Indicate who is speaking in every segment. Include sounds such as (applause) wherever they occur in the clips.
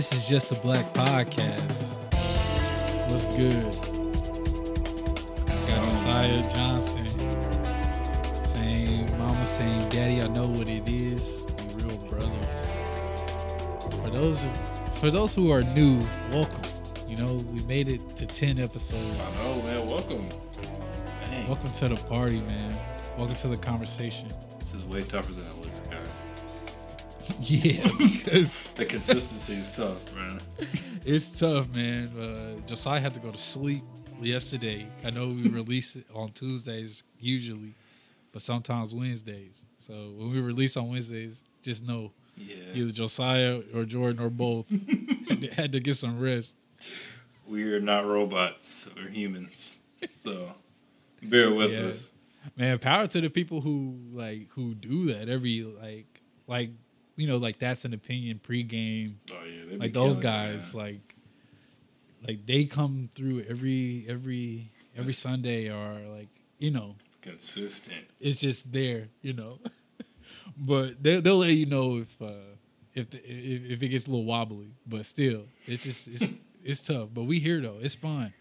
Speaker 1: This is just a black podcast. What's good? Got Messiah Johnson saying, "Mama saying, Daddy, I know what it is. We real brothers." For those, for those who are new, welcome. You know, we made it to ten episodes.
Speaker 2: I know, man. Welcome. Dang.
Speaker 1: Welcome to the party, man. Welcome to the conversation.
Speaker 2: This is way tougher than it looks, guys. (laughs)
Speaker 1: Yeah, because
Speaker 2: The consistency is tough, man. (laughs)
Speaker 1: it's tough, man. Uh, Josiah had to go to sleep yesterday. I know we release it on Tuesdays usually, but sometimes Wednesdays. So when we release on Wednesdays, just know
Speaker 2: Yeah.
Speaker 1: either Josiah or Jordan or both had to- (laughs) get some rest.
Speaker 2: We are not robots. We're humans. So bear with
Speaker 1: Yeah.
Speaker 2: us.
Speaker 1: Man, power to the people who like who do that every like like you know like that's an opinion pregame.
Speaker 2: Oh yeah,
Speaker 1: like those
Speaker 2: killing it,
Speaker 1: guys like like they come through every every every
Speaker 2: That's-
Speaker 1: sunday or like you know
Speaker 2: consistent.
Speaker 1: it's just there you know. (laughs) But they, they'll let you know if uh if, the, if if it gets a little wobbly. But still it's just it's (laughs) it's tough. But we here though. It's fun.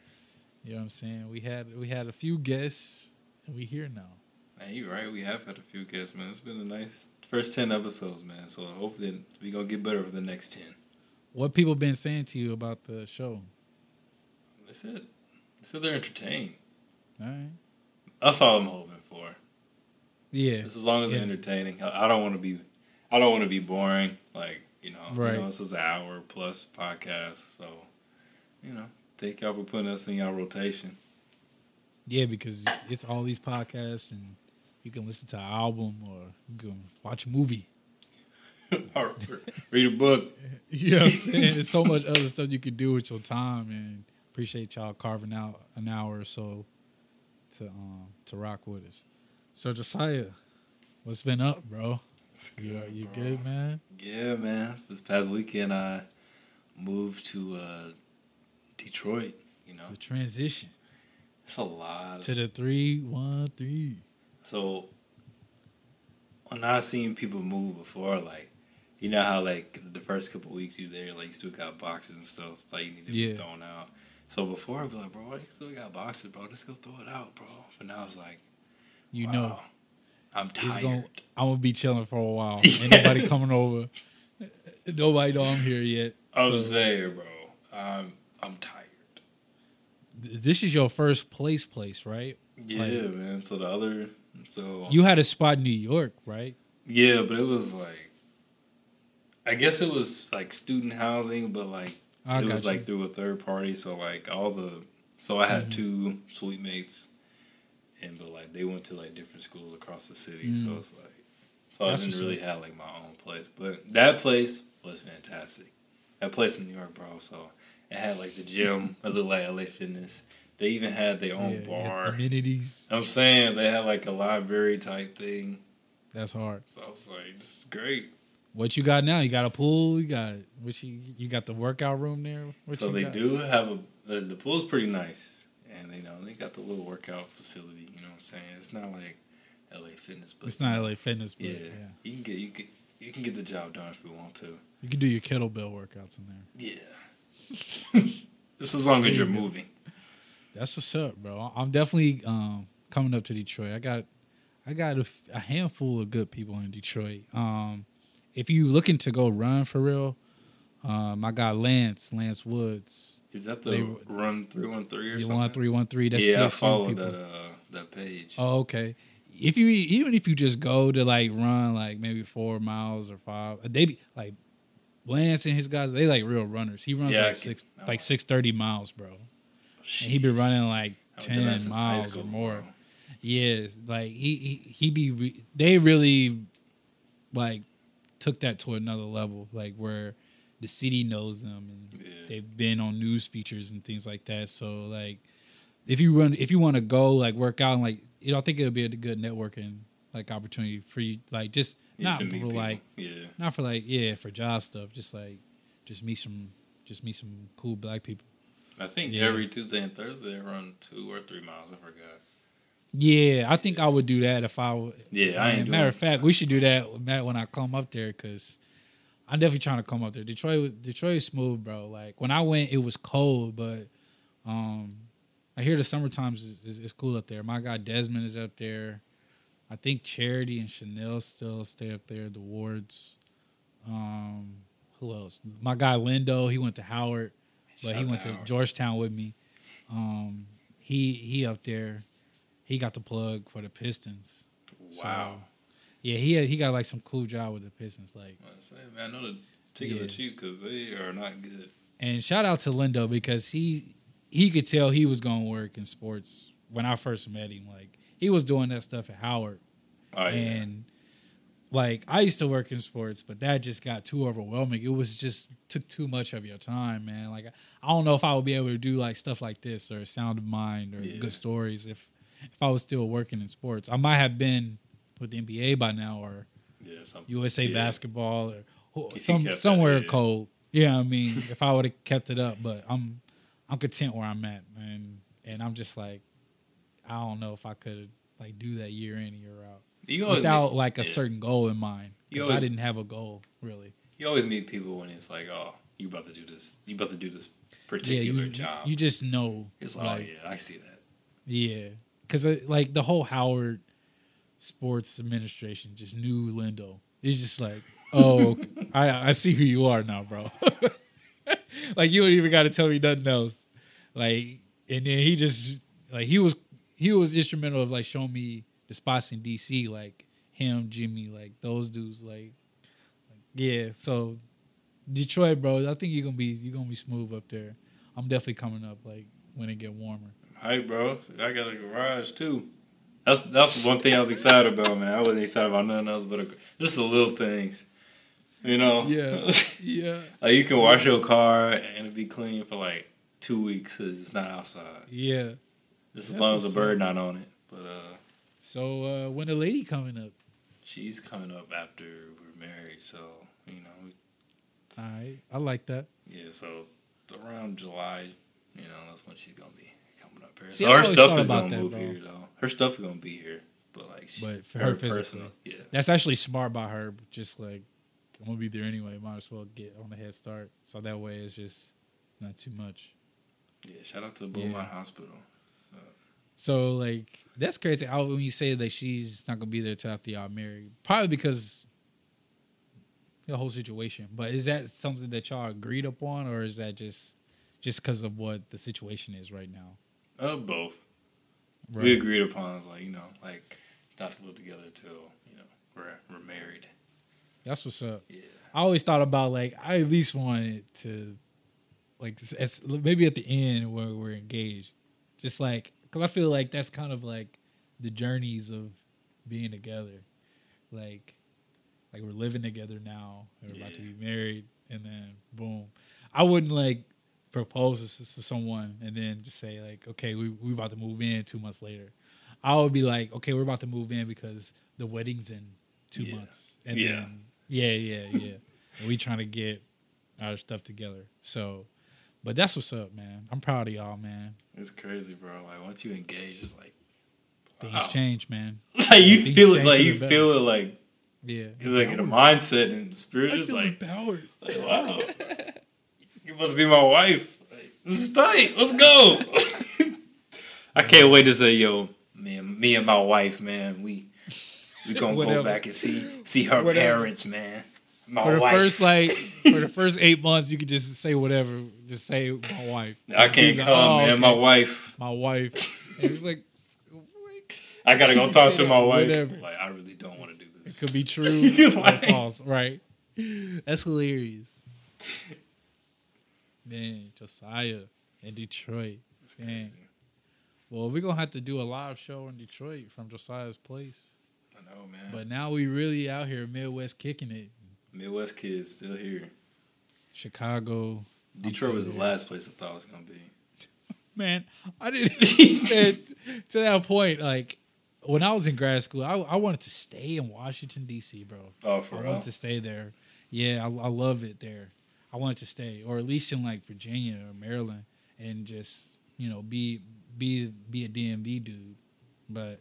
Speaker 1: You know what i'm saying? We had we had a few guests and we here now.
Speaker 2: Man, you right. We have had a few guests, man. It's been a nice first ten episodes, man. So hopefully we gonna get better for the next ten.
Speaker 1: what people been saying to you about the show
Speaker 2: That's it. So they're entertained.
Speaker 1: all right
Speaker 2: That's all I'm hoping for.
Speaker 1: yeah
Speaker 2: Just as long as
Speaker 1: Yeah.
Speaker 2: they're entertaining. I I don't want to be, I don't want to be boring. Like you know,
Speaker 1: Right.
Speaker 2: you know, this is an hour plus podcast, so you know, thank y'all for putting us in y'all rotation.
Speaker 1: Yeah, because it's all these podcasts, and you can listen to an album or you can watch a movie. (laughs)
Speaker 2: or read a book. (laughs)
Speaker 1: You know what I'm (laughs) saying? There's so much other stuff you can do with your time, and appreciate y'all carving out an hour or so to um to rock with us. So Josiah, what's been up, bro? You you
Speaker 2: bro.
Speaker 1: good, man?
Speaker 2: Yeah, man. This past weekend, I moved to uh, Detroit. You know,
Speaker 1: The transition
Speaker 2: it's a lot.
Speaker 1: to the three one three.
Speaker 2: So when I've seen people move before, like you know how like the first couple weeks you there, like you still got boxes and stuff like you need to
Speaker 1: Yeah.
Speaker 2: be thrown out. So before I'd be like, bro, I still got boxes, bro. Let's go throw it out, bro. But now it's like,
Speaker 1: You
Speaker 2: wow,
Speaker 1: know,
Speaker 2: I'm tired.
Speaker 1: going I'm gonna be chilling for a while. (laughs) Ain't nobody coming over. Nobody know I'm here yet.
Speaker 2: I'm
Speaker 1: So-
Speaker 2: there, bro. I'm I'm tired.
Speaker 1: this is your first place place right
Speaker 2: Yeah,
Speaker 1: Like-
Speaker 2: man. So the other, so
Speaker 1: you had a spot in new york right
Speaker 2: Yeah, but it was like, I guess it was like student housing, but like
Speaker 1: I
Speaker 2: it was
Speaker 1: you.
Speaker 2: like through a third party. So like all the, so I had
Speaker 1: Mhm.
Speaker 2: two suite mates, and but like they went to like different schools across the city. So
Speaker 1: Mm.
Speaker 2: it's like, so
Speaker 1: That's
Speaker 2: I didn't really have like my own place, but that place was fantastic. That place in New York, bro. So it had like the gym, (laughs) it looked like LA Fitness. They even had their own
Speaker 1: Yeah,
Speaker 2: bar.
Speaker 1: amenities
Speaker 2: I'm saying they had like a library type thing.
Speaker 1: that's hard
Speaker 2: So I was like, this is great.
Speaker 1: what you got now you got a pool you got what you you got the workout room there what
Speaker 2: so they
Speaker 1: got?
Speaker 2: do have a the, the pool's pretty nice, and they know they got the little workout facility. You know what I'm saying? It's not like LA Fitness, but
Speaker 1: it's not la fitness but
Speaker 2: yeah,
Speaker 1: yeah,
Speaker 2: you can get you can you can get the job done if you want to.
Speaker 1: you can do your kettlebell workouts in there
Speaker 2: Yeah, (laughs) just as long as you're moving.
Speaker 1: That's what's up bro i'm definitely um coming up to detroit i got i got a, a handful of good people in detroit um if you looking to go run for real um i got lance lance woods
Speaker 2: Is that the
Speaker 1: They-
Speaker 2: run three one three or
Speaker 1: You
Speaker 2: something?
Speaker 1: want three one three? That's
Speaker 2: yeah, I
Speaker 1: TSU
Speaker 2: followed
Speaker 1: people.
Speaker 2: that uh that page.
Speaker 1: Oh, okay. If you even if you just go to like run like maybe four miles or five, they be like Lance and his guys. They like real runners. He runs
Speaker 2: Yeah,
Speaker 1: like six
Speaker 2: oh.
Speaker 1: like six thirty miles, bro. And he be running like
Speaker 2: I haven't done that
Speaker 1: ten miles
Speaker 2: school,
Speaker 1: or more.
Speaker 2: bro.
Speaker 1: Yeah, like he he, he be re- they really like took that to another level, like where the city knows them and
Speaker 2: Yeah.
Speaker 1: they've been on news features and things like that. So like if you run if you want to go like work out and like you know I think it'll be a good networking like opportunity for you like just
Speaker 2: Yeah,
Speaker 1: not for
Speaker 2: people.
Speaker 1: like
Speaker 2: yeah.
Speaker 1: not for like yeah for job stuff just like just meet some just meet some cool black people.
Speaker 2: I think
Speaker 1: Yeah.
Speaker 2: every Tuesday and Thursday I run two or three miles. I forgot.
Speaker 1: Yeah, I think I would do that if I. Would.
Speaker 2: Yeah, I ain't
Speaker 1: matter
Speaker 2: doing
Speaker 1: of fact, we should do that Matt, when I come up there because I'm definitely trying to come up there. Detroit was Detroit is smooth, bro. Like when I went, it was cold, but um, I hear the summertime is, is, is cool up there. My guy Desmond is up there. I think Charity and Chanel still stay up there. The Wards. Um, who else? My guy Lindo. He went to Howard, but he went
Speaker 2: to.
Speaker 1: Georgetown with me. Um, he he up there. He got the plug for the Pistons.
Speaker 2: Wow.
Speaker 1: Yeah, he had, he got like some cool job with the Pistons. Like,
Speaker 2: I say, man, I know the tickets
Speaker 1: Yeah.
Speaker 2: are cheap because they are not good.
Speaker 1: and shout out to Lindo because he he could tell he was going to work in sports when I first met him. Like, he was doing that stuff at Howard,
Speaker 2: Oh yeah.
Speaker 1: Like I used to work in sports, but that just got too overwhelming. It was just took too much of your time, man. Like, I don't know if I would be able to do like stuff like this or Sound of Mind or
Speaker 2: Yeah.
Speaker 1: Good Stories if if I was still working in sports. I might have been with the NBA by now or
Speaker 2: yeah, some,
Speaker 1: USA
Speaker 2: yeah.
Speaker 1: basketball or who-
Speaker 2: If (laughs) you
Speaker 1: some
Speaker 2: that,
Speaker 1: somewhere
Speaker 2: yeah.
Speaker 1: cold. Yeah, I mean, if I would have kept it up, but I'm I'm content where I'm at, and and I'm just like, I don't know if I could like do that year in year out
Speaker 2: You always
Speaker 1: without
Speaker 2: meet,
Speaker 1: like a
Speaker 2: yeah.
Speaker 1: certain goal in mind. Because I didn't have a goal really.
Speaker 2: You always meet people when it's like, oh, you about to do this. You about to do this
Speaker 1: Yeah,
Speaker 2: particular
Speaker 1: you
Speaker 2: job.
Speaker 1: you just know.
Speaker 2: it's like, oh,
Speaker 1: like,
Speaker 2: oh yeah, I see that.
Speaker 1: Yeah, because uh, like the whole Howard sports administration just knew Lindo. It's just like, (laughs) oh, I I see who you are now, bro. (laughs) like you don't even got to tell me nothing else. Like, and then he just like he was he was instrumental of like showing me the spots in DC, like him, Jimmy, like those dudes, like, like yeah. So Detroit, bro, I think you're gonna be you're gonna be smooth up there. I'm definitely coming up like when it get warmer.
Speaker 2: Hey, bro, I got a garage too. That's that's one thing I was excited about, man. I wasn't excited about nothing else but a, just the little things, you know.
Speaker 1: Yeah. Yeah. (laughs)
Speaker 2: like you can wash your car and it be clean for like two weeks because it's not outside.
Speaker 1: Yeah.
Speaker 2: Just as
Speaker 1: That's
Speaker 2: long as the bird not on it. But uh,
Speaker 1: So uh when the lady coming up?
Speaker 2: she's coming up after we're married, so you know, we-
Speaker 1: All right. I like that.
Speaker 2: yeah. So around July, you know, that's when she's gonna be coming up here.
Speaker 1: See,
Speaker 2: so
Speaker 1: I
Speaker 2: her stuff is gonna
Speaker 1: that,
Speaker 2: move
Speaker 1: bro.
Speaker 2: here though. Her stuff is gonna be here, but like, she,
Speaker 1: But for her physically.
Speaker 2: personal, yeah.
Speaker 1: That's actually smart by her. Just like I'm gonna be there anyway. Might as well get on the head start. So that way it's just not too much.
Speaker 2: Yeah, shout out to Beaumont
Speaker 1: Yeah.
Speaker 2: Hospital.
Speaker 1: So like that's crazy. How when you say that she's not gonna be there till after y'all married, probably because the whole situation. But is that something that y'all agreed upon, or is that just just because of what the situation is right now?
Speaker 2: Uh, both. We agreed upon, it's like, you know, like, not to live together till, you know, we're, we're married.
Speaker 1: That's what's up.
Speaker 2: Yeah.
Speaker 1: I always thought about like I at least wanted to, like as, maybe at the end where we're engaged, just like because I feel like that's kind of like the journeys of being together, like like we're living together now, and we're about to be married, and then boom, I wouldn't like propose this to someone and then just say like, okay, we we about to move in two months later. I would be like, okay, we're about to move in because the wedding's in two
Speaker 2: Yeah.
Speaker 1: months, and
Speaker 2: Yeah.
Speaker 1: then yeah, yeah, yeah. and we trying to get our stuff together. So, but that's what's up, man. I'm proud of y'all, man.
Speaker 2: It's crazy, bro. Like, once you engage, it's like,
Speaker 1: Things
Speaker 2: wow.
Speaker 1: change, man. (laughs)
Speaker 2: like, you
Speaker 1: Things
Speaker 2: feel it, like, you
Speaker 1: better.
Speaker 2: feel it, like,
Speaker 1: Yeah,
Speaker 2: it's like in a mindset and spirit, just like,
Speaker 1: empowered.
Speaker 2: like, wow. (laughs) You're about to be my wife. Like, this is tight. Let's go. (laughs) I can't wait to say, yo, me and, me and my wife, man, we we gonna go back and see see her
Speaker 1: Whatever.
Speaker 2: parents, man. My
Speaker 1: For the
Speaker 2: wife.
Speaker 1: first like (laughs) for the first eight months, you could just say whatever. Just say my wife.
Speaker 2: I can't come,
Speaker 1: like, oh,
Speaker 2: man. My wife.
Speaker 1: My wife. (laughs) And like,
Speaker 2: I gotta go (laughs) talk to my wife.
Speaker 1: Whatever.
Speaker 2: Like, I really don't want to do this.
Speaker 1: it could be true or
Speaker 2: Like-
Speaker 1: false, right? That's hilarious. Man, Josiah in Detroit.
Speaker 2: Crazy.
Speaker 1: Well, we're gonna have to do a live show in Detroit from Josiah's place.
Speaker 2: I know, man.
Speaker 1: But now we really out here Midwest kicking it.
Speaker 2: Midwest kids still here.
Speaker 1: Chicago.
Speaker 2: Detroit was the
Speaker 1: here.
Speaker 2: last place I thought it was gonna be. (laughs)
Speaker 1: Man, I didn't (laughs) man, to that point, like when I was in grad school, I, I wanted to stay in Washington D.C., bro.
Speaker 2: Oh, for
Speaker 1: I
Speaker 2: real?
Speaker 1: wanted to stay there. Yeah, I, I love it there. I wanted to stay, or at least in like Virginia or Maryland, and just you know be be be a DMV dude. But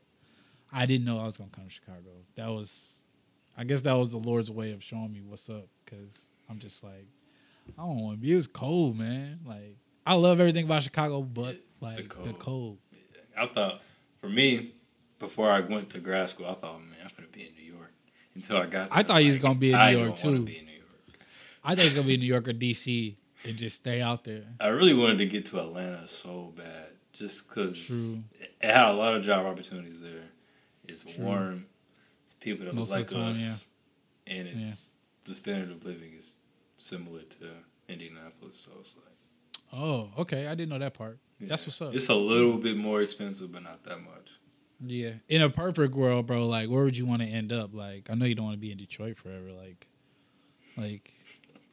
Speaker 1: I didn't know I was gonna come to Chicago. That was, I guess, that was the Lord's way of showing me what's up. Because I'm just like, I don't want to be. It was cold, man. Like I love everything about Chicago, but like the cold. The cold.
Speaker 2: I thought for me, before I went to grad school, I thought, oh, man, I'm gonna be in New York. Until I got, there,
Speaker 1: I thought
Speaker 2: he
Speaker 1: was gonna be in New York too. In New York. I thought he was gonna be in New York or DC and just stay out there.
Speaker 2: I really wanted to get to Atlanta so bad, just because it had a lot of job opportunities there. It's True. warm. People that Most look like time, us, yeah. and it's yeah. the standard of living is similar to Indianapolis. So it's like,
Speaker 1: oh, okay, I didn't know that part. Yeah. That's what's up.
Speaker 2: It's a little bit more expensive, but not that much.
Speaker 1: Yeah, in a perfect world, bro, like where would you want to end up? Like, I know you don't want to be in Detroit forever. Like, like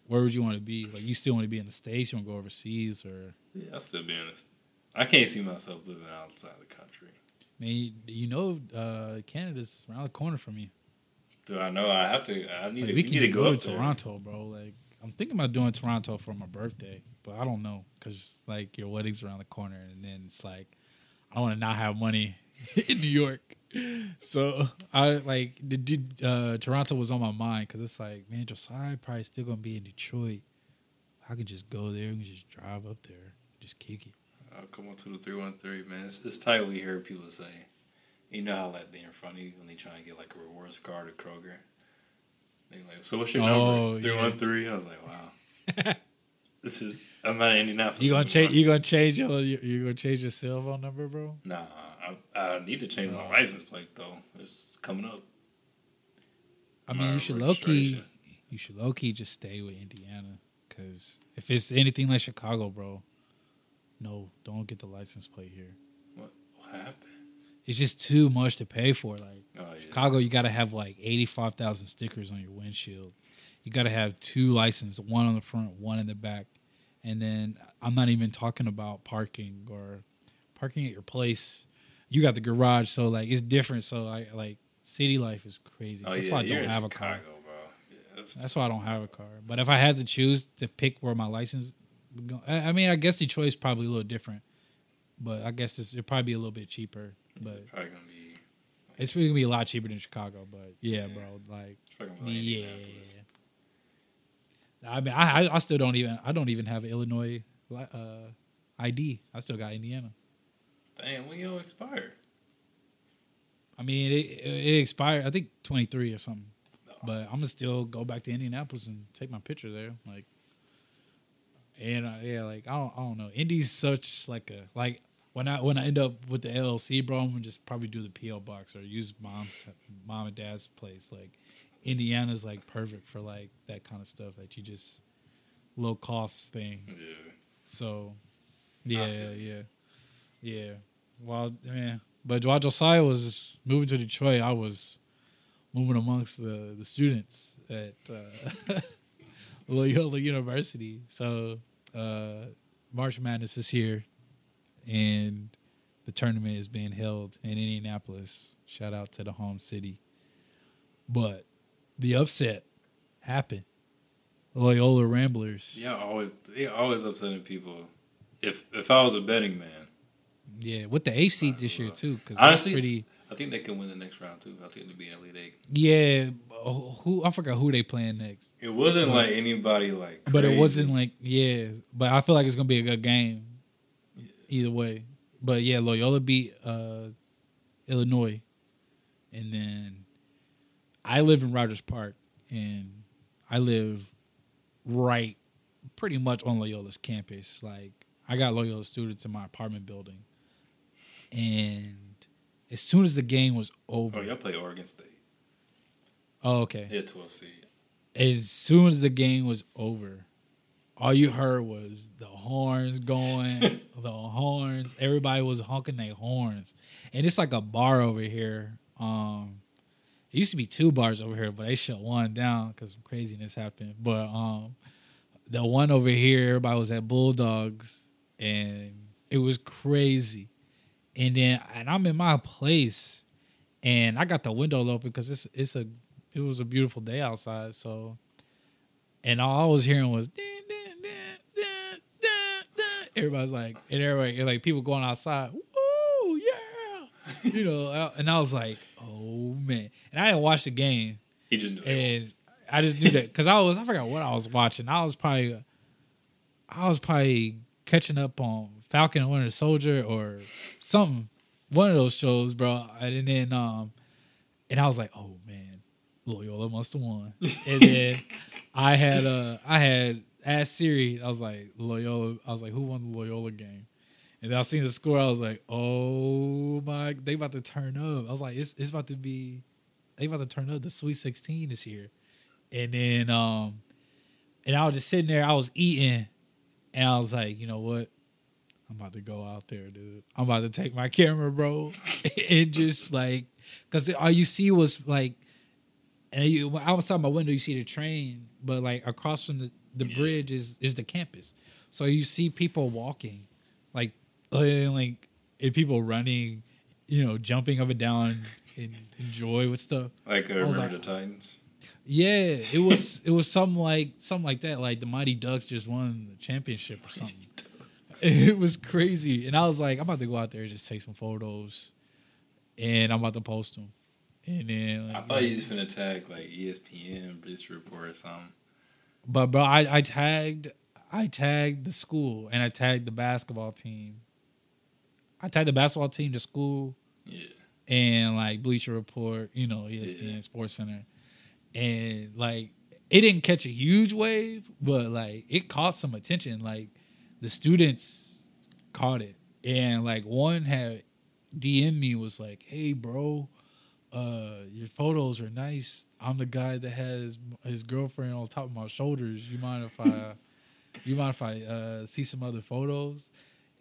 Speaker 1: where would you want to be? Like, you still want to be in the states? You want to go overseas, or?
Speaker 2: Yeah, I'll still be in. The, I can't see myself living outside the country.
Speaker 1: Man, you, you know, uh, Canada's around the corner from you.
Speaker 2: Do I know? I have to. I need, like, to,
Speaker 1: we
Speaker 2: can
Speaker 1: need
Speaker 2: to
Speaker 1: go, go to Toronto, bro. Like, I'm thinking about doing Toronto for my birthday, but I don't know because like your wedding's around the corner, and then it's like I want to not have money (laughs) in New York. So I like did uh, Toronto was on my mind because it's like man, Josiah probably still gonna be in Detroit. I could just go there and just drive up there, just kick it.
Speaker 2: I'll come on to the three one three, man. It's, it's tight. We hear people say, you know how like they in front of you when they try to get like a rewards card at Kroger. They like, so what's your oh, number? Three one three. I was like, wow. (laughs) this is I'm not in Indianapolis.
Speaker 1: You gonna change? You gonna change your? You gonna change your cell phone number, bro?
Speaker 2: Nah, I, I need to change my license plate though. It's coming up.
Speaker 1: I mean, you should low key. You should low key just stay with Indiana, because if it's anything like Chicago, bro, no, don't get the license plate here.
Speaker 2: What, what happened?
Speaker 1: It's just too much to pay for. Like oh, yeah. Chicago, you got to have like eighty five thousand stickers on your windshield. You got to have two licenses, one on the front, one in the back, and then I'm not even talking about parking or parking at your place. You got the garage, so like it's different. So I like city life is crazy. Oh, that's yeah, why I don't have Chicago, a car. Yeah, that's, that's why I don't have a car. But if I had to choose to pick where my license I mean, I guess Detroit's probably a little different, but I guess it's, it'd probably be a little bit cheaper. But
Speaker 2: it's probably gonna be.
Speaker 1: It's probably gonna be a lot cheaper than Chicago, but yeah, yeah. bro, like yeah. I mean, I I still don't even I don't even have Illinois uh, ID. I still got Indiana.
Speaker 2: Damn, when you expire?
Speaker 1: I mean, it it expired. I think twenty three or something. No. But I'm gonna still go back to Indianapolis and take my picture there. Like, and uh, yeah, like I don't, I don't know. Indy's such like a like when I when I end up with the LLC, bro, I'm gonna just probably do the PO box or use mom's mom and dad's place. Like Indiana's like perfect for like that kind of stuff that you just low cost things. Yeah. So yeah, yeah, yeah. Well, man, but while Josiah was moving to Detroit, I was moving amongst the the students at. Uh, (laughs) Loyola (laughs) University. So uh, March Madness is here, and the tournament is being held in Indianapolis. Shout out to the home city. But the upset happened. Loyola Ramblers.
Speaker 2: Yeah, always they always upsetting people. If if I was a betting man.
Speaker 1: Yeah, with the AC this year too, because
Speaker 2: honestly, pretty. I think they can win the next round too. I think they'll be in Elite Eight.
Speaker 1: Yeah, who I forgot who they playing next.
Speaker 2: It wasn't but, like anybody like, crazy.
Speaker 1: but it wasn't like yeah. But I feel like it's gonna be a good game, yeah. either way. But yeah, Loyola beat uh, Illinois, and then I live in Rogers Park, and I live right, pretty much on Loyola's campus. Like I got Loyola students in my apartment building, and as soon as the game was over,
Speaker 2: oh, y'all play Oregon State.
Speaker 1: Oh, okay.
Speaker 2: Yeah, 12 seed.
Speaker 1: As soon as the game was over, all you heard was the horns going, (laughs) the horns. Everybody was honking their horns, and it's like a bar over here. Um, it used to be two bars over here, but they shut one down because some craziness happened. But um, the one over here, everybody was at Bulldogs, and it was crazy. And then, and I'm in my place, and I got the window open because it's it's a it was a beautiful day outside. So, and all I was hearing was everybody's like, and everybody like people going outside. Woo, yeah, you know. and I was like, oh man, and I didn't watch the game.
Speaker 2: He just
Speaker 1: and I just knew that because I was I forgot what I was watching. I was probably I was probably catching up on Falcon and Winter Soldier or something. One of those shows, bro. And then um and I was like, oh man, Loyola must have won. and then I had uh I had asked Siri, I was like, Loyola, I was like, who won the Loyola game? And then I seen the score, I was like, oh my they about to turn up. I was like, it's it's about to be they about to turn up. The Sweet 16 is here. And then um and I was just sitting there, I was eating, and I was like, you know what? I'm about to go out there, dude. I'm about to take my camera, bro, (laughs) and just like, cause all you see was like, and you outside my window you see the train, but like across from the the yeah. bridge is is the campus. So you see people walking, like like and people running, you know, jumping up and down (laughs) and enjoy with stuff.
Speaker 2: Like uh, Remember like, the Titans.
Speaker 1: Yeah, it was it was something like something like that. Like the Mighty Ducks just won the championship or something. (laughs) It was crazy, and I was like, I'm about to go out there and just take some photos, and I'm about to post them. And then
Speaker 2: like, I thought you was gonna tag like ESPN, Bleacher Report, or something.
Speaker 1: But bro, I, I tagged I tagged the school and I tagged the basketball team. I tagged the basketball team to school.
Speaker 2: Yeah.
Speaker 1: And like Bleacher Report, you know, ESPN yeah. Sports Center and like it didn't catch a huge wave, but like it caught some attention. Like the students caught it, and like one had DM me was like, "Hey, bro, uh, your photos are nice. I'm the guy that has his girlfriend on top of my shoulders. You mind if I, (laughs) you mind if I uh, see some other photos?"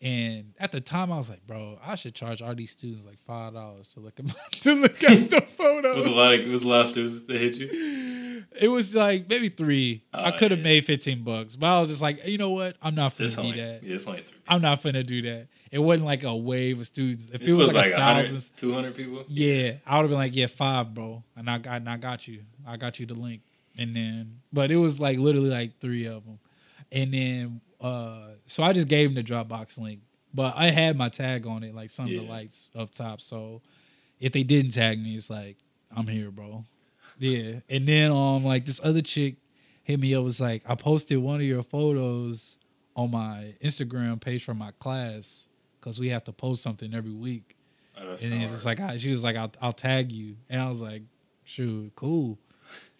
Speaker 1: And at the time, I was like, "Bro, I should charge all these students like five dollars to look at my, (laughs) to look at the (laughs) photo."
Speaker 2: it was a lot. Of, it was a lot of students that hit you.
Speaker 1: It was like maybe three. I oh, could have yeah. made fifteen bucks, but I was just like, you know what? I'm not finna do that.
Speaker 2: Yeah, it's only three.
Speaker 1: I'm not finna do that. It wasn't like a wave of students. If it, it was, was, like, like a thousand,
Speaker 2: two hundred people,
Speaker 1: yeah, I would have been like, yeah, five, bro, and I got, and I got you. I got you the link, and then, but it was like literally like three of them, and then, uh, so I just gave him the Dropbox link but I had my tag on it, like some yeah. of the lights up top. So if they didn't tag me, it's like I'm here, bro. Yeah. And then um like this other chick hit me up was like, I posted one of your photos on my Instagram page for my class because we have to post something every week. Oh, and then it's just like I, she was like, I'll, I'll tag you, and I was like, shoot, cool.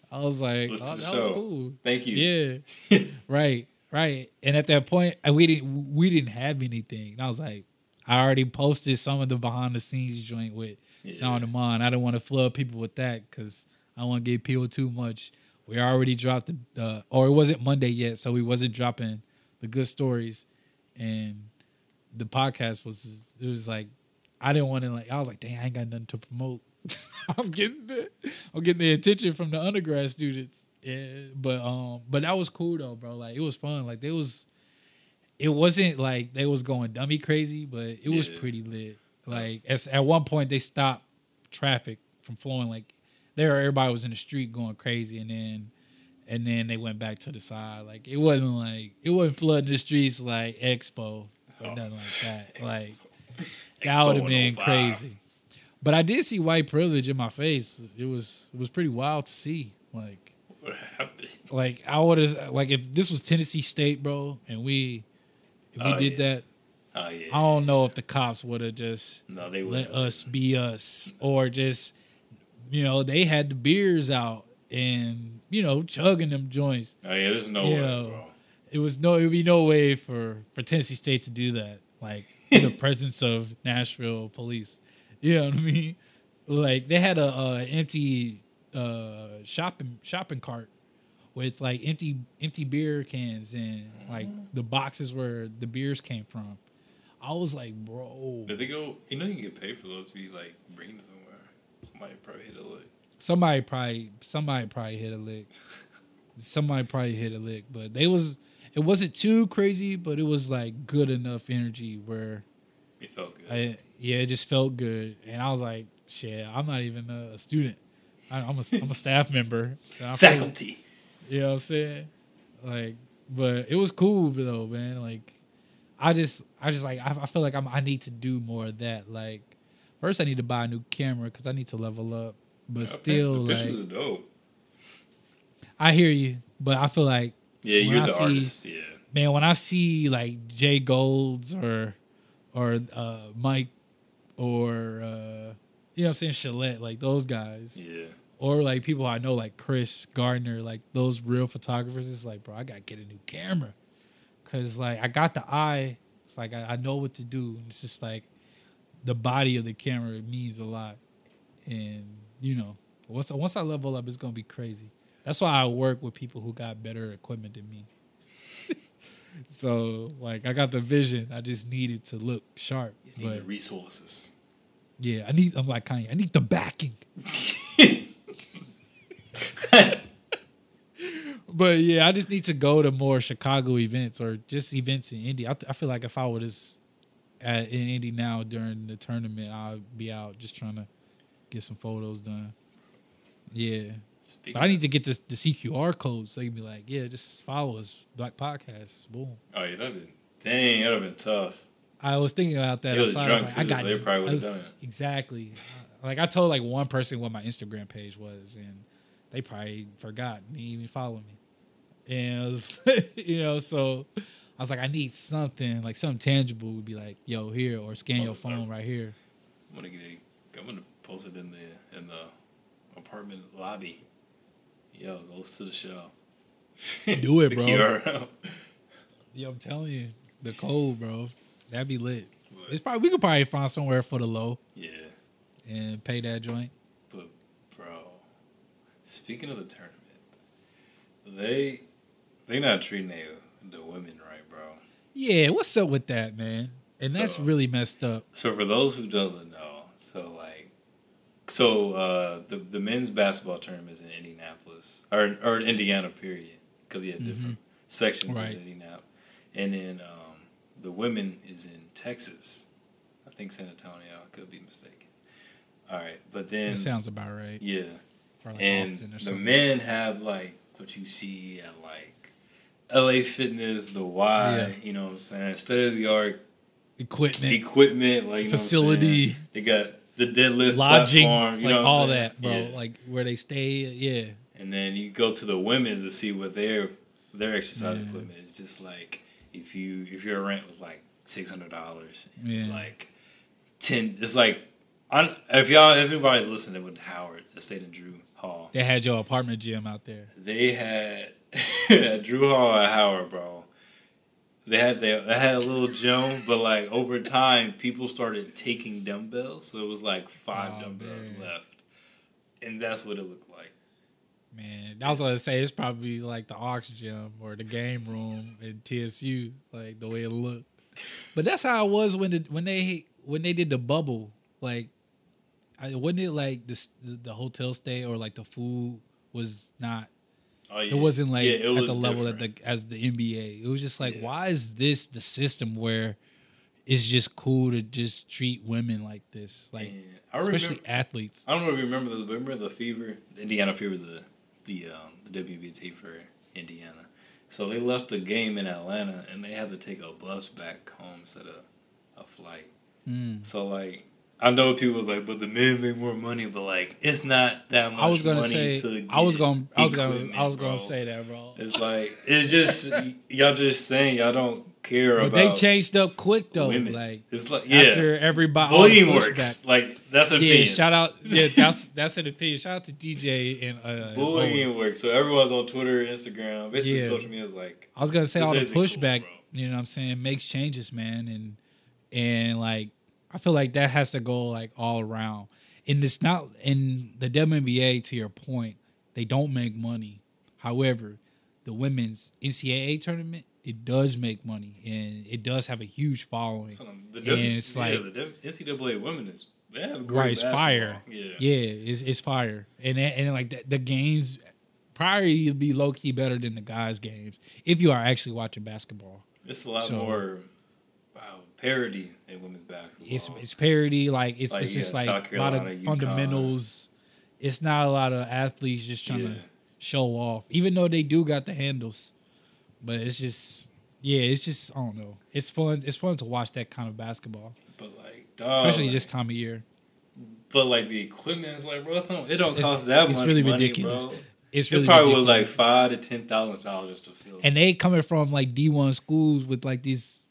Speaker 1: I was like, oh, that was cool.
Speaker 2: Thank you.
Speaker 1: Yeah, (laughs) right. Right. And at that point, we didn't we didn't have anything. And I was like, I already posted some of the behind the scenes joint with yeah. Sound of Mine. I don't want to flood people with that because I don't want to give people too much. We already dropped the, uh, or it wasn't Monday yet, so we wasn't dropping the good stories, and the podcast was it was like I didn't want to like I was like, dang, I ain't got nothing to promote. (laughs) I'm getting the I'm getting the attention from the undergrad students. Yeah, but um, but that was cool though, bro. Like it was fun. Like it was, it wasn't like they was going dummy crazy, but it yeah. was pretty lit. Like as, at one point they stopped traffic from flowing. Like there, everybody was in the street going crazy, and then and then they went back to the side. Like it wasn't like it wasn't flooding the streets like Expo or oh. nothing like that. (laughs) Like that would have been crazy. But I did see white privilege in my face. It was it was pretty wild to see. Like like I would have like if this was Tennessee State, bro, and we if we oh, did yeah. that.
Speaker 2: Oh, yeah.
Speaker 1: I don't know if the cops would have just
Speaker 2: no, they
Speaker 1: let us be us, or just you know they had the beers out and you know chugging them joints.
Speaker 2: Oh yeah, there's no you way, know, bro.
Speaker 1: It was no, it would be no way for for Tennessee State to do that, like in the (laughs) presence of Nashville police. You know what I mean? Like they had a, a empty uh, shopping shopping cart with like empty empty beer cans and like the boxes where the beers came from. I was like, bro.
Speaker 2: Does it go? You know, you can get paid for those. Be like bringing somewhere. Somebody probably hit a lick.
Speaker 1: Somebody probably somebody probably hit a lick. (laughs) somebody probably hit a lick, but they was it wasn't too crazy, but it was like good enough energy where
Speaker 2: it felt good.
Speaker 1: I, yeah, it just felt good, and I was like, shit, I'm not even a student. I, am a I'm a staff member.
Speaker 2: Faculty.
Speaker 1: you know what I'm saying? Like, but it was cool though, man. Like, I just I just like I, I feel like I'm I need to do more of that. Like, first I need to buy a new camera because I need to level up. But yeah, still,
Speaker 2: the
Speaker 1: like,
Speaker 2: was dope.
Speaker 1: I hear you, but I feel like
Speaker 2: yeah, you're I the see, artist. Yeah,
Speaker 1: man. When I see like Jay Golds or or uh, Mike or uh, you know, what I'm saying Shalette, like those guys.
Speaker 2: Yeah.
Speaker 1: Or like people I know, like Chris Gardner, like those real photographers. It's like, bro, I gotta get a new camera, cause like I got the eye. It's like I, I know what to do. It's just like the body of the camera means a lot, and you know, once once I level up, it's gonna be crazy. That's why I work with people who got better equipment than me. (laughs) so like I got the vision. I just needed to look sharp.
Speaker 2: You need but, the resources.
Speaker 1: Yeah, I need. I'm like Kanye. I need the backing. (laughs) (laughs) but yeah, I just need to go to more Chicago events or just events in Indy. I, th- I feel like if I was at, in Indy now during the tournament, I'll be out just trying to get some photos done. Yeah. Speaking but I need to get this the CQR code so they can be like, yeah, just follow us, Black Podcast. Boom.
Speaker 2: Oh yeah, that'd been dang, that'd have been tough.
Speaker 1: I was thinking about that.
Speaker 2: He was drunk I, was like, too, I got so they probably would have done it.
Speaker 1: Exactly. Like I told like one person what my Instagram page was, and they probably forgot. They didn't even follow me. And was, (laughs) you know, so I was like, I need something like something tangible. Would be like, yo, here or scan your phone right here.
Speaker 2: I'm gonna get. A, I'm gonna post it in the in the apartment lobby. Yo, go to the show. (laughs)
Speaker 1: Do it, (laughs) bro. Yo, I'm telling you, the code, bro. That'd be lit. But, it's probably we could probably find somewhere for the low.
Speaker 2: Yeah.
Speaker 1: And pay that joint.
Speaker 2: Speaking of the tournament, they they not treating the, the women right, bro.
Speaker 1: Yeah, what's up with that, man? And so, that's really messed up.
Speaker 2: So for those who doesn't know, so like, so uh, the the men's basketball tournament is in Indianapolis or or Indiana, period, because you had mm-hmm. different sections right. in Indianapolis, and then um, the women is in Texas. I think San Antonio. I could be mistaken. All right, but then
Speaker 1: that sounds about right.
Speaker 2: Yeah, like and the men have like what you see at like LA Fitness, the Y, yeah. you know what I'm saying, state of the art
Speaker 1: equipment,
Speaker 2: equipment, like
Speaker 1: facility.
Speaker 2: They got the deadlift lodging, platform, you
Speaker 1: like
Speaker 2: know
Speaker 1: all that, bro. Yeah. Like where they stay, yeah.
Speaker 2: And then you go to the women's to see what their their exercise yeah. equipment is. Just like if you if your rent was like six hundred dollars, it's like ten. It's like if y'all everybody listening with Howard, that stayed in Drew Hall.
Speaker 1: They had your apartment gym out there.
Speaker 2: They had at (laughs) Drew Hall at Howard, bro. They had they, they had a little gym, but like over time, people started taking dumbbells, so it was like five oh, dumbbells man. left, and that's what it looked like.
Speaker 1: Man, I was gonna say it's probably like the Ox Gym or the game room in TSU, like the way it looked. But that's how it was when the, when they when they did the bubble. Like I, wasn't it like the the hotel stay or like the food was not. Oh, yeah. It wasn't like yeah, it at the level that the as the NBA. It was just like, yeah. why is this the system where it's just cool to just treat women like this, like especially remember, athletes.
Speaker 2: I don't know if you remember the remember the fever, the Indiana fever, the the um, the WBT for Indiana. So they left the game in Atlanta and they had to take a bus back home instead of a flight. Mm. So like I know people was like, but the men make more money, but like it's not that much. I was gonna
Speaker 1: say,
Speaker 2: to
Speaker 1: I was gonna, I was gonna, I was gonna say that, bro.
Speaker 2: It's like it's just y'all just saying y'all don't care but about.
Speaker 1: They changed up quick though. Women. Like it's like yeah, after everybody
Speaker 2: bullying works. Back. Like that's an
Speaker 1: yeah,
Speaker 2: opinion.
Speaker 1: Shout out, (laughs) yeah, that's that's an opinion. Shout out to DJ and uh,
Speaker 2: bullying Owen. works. So everyone's on Twitter, Instagram, basically yeah. social media is like.
Speaker 1: I was gonna say all the pushback. Cool, you know what I'm saying? Makes changes, man, and and like I feel like that has to go like all around. And it's not in the WNBA. To your point, they don't make money. However, the women's NCAA tournament it does make money and it does have a huge following. So um, the and w, it's like
Speaker 2: yeah, the NCAA women is they have great right, it's
Speaker 1: fire. Yeah, yeah, it's, it's fire. And and like the, the games probably be low key better than the guys' games if you are actually watching basketball.
Speaker 2: It's a lot so, more parity in women's basketball.
Speaker 1: It's it's parity, like it's like, it's just like a lot of fundamentals. It's not a lot of athletes just trying yeah. to show off, even though they do got the handles. But it's just yeah, it's just I don't know. It's fun. It's fun to watch that kind of basketball.
Speaker 2: But like, dog,
Speaker 1: especially like, this time of year.
Speaker 2: But like the equipment is like, bro, it's not, it don't cost it's, that it's much. It's really money, ridiculous. Bro.
Speaker 1: it's
Speaker 2: really it probably was like five to ten thousand dollars to fill.
Speaker 1: And they coming from like D one schools with like these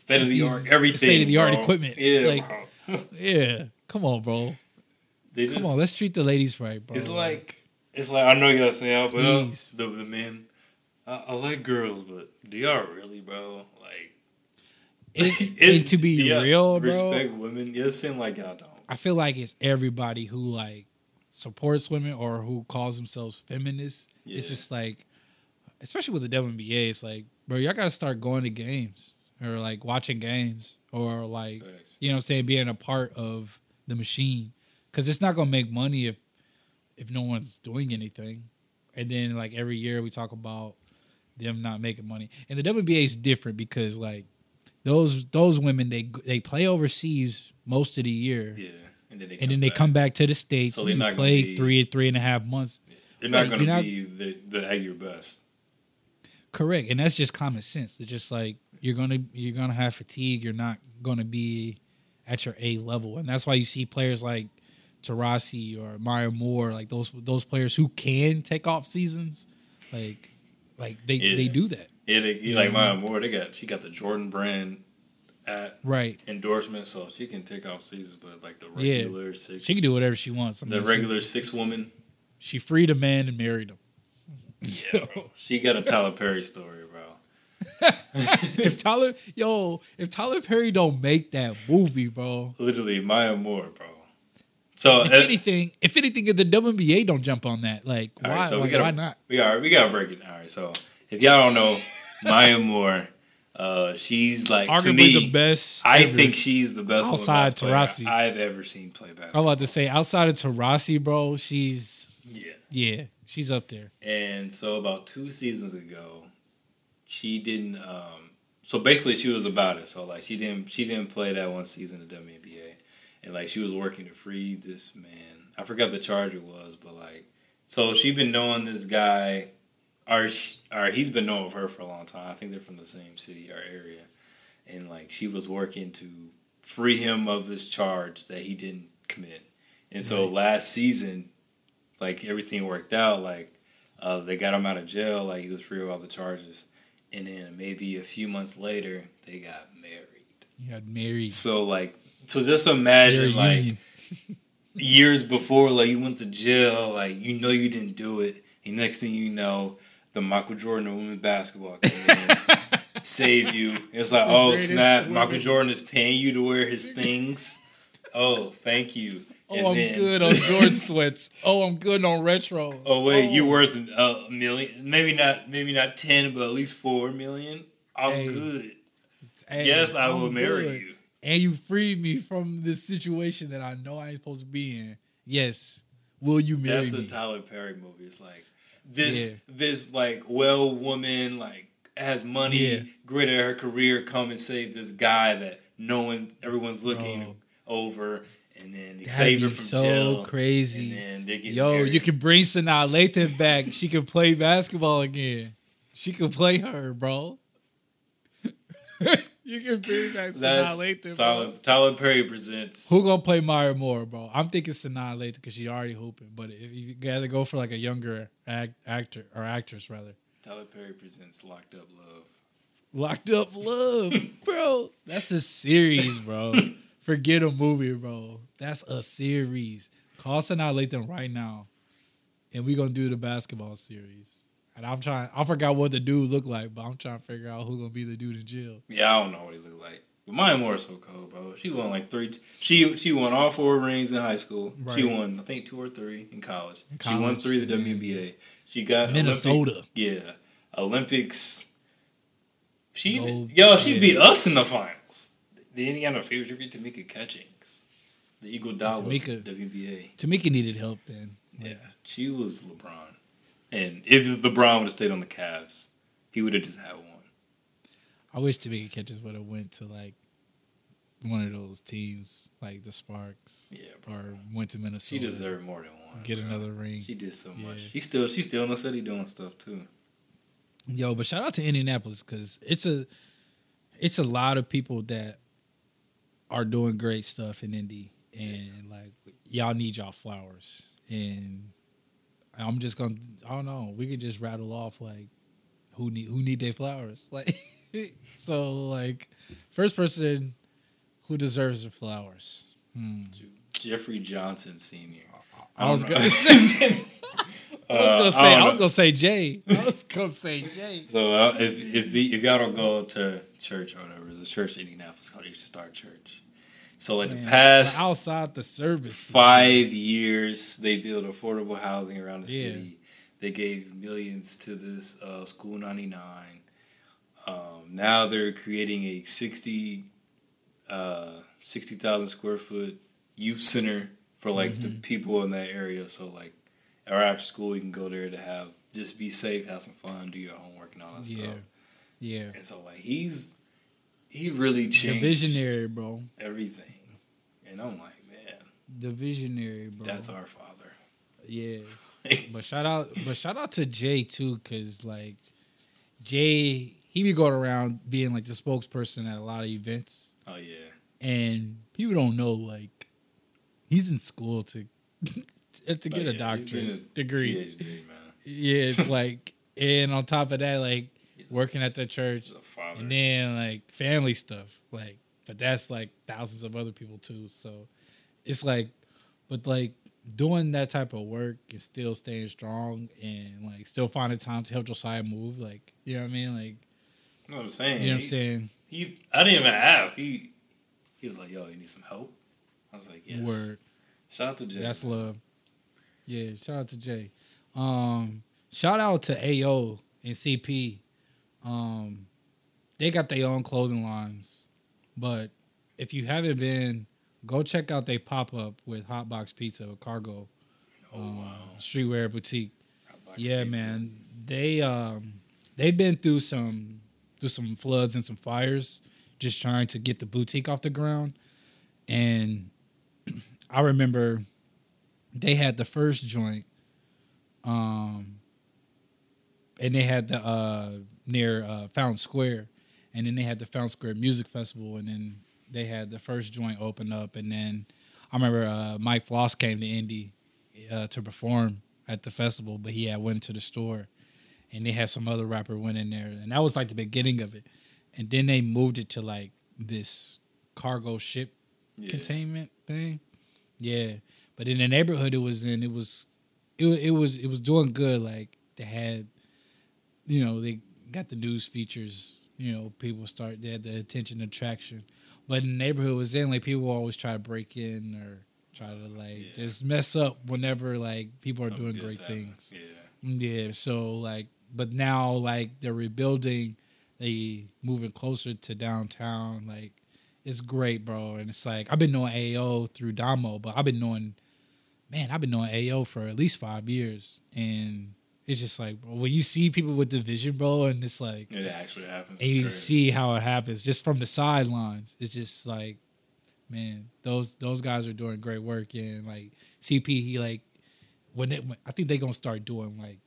Speaker 2: state of the art everything,
Speaker 1: state of the art equipment. Yeah, like, (laughs) yeah. Come on, bro. Just, Come on, let's treat the ladies right, bro.
Speaker 2: It's like it's like I know gotta say out, but uh, the, the men. I, I, like girls, but do y'all really, bro? Like,
Speaker 1: it, (laughs) it, to be real,
Speaker 2: bro. Respect women. It seems like y'all don't.
Speaker 1: I feel like it's everybody who like supports women or who calls themselves feminists. Yeah. It's just like, especially with the WNBA, it's like, bro, y'all gotta start going to games or like watching games or like, you know, I'm saying being a part of the machine because it's not gonna make money if if no one's doing anything. And then like every year we talk about them not making money, and the WNBA is different because like those those women they they play overseas most of the year.
Speaker 2: Yeah.
Speaker 1: And then they, and then they come back to the states so and play be, three three and a half months.
Speaker 2: They're not going to be the, the at your best.
Speaker 1: Correct, and that's just common sense. It's just like you're gonna you're gonna have fatigue. You're not gonna be at your A level, and that's why you see players like Taurasi or Maya Moore, like those those players who can take off seasons, like like they yeah. they do that.
Speaker 2: Yeah, they, like Maya Moore, they got she got the Jordan brand at
Speaker 1: right
Speaker 2: endorsement, so she can take off seasons. But like the regular yeah. six,
Speaker 1: she can do whatever she wants.
Speaker 2: I mean, the regular she, six woman,
Speaker 1: she freed a man and married him.
Speaker 2: Yeah, (laughs) bro. She got a Tyler Perry story. (laughs)
Speaker 1: if Tyler, yo, if Tyler Perry don't make that movie, bro,
Speaker 2: literally Maya Moore, bro. So
Speaker 1: if uh, anything, if anything, if the WNBA don't jump on that, like why? Right, so like,
Speaker 2: gotta,
Speaker 1: why not?
Speaker 2: We got we gotta break it. All right, so if y'all don't know, Maya Moore uh, she's like arguably me,
Speaker 1: the best.
Speaker 2: I ever. think she's the best outside Taurasi I've ever seen play basketball.
Speaker 1: I'm about to say outside of Taurasi, bro, she's
Speaker 2: yeah,
Speaker 1: yeah, she's up there.
Speaker 2: And so about two seasons ago, she didn't. Um, so basically, she was about it. So like, she didn't she didn't play that one season of WNBA, and like she was working to free this man. I forgot the charge it was, but like, so she been knowing this guy or, she, or he's been known with her for a long time. I think they're from the same city or area, and like she was working to free him of this charge that he didn't commit. And so right. last season, like everything worked out. Like uh, they got him out of jail. Like he was free of all the charges. And then maybe a few months later, they got married.
Speaker 1: You got married.
Speaker 2: So like, so just imagine like years before, like you went to jail. Like you know you didn't do it. And next thing you know, the Michael Jordan of women's basketball came (laughs) save you. It's like, oh snap, Michael Jordan is paying you to wear his things. Oh, thank you.
Speaker 1: Oh, and I'm then, good on (laughs) Jordan sweats. Oh, I'm good on retro.
Speaker 2: Oh wait, oh. you're worth uh, a million. Maybe not. Maybe not ten, but at least four million. I'm hey. good. Hey, yes, I I'm will marry good. you.
Speaker 1: And you freed me from this situation that I know I ain't supposed to be in. Yes, will you marry
Speaker 2: That's
Speaker 1: me?
Speaker 2: That's the Tyler Perry movie. It's like this yeah. this like well woman like has money, yeah. grit at her career, come and save this guy that no one everyone's looking over. And then they save her from
Speaker 1: so
Speaker 2: jail.
Speaker 1: crazy.
Speaker 2: And then
Speaker 1: Yo,
Speaker 2: married.
Speaker 1: you can bring Sanaa Lathan back. she can play basketball again. She can play her, bro. (laughs) You can bring back Sanaa Lathan,
Speaker 2: Tyler, Tyler, Perry presents.
Speaker 1: Who gonna play Maya Moore, bro? I'm thinking Sanaa Lathan because she already hooping. But if you gotta go for like a younger act, actor or actress rather.
Speaker 2: Tyler Perry presents Locked Up Love.
Speaker 1: Locked Up Love, (laughs) bro. That's a series, bro. (laughs) Forget a movie, bro. That's a series. Call Sanaa Lathan right now, and we're gonna do the basketball series. And I'm trying. I forgot what the dude looked like, but I'm trying to figure out who's gonna be the dude in jail.
Speaker 2: Yeah, I don't know what he looked like. But Maya Moore is so cold, bro. She won like three. She she won all four rings in high school. Right. She won I think two or three in college. In college she won three the WNBA. She got
Speaker 1: Minnesota.
Speaker 2: Olympic, yeah, Olympics. She Gold, yo she yeah. beat us in the finals. The Indiana Fever beat Tamika Catchings, the Eagle Dollar Tamika, WBA.
Speaker 1: Tamika needed help then.
Speaker 2: Yeah, she was LeBron. And if LeBron would have stayed on the Cavs, he would have just had one.
Speaker 1: I wish Tamika Catchings would have went to like one of those teams, like the Sparks.
Speaker 2: Yeah,
Speaker 1: bro. or went to Minnesota.
Speaker 2: She deserved more than one.
Speaker 1: Get bro. another ring.
Speaker 2: She did so much. She's still she's still in the city doing stuff too.
Speaker 1: Yo, but shout out to Indianapolis because it's a it's a lot of people that are doing great stuff in Indy, and like y'all need y'all flowers and I'm just gonna. I don't know. We could just rattle off like who need who need their flowers. (laughs) Like so, like first person who deserves the flowers. Hmm.
Speaker 2: Jeffrey Johnson Senior.
Speaker 1: I, I was gonna say. (laughs) I was gonna say. I, I, was gonna say Jay. I was gonna say Jay.
Speaker 2: So uh, if if if y'all don't go to church or whatever, there's a church in Indianapolis called Eastern Star Church. So like Man, the past
Speaker 1: outside the service
Speaker 2: five years, they built affordable housing around the yeah. city. They gave millions to this uh, School 99. Um, now they're creating a 60 uh, 60,000 square foot youth center for like mm-hmm. the people in that area. So like, or after school, you can go there to have just be safe, have some fun, do your homework and all that
Speaker 1: yeah.
Speaker 2: stuff.
Speaker 1: Yeah.
Speaker 2: And so like he's he really changed
Speaker 1: the visionary, bro.
Speaker 2: Everything. And I'm like, man.
Speaker 1: The visionary, bro.
Speaker 2: That's our father.
Speaker 1: Yeah. (laughs) but shout out but shout out to Jay too, cause like Jay he be going around being like the spokesperson at a lot of events.
Speaker 2: Oh yeah.
Speaker 1: And people don't know like he's in school to (laughs) to get oh, yeah. a doctorate degree.
Speaker 2: PhD,
Speaker 1: yeah, it's like and on top of that, like working at the church, and then like family stuff, like. But that's like thousands of other people too. So it's like, but like doing that type of work and still staying strong and like still finding time to help Josiah move, like you know what I mean, like.
Speaker 2: You know what I'm saying?
Speaker 1: You know what I'm saying?
Speaker 2: He, I didn't even ask. He, he was like, "Yo, you need some help." I was like, "Yes."
Speaker 1: Word.
Speaker 2: Shout out to Jay.
Speaker 1: That's love. Yeah, shout out to Jay. Um, shout out to AO and CP. Um, they got their own clothing lines, but if you haven't been, go check out they pop up with Hotbox Pizza or Cargo.
Speaker 2: Oh um, wow!
Speaker 1: Streetwear boutique. yeah, pizza. man. They um they've been through some through some floods and some fires, just trying to get the boutique off the ground. And (clears throat) I remember they had the first joint um, and they had the uh, near uh, Fountain Square, and then they had the Fountain Square Music Festival, and then they had the first joint open up, and then I remember uh, Mike Floss came to Indy uh, to perform at the festival, but he had went to the store, and they had some other rapper went in there, and that was like the beginning of it, and then they moved it to like this cargo ship yeah. containment thing, yeah. But in the neighborhood it was in, it was it, it was it was doing good. Like they had, you know, they got the news features. You know, people start they had the attention attraction. But in the neighborhood was in, like people always try to break in or try to like yeah. just mess up whenever like people are Something doing great things.
Speaker 2: Yeah.
Speaker 1: Mm, yeah. So like, but now like they're rebuilding, they moving closer to downtown. Like it's great, bro. And it's like I've been knowing AO through Damo, but I've been knowing man, I've been knowing AO for at least five years, and it's just like bro, when you see people with the vision, bro, and it's like
Speaker 2: it actually happens.
Speaker 1: And you see how it happens just from the sidelines. It's just like, man, those those guys are doing great work, and like CP, he like when they, I think they're gonna start doing like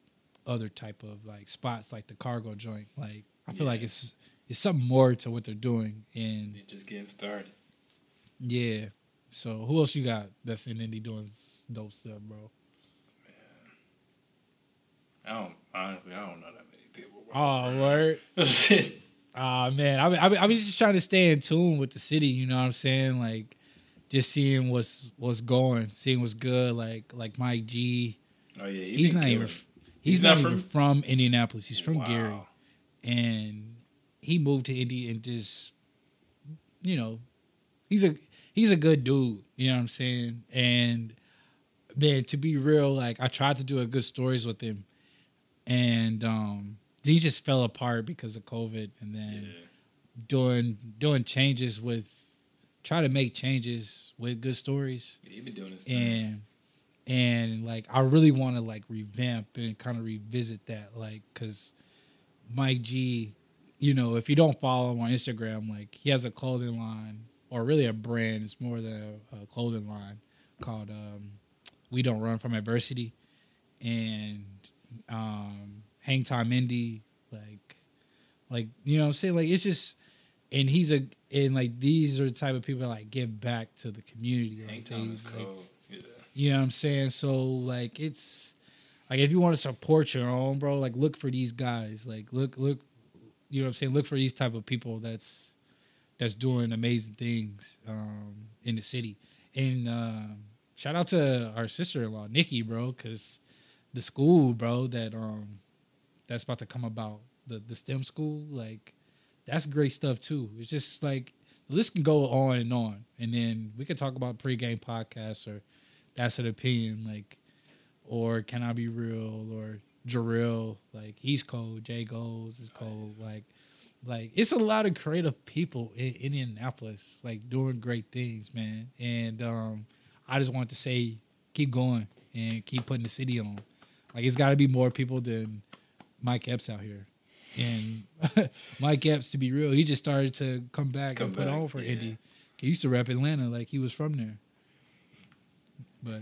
Speaker 1: other type of like spots like the cargo joint. Like I feel yeah. like it's it's something more to what they're doing, and
Speaker 2: they're just getting started.
Speaker 1: Yeah. So who else you got that's in Indy doing dope stuff, bro.
Speaker 2: I don't honestly. I don't know that many people.
Speaker 1: Oh, word. (laughs) Ah, uh, man. I I I was just trying to stay in tune with the city. You know what I'm saying? Like, just seeing what's what's going, seeing what's good. Like like Mike
Speaker 2: G. Oh
Speaker 1: yeah, he he's not even. He's, he's not, not from... even from Indianapolis. He's from wow. Gary, and he moved to Indy and just, you know, he's a he's a good dude. You know what I'm saying? And man, to be real, like I tried to do a good stories with him, and um, he just fell apart because of COVID, and then yeah. doing doing changes with try to make changes with good stories.
Speaker 2: Yeah, you've been doing this,
Speaker 1: and and like I really want to like revamp and kind of revisit that, like because Mike G, you know, if you don't follow him on Instagram, like he has a clothing line or really a brand. It's more than a, a clothing line called um, we don't run from adversity, and um, Hang Time Indy, like, like you know, what I'm saying like it's just, and he's a and like these are the type of people that like give back to the community.
Speaker 2: Hang Time is cool.
Speaker 1: yeah. You know what I'm saying? So like it's, like if you want to support your own, bro, like look for these guys. Like look, look, you know what I'm saying. Look for these type of people that's that's doing amazing things um, in the city. And uh, shout out to our sister in law, Nikki, bro, because the school, bro, that um that's about to come about the the STEM school, like that's great stuff too. It's just like the list can go on and on, and then we could talk about pregame podcasts or that's an opinion, like or can I be real or Jarrell, like he's cold, Jay Goes is cold, like like it's a lot of creative people in, in Indianapolis, like doing great things, man. And um, I just want to say, keep going and keep putting the city on. Like it's got to be more people than Mike Epps out here. And (laughs) Mike Epps, to be real, he just started to come back come and put back, on for yeah. Indy. He used to rap Atlanta like he was from there. But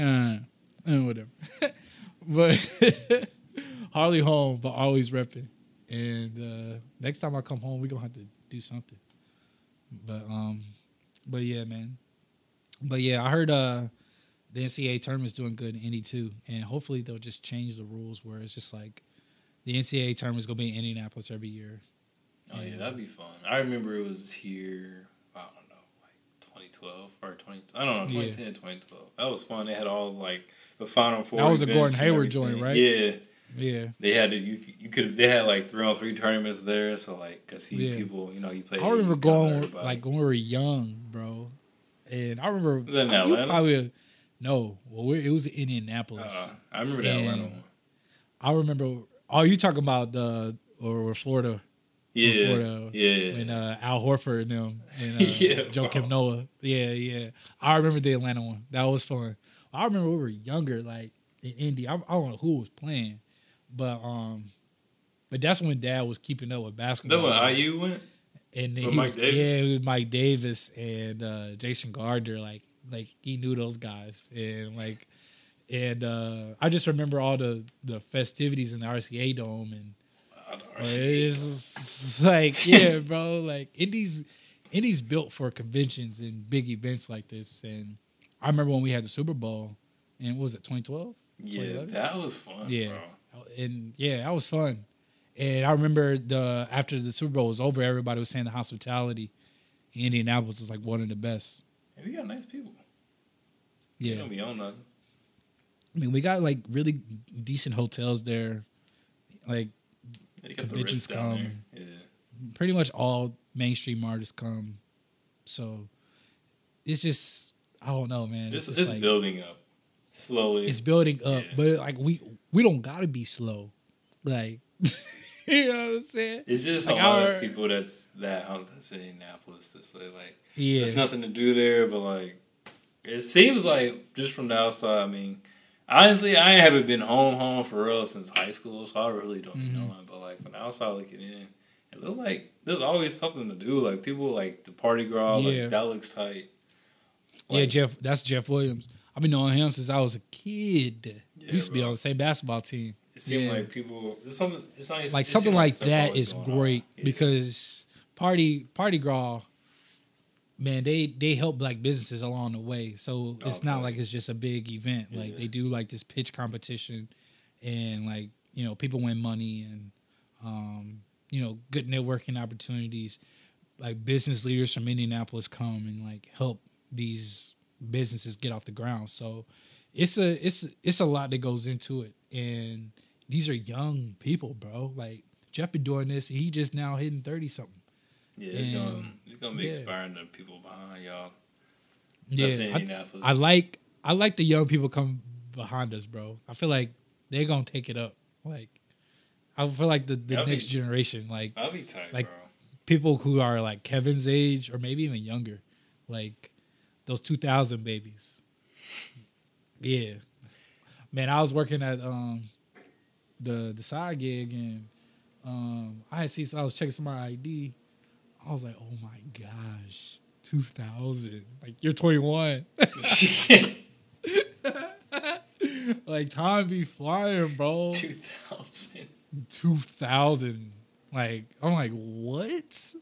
Speaker 1: uh, uh whatever. (laughs) but (laughs) Harley home, but always repping. And uh, next time I come home, we're gonna have to do something. But um, but yeah, man. But yeah, I heard uh the NCAA tournament is doing good in Indy too, and hopefully they'll just change the rules where it's just like the NCAA tournament is gonna be in Indianapolis every year.
Speaker 2: Oh yeah, that'd be fun. I remember it was here. I don't know, like 2012 or 20. I don't know, 2010, yeah. 2012. That was fun. They had all like the Final Four.
Speaker 1: That was a Gordon Hayward joint, right?
Speaker 2: Yeah.
Speaker 1: Yeah,
Speaker 2: they had to. You you could. They had like three on three tournaments there, so like I see yeah. people. You know, you play.
Speaker 1: I remember going like when we were young, bro, and I remember.
Speaker 2: Then Atlanta.
Speaker 1: Probably, no, well, it was in Indianapolis.
Speaker 2: Uh, I remember that Atlanta one. I
Speaker 1: remember. Oh, you talking about the or Florida?
Speaker 2: Yeah, Florida, yeah.
Speaker 1: When uh, Al Horford and them and (laughs) uh, yeah, Joakim Noah. Yeah, yeah. I remember the Atlanta one. That was fun. I remember we were younger, like in Indy. I, I don't know who was playing, but um, but that's when Dad was keeping up with basketball.
Speaker 2: That when IU went.
Speaker 1: And then was, Davis? yeah, it was Mike Davis and uh, Jason Gardner. Like like he knew those guys and like and uh, I just remember all the the festivities in the RCA Dome and it's like (laughs) yeah, bro. Like Indy's Indy's built for conventions and big events like this. And I remember when we had the Super Bowl, and what was it 2012?
Speaker 2: Yeah, that was fun.
Speaker 1: Yeah,
Speaker 2: bro.
Speaker 1: and yeah, that was fun. And I remember the after the Super Bowl was over, everybody was saying the hospitality in Indianapolis was like one of the best.
Speaker 2: And we got nice people.
Speaker 1: Yeah.
Speaker 2: They don't be on nothing.
Speaker 1: I mean, we got like really decent hotels there. Like
Speaker 2: yeah, conventions come. Yeah.
Speaker 1: Pretty much all mainstream artists come. So it's just I don't know, man.
Speaker 2: This it's like, building up slowly.
Speaker 1: It's building up, yeah. but like we we don't gotta be slow. Like (laughs) you know what I'm saying?
Speaker 2: It's just like a lot our, of people that's that hunt that's in Indianapolis to say like yeah. there's nothing to do there, but like it seems like just from the outside. I mean, honestly, I haven't been home home for real since high school, so I really don't mm-hmm. know. But like from the outside looking in, it looks like there's always something to do. Like people like the party girl, yeah. like that looks tight.
Speaker 1: Like, yeah, Jeff. That's Jeff Williams. I've been knowing him since I was a kid. Yeah, used to be on the same basketball team.
Speaker 2: It seemed yeah. like people. It's something. It's
Speaker 1: not, like something like, that is great yeah. because party party girl man, they they help black businesses along the way. So oh, it's not like it's just a big event. Yeah. Like they do like this pitch competition, and like you know people win money and um, you know good networking opportunities. Like business leaders from Indianapolis come and like help these businesses get off the ground. So it's a it's it's a lot that goes into it, and these are young people, bro. Like Jeff been doing this. He just now hitting thirty something.
Speaker 2: Yeah, it's and, gonna it's gonna be yeah. inspiring to people behind y'all. yeah,
Speaker 1: I, I, like I like the young people come behind us, bro. I feel like they're gonna take it up. Like I feel like the, the next be, generation, like
Speaker 2: I'll be tight,
Speaker 1: like
Speaker 2: bro.
Speaker 1: people who are like Kevin's age or maybe even younger, like those two thousand babies. Yeah, man, I was working at um the the side gig and um I had see I was checking some my ID I was like, oh my gosh, 2000. Like, you're 21. (laughs) like, time be flying, bro.
Speaker 2: 2000.
Speaker 1: 2000. Like, I'm like, what?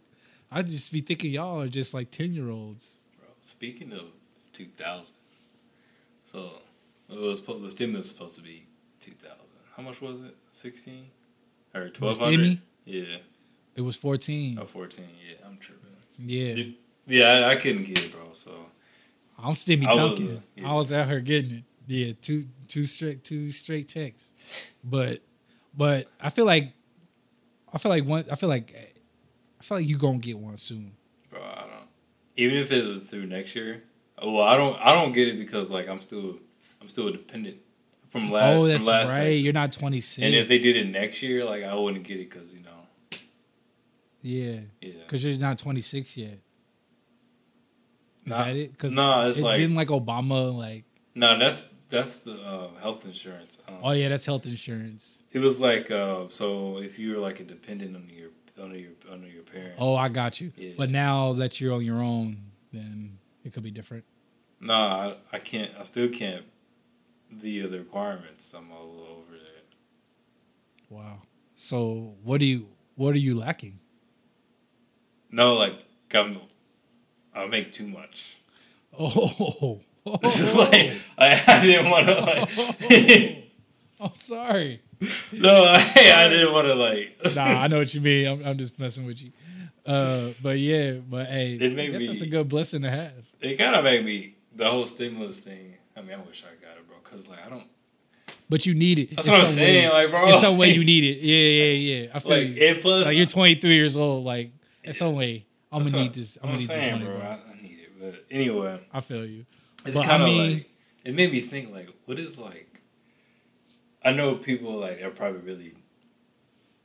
Speaker 1: I just be thinking y'all are just like 10 year olds.
Speaker 2: Bro, speaking of 2000, so it was supposed, the stimulus was supposed to be two thousand. How much was it? Sixteen or twelve hundred? Yeah.
Speaker 1: It was fourteen.
Speaker 2: Oh, 14. Yeah, I'm tripping.
Speaker 1: Yeah.
Speaker 2: Dude, yeah, I, I, couldn't get it, bro. So
Speaker 1: I'm Stimmy Duncan. Yeah. I was out here getting it. Yeah, two two straight two straight checks. But but I feel like I feel like one I feel like I feel like you gonna get one soon.
Speaker 2: Bro, I don't even if it was through next year. Oh, well, I don't I don't get it because like I'm still I'm still a dependent from last.
Speaker 1: Oh, that's
Speaker 2: from last
Speaker 1: right. You're not 26.
Speaker 2: And if they did it next year, like I wouldn't get it because you know.
Speaker 1: Yeah. Yeah. Because you're not 26 yet. Is
Speaker 2: nah,
Speaker 1: that it? Because
Speaker 2: no, nah, it's
Speaker 1: it
Speaker 2: like
Speaker 1: didn't like Obama like.
Speaker 2: No, that's that's the uh, health insurance.
Speaker 1: Oh yeah, that's health insurance.
Speaker 2: It was like uh, so if you were like a dependent on your under your under your parents.
Speaker 1: Oh, I got you. Yeah. But now that you're on your own, then it could be different.
Speaker 2: No, I, I can't. I still can't. The other requirements, I'm a little over that.
Speaker 1: Wow. So what do you what are you lacking?
Speaker 2: No, like come I'm, I make too much.
Speaker 1: Oh. (laughs)
Speaker 2: This is like I, (laughs) I didn't want to like. (laughs)
Speaker 1: I'm sorry.
Speaker 2: No, I, I didn't want to like.
Speaker 1: nah, I know what you mean. I'm, I'm just messing with you. Uh, but yeah, but hey, it made me, that's a good blessing to have.
Speaker 2: It kind of made me the whole stimulus thing. I mean, I wish I got it, bro, because like I don't.
Speaker 1: But you need it.
Speaker 2: That's what I'm saying,
Speaker 1: way,
Speaker 2: like, bro.
Speaker 1: In some way, you need it. Yeah, yeah, yeah. I feel
Speaker 2: like,
Speaker 1: you.
Speaker 2: And plus,
Speaker 1: like you're 23 years old. Like, in some way, I'm gonna need this. I'm,
Speaker 2: I'm
Speaker 1: gonna need
Speaker 2: saying,
Speaker 1: this
Speaker 2: money, bro. I, need it, but anyway,
Speaker 1: I feel you.
Speaker 2: It's kind of I mean, like it made me think like, what is like? I know people like are probably really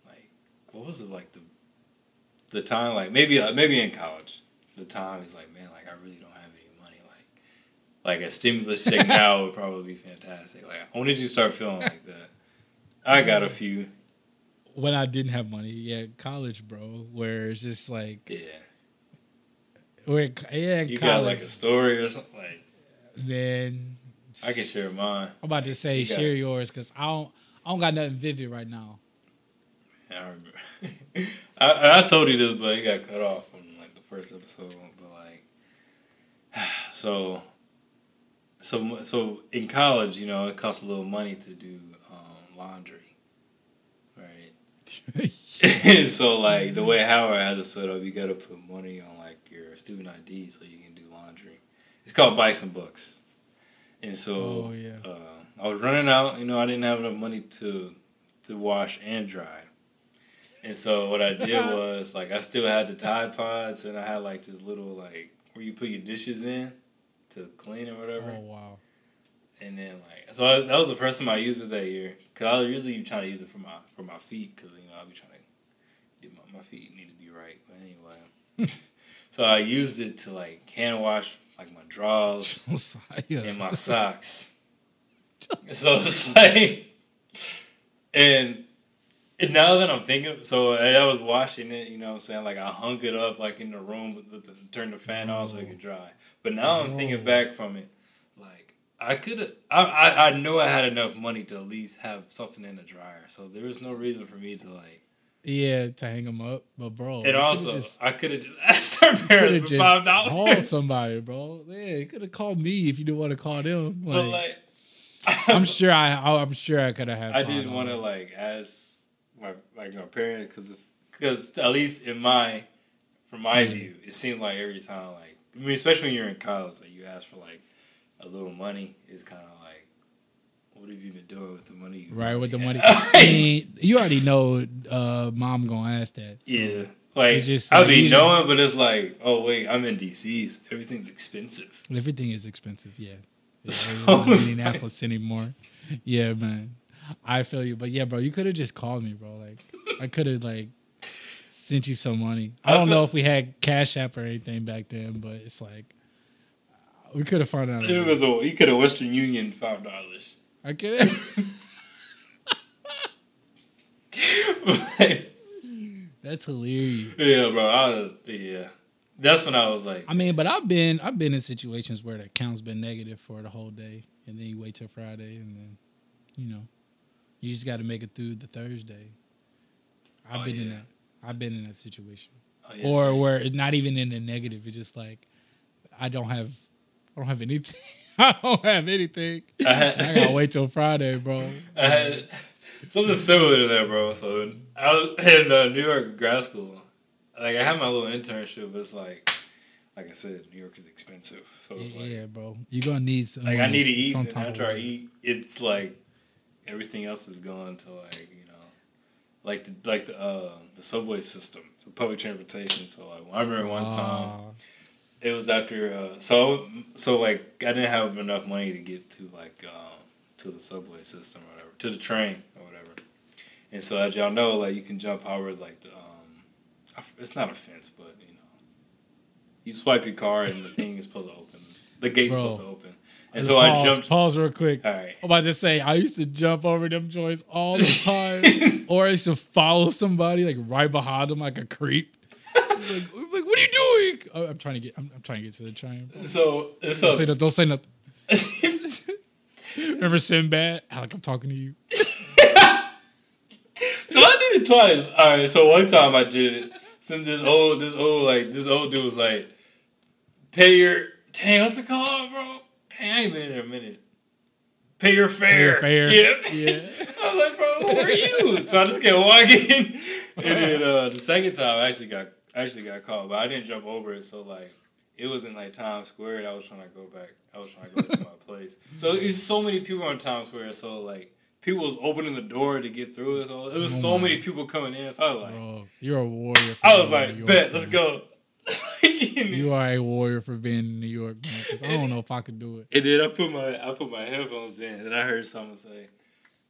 Speaker 2: like, what was it like the the time like maybe uh, maybe in college the time is like man like I really don't have any money like like a stimulus check (laughs) now would probably be fantastic like when did you start feeling like that? I got a few.
Speaker 1: When I didn't have money, yeah, college, bro, where it's just like
Speaker 2: yeah.
Speaker 1: Where yeah,
Speaker 2: you
Speaker 1: college,
Speaker 2: got like a story or something like
Speaker 1: then
Speaker 2: I can share mine.
Speaker 1: I'm about to say you share yours because I don't I don't got nothing vivid right now.
Speaker 2: I remember. (laughs) I, I told you this, but it got cut off from like the first episode. But like, (sighs) so, so, so in college, you know, it costs a little money to do um, laundry? (laughs) so like the way Howard has it set up, you got to put money on like your student ID so you can do laundry. It's called Bison Bucks, and so
Speaker 1: oh, yeah.
Speaker 2: uh, I was running out. You know, I didn't have enough money to to wash and dry. And so what I (laughs) did was like I still had the Tide Pods and I had like this little like where you put your dishes in to clean or whatever.
Speaker 1: Oh wow!
Speaker 2: And then like so I, that was the first time I used it that year because I was usually trying to use it for my for my feet because you know I'll be trying to do my, my feet need to be right. But anyway, (laughs) so I used it to like hand wash like my drawers (laughs) and my socks. so it's (laughs) like and and now that I'm thinking, so I was washing it, you know what I'm saying? Like I hung it up like in the room with, with the, turn the fan on so it could oh. dry. But now I'm thinking oh. back from it, I could have, I, I, I know I had enough money to at least have something in the dryer. So there was no reason for me to like.
Speaker 1: Yeah, to hang them up, but bro.
Speaker 2: And also, just, I could have asked our parents for five dollars.
Speaker 1: Called somebody, bro. Yeah, you could have called me if you didn't want to call them.
Speaker 2: Like, but like,
Speaker 1: I'm (laughs) sure I, I'm sure I could have had.
Speaker 2: I didn't want to like ask my like my parents because because at least in my from my mm-hmm. view, it seemed like every time like I mean, especially when you're in college, like you ask for like a little money, is kind of like, what have you been doing with the money?
Speaker 1: right with the money. (laughs) I mean, you already know, uh, mom gonna ask that.
Speaker 2: So yeah. Like just, I'll be knowing, just, but it's like, oh wait, I'm in DC. Everything's expensive.
Speaker 1: Everything is expensive. Yeah, (laughs) yeah so Indianapolis like, anymore. Yeah, man. I feel you, but yeah, bro, you could have just called me, bro. Like, I could have like sent you some money. I don't know if we had Cash App or anything back then, but it's like we could have found out.
Speaker 2: It was a, you could have Western Union five dollars.
Speaker 1: I could. (laughs) That's hilarious.
Speaker 2: Yeah, bro. I, yeah, that's when I was like.
Speaker 1: I mean, but I've been I've been in situations where the account's been negative for the whole day, and then you wait till Friday, and then you know you just got to make it through the Thursday. I've oh, been yeah. in that. I've been in that situation, oh, yeah, or same. where not even in the negative. It's just like I don't have, don't have anything. (laughs) I don't have anything. I, had, I gotta wait till Friday, bro.
Speaker 2: I had something similar to that, bro. So I was in uh, New York grad school. Like I had my little internship, but it's like, like I said, New York is expensive. So it's
Speaker 1: yeah,
Speaker 2: like,
Speaker 1: yeah, bro. you're gonna need some.
Speaker 2: Like I need to eat, and after I eat, it's like everything else is gone to like you know, like the like the uh, the subway system, the public transportation. So like I remember one time it was after uh, so so like I didn't have enough money to get to like um, to the subway system or whatever to the train or whatever, and so as y'all know, like you can jump over like the um, it's not a fence, but you know, you swipe your card and the (laughs) thing is supposed to open, the gate's Bro. supposed to open. And so
Speaker 1: pause,
Speaker 2: I jumped.
Speaker 1: Pause real quick. All right. I'm about to say I used to jump over them joints all the (laughs) time, or I used to follow somebody like right behind them like a creep (laughs) like, like, what are you doing? Oh, I'm trying to get. I'm, I'm, trying to get to the train.
Speaker 2: So,
Speaker 1: so don't say, no, don't say nothing. (laughs) Remember Sinbad? Like I'm talking to you.
Speaker 2: so I did it twice. All right. So one time I did it. Some this old, this old, like this old dude was like, "Pay your dang, what's it called, bro? Dang, I ain't been in there a minute." Pay your fare. Pay your fare. Yep. Yeah. (laughs) I was like, bro, who are you? so I just kept walking. (laughs) And then uh, the second time I actually got I actually got caught, but I didn't jump over it. So like, it was in like Times Square. And I was trying to go back. I was trying to go to my (laughs) place. So it's so many people on Times Square. So like, people was opening the door to get through it. So it was oh so many mm. people coming in. So I was like, Bro,
Speaker 1: you're a warrior.
Speaker 2: I was like, York, bet, let's go. (laughs)
Speaker 1: you are a warrior for being in New York, man. I don't (laughs) know if I could do it.
Speaker 2: And then I put my I put my headphones in, and I heard someone say,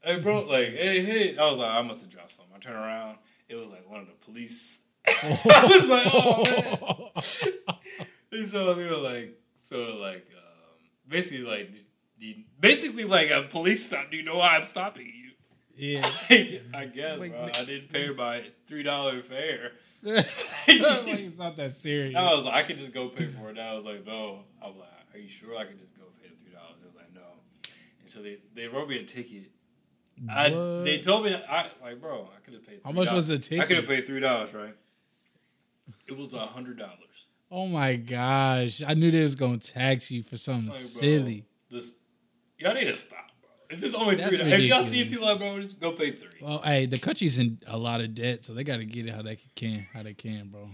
Speaker 2: "Hey, bro, like, hey, hey." I was like, I must have dropped something. I turn around, it was like one of the police (laughs) I was like, oh man. (laughs) and so they were like, sort of like, um, basically like, basically like a police stop. Do you know why I'm stopping you? Yeah, (laughs) I guess, like, bro. I didn't pay my three dollar fare.
Speaker 1: like it's not that serious.
Speaker 2: I was like, I could just go pay for it. I was like, no. I was like, are you sure I can just go pay the three dollars? I was like, no. And so they they wrote me a ticket. I, they told me that I like, bro, I could have paid. $3.
Speaker 1: How much was the ticket?
Speaker 2: I could have paid three dollars, right? It was a hundred dollars.
Speaker 1: Oh my gosh! I knew they was gonna tax you for something like, bro, silly.
Speaker 2: Just y'all need to stop, bro. If it's only three, if y'all see people like bro, just go pay three.
Speaker 1: Well, hey, the country's in a lot of debt, so they got to get it how they can, how they can, bro.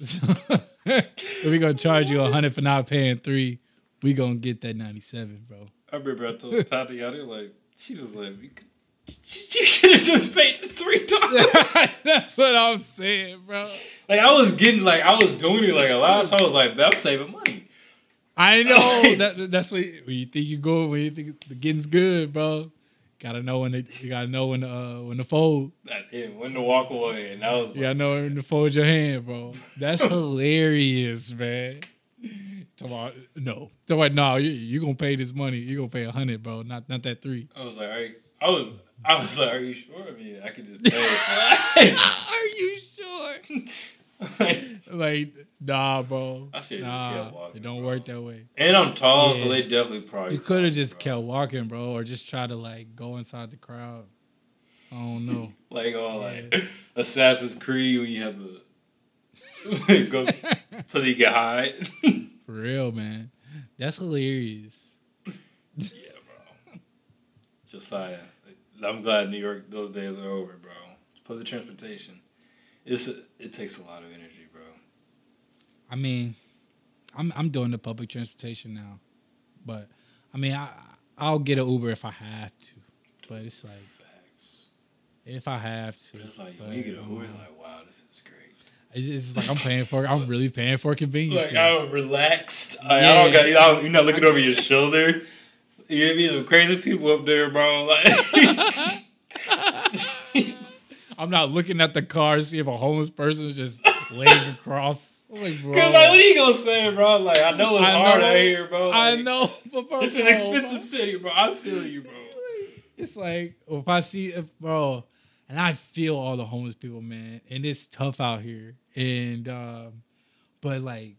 Speaker 1: (laughs) if we gonna charge you a hundred for not paying three, we gonna get that ninety seven, bro.
Speaker 2: I remember I told Tatiana like she was like, you should have just paid the three dollars. (laughs)
Speaker 1: That's what I'm saying, bro.
Speaker 2: Like I was getting like I was doing it like a lot, so I was like, I'm saving money.
Speaker 1: I know (laughs) that that's what when you think you go when you think the getting's good, bro. Gotta know when it, you gotta know when uh when to fold.
Speaker 2: That it, when to walk away, and that was
Speaker 1: yeah, like, I know when to fold your hand, bro. That's (laughs) hilarious, man. Tomorrow, no, tomorrow, no, you you gonna pay this money. You are gonna pay a hundred, bro. Not not that three.
Speaker 2: I was like, all right. I was I was like, "Are you sure?" I mean, I could just (laughs) pay.
Speaker 1: Are you sure? (laughs) like, nah, bro. I should nah, just kept walking. It don't bro. work that way.
Speaker 2: And I'm tall, yeah. so they definitely probably.
Speaker 1: You could have just bro. kept walking, bro, or just try to like go inside the crowd. I don't know. (laughs)
Speaker 2: like all yeah. like Assassin's Creed when you have to go so that you can hide.
Speaker 1: For real, man. That's hilarious.
Speaker 2: yeah, bro. Josiah. I'm glad New York those days are over, bro. Public transportation, it's a, it takes a lot of energy, bro.
Speaker 1: I mean, I'm I'm doing the public transportation now, but I mean I I'll get an Uber if I have to, but it's like Facts. if I have to.
Speaker 2: But it's like but, you get an um, Uber, like wow, this is great.
Speaker 1: It's like I'm paying for. I'm (laughs) really paying for convenience.
Speaker 2: Like I'm relaxed. yeah. I don't got. You're not looking over your (laughs) shoulder. You be some crazy people up there, bro. Like, (laughs)
Speaker 1: I'm not looking at the car to see if a homeless person is just laying across.
Speaker 2: like, bro. Cause like, what are you gonna say, bro? Like, I know it's I hard know, out here, bro. Like,
Speaker 1: I know, but bro,
Speaker 2: it's an expensive city, bro. I feel you, bro.
Speaker 1: It's like if I see, if, bro, and I feel all the homeless people, man, and it's tough out here, and um, but like,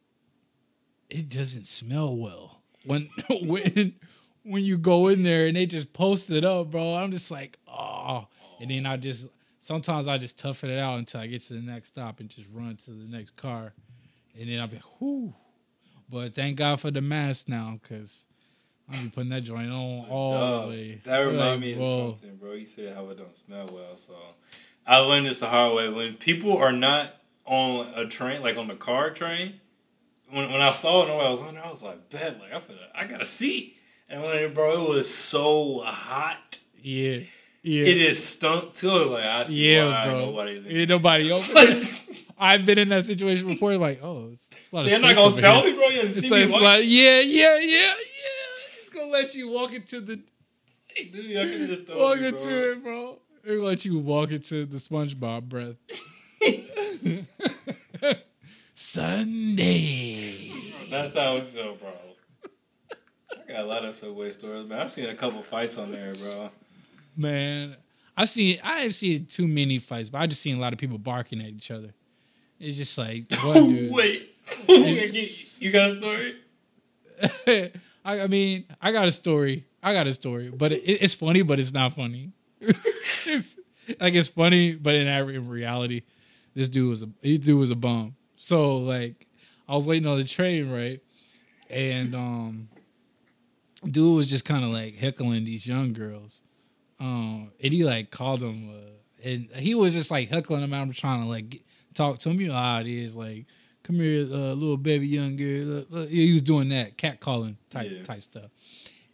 Speaker 1: it doesn't smell well when (laughs) when when you go in there and they just post it up, bro. I'm just like, oh. And then I just sometimes I just toughen it out until I get to the next stop and just run to the next car. And then I'll be, whoo. But thank God for the mask now, because I'll be putting that joint on all Dog, the way.
Speaker 2: That reminds like, me of something, bro. You said how it don't smell well, so I learned this the hard way. When people are not on a train, like on the car train, when, when I saw it, I was on there, I was like, bet, like I feel, I got a seat. And when it, bro, it was so hot.
Speaker 1: Yeah. Yeah.
Speaker 2: It is stunk too. Like I see yeah, why
Speaker 1: bro. nobody's in. Yeah, nobody open. (laughs) I've been in that situation before. Like, oh, it's, it's a lot see, of. You're not gonna tell here. me, bro. You it's, see like, me like, yeah, yeah, yeah, yeah. It's gonna let you walk into the. Hey, dude, just walk me, into it, bro. It let you walk into the SpongeBob breath. (laughs) (laughs) Sunday.
Speaker 2: That's how it feel, bro. I got a lot of subway stories, man. I've seen a couple fights on there, bro.
Speaker 1: Man, I've seen I haven't seen too many fights, but I just seen a lot of people barking at each other. It's just like (laughs)
Speaker 2: wait, you got a story? (laughs)
Speaker 1: I, I, mean, I got a story. I got a story, but it, it's funny, but it's not funny. (laughs) like it's funny, but in, in reality, this dude was a this dude was a bum. So like, I was waiting on the train, right? And um, dude was just kind of like heckling these young girls. Um, and he like called them, uh, and he was just like heckling them out, I'm trying to like get, talk to him. You know how it is, like, come here, uh, little baby young girl. Uh, he was doing that cat calling type yeah. type stuff,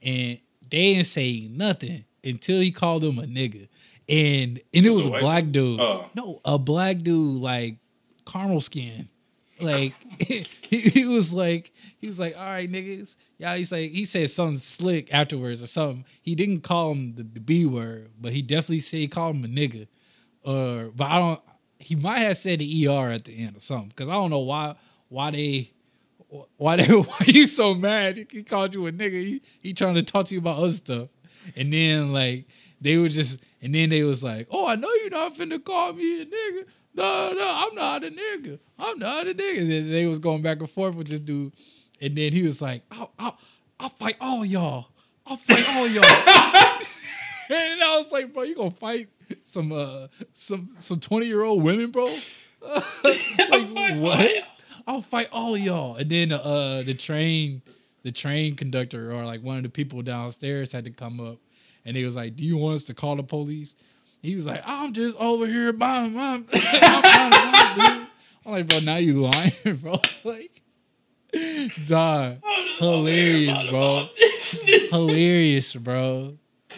Speaker 1: and they didn't say nothing until he called him a nigga, and and it was, was a, black dude. Oh. No, a black dude like caramel skin. Like (laughs) he, he was like he was like, all right, niggas. Yeah, he's like he said something slick afterwards or something. He didn't call him the, the B word, but he definitely said he called him a nigga. Or uh, but I don't. He might have said the er at the end or something because I don't know why why they why they (laughs) why you so mad? He called you a nigga. He he trying to talk to you about other stuff, and then like they were just and then they was like, oh, I know you're not finna call me a nigga. No, no, I'm not a nigga. I'm not a nigga. And then they was going back and forth with this dude. And then he was like, I'll, I'll, I'll fight all y'all. I'll fight all y'all. (laughs) and I was like, bro, you gonna fight some uh some some 20 year old women, bro? (laughs) like (laughs) what? I'll fight all y'all. And then uh the train the train conductor or like one of the people downstairs had to come up and he was like, Do you want us to call the police? He was like, I'm just over here buying my I'm like, bro, now you lying, bro. Like Dog. Hilarious, bro. Hilarious, bro.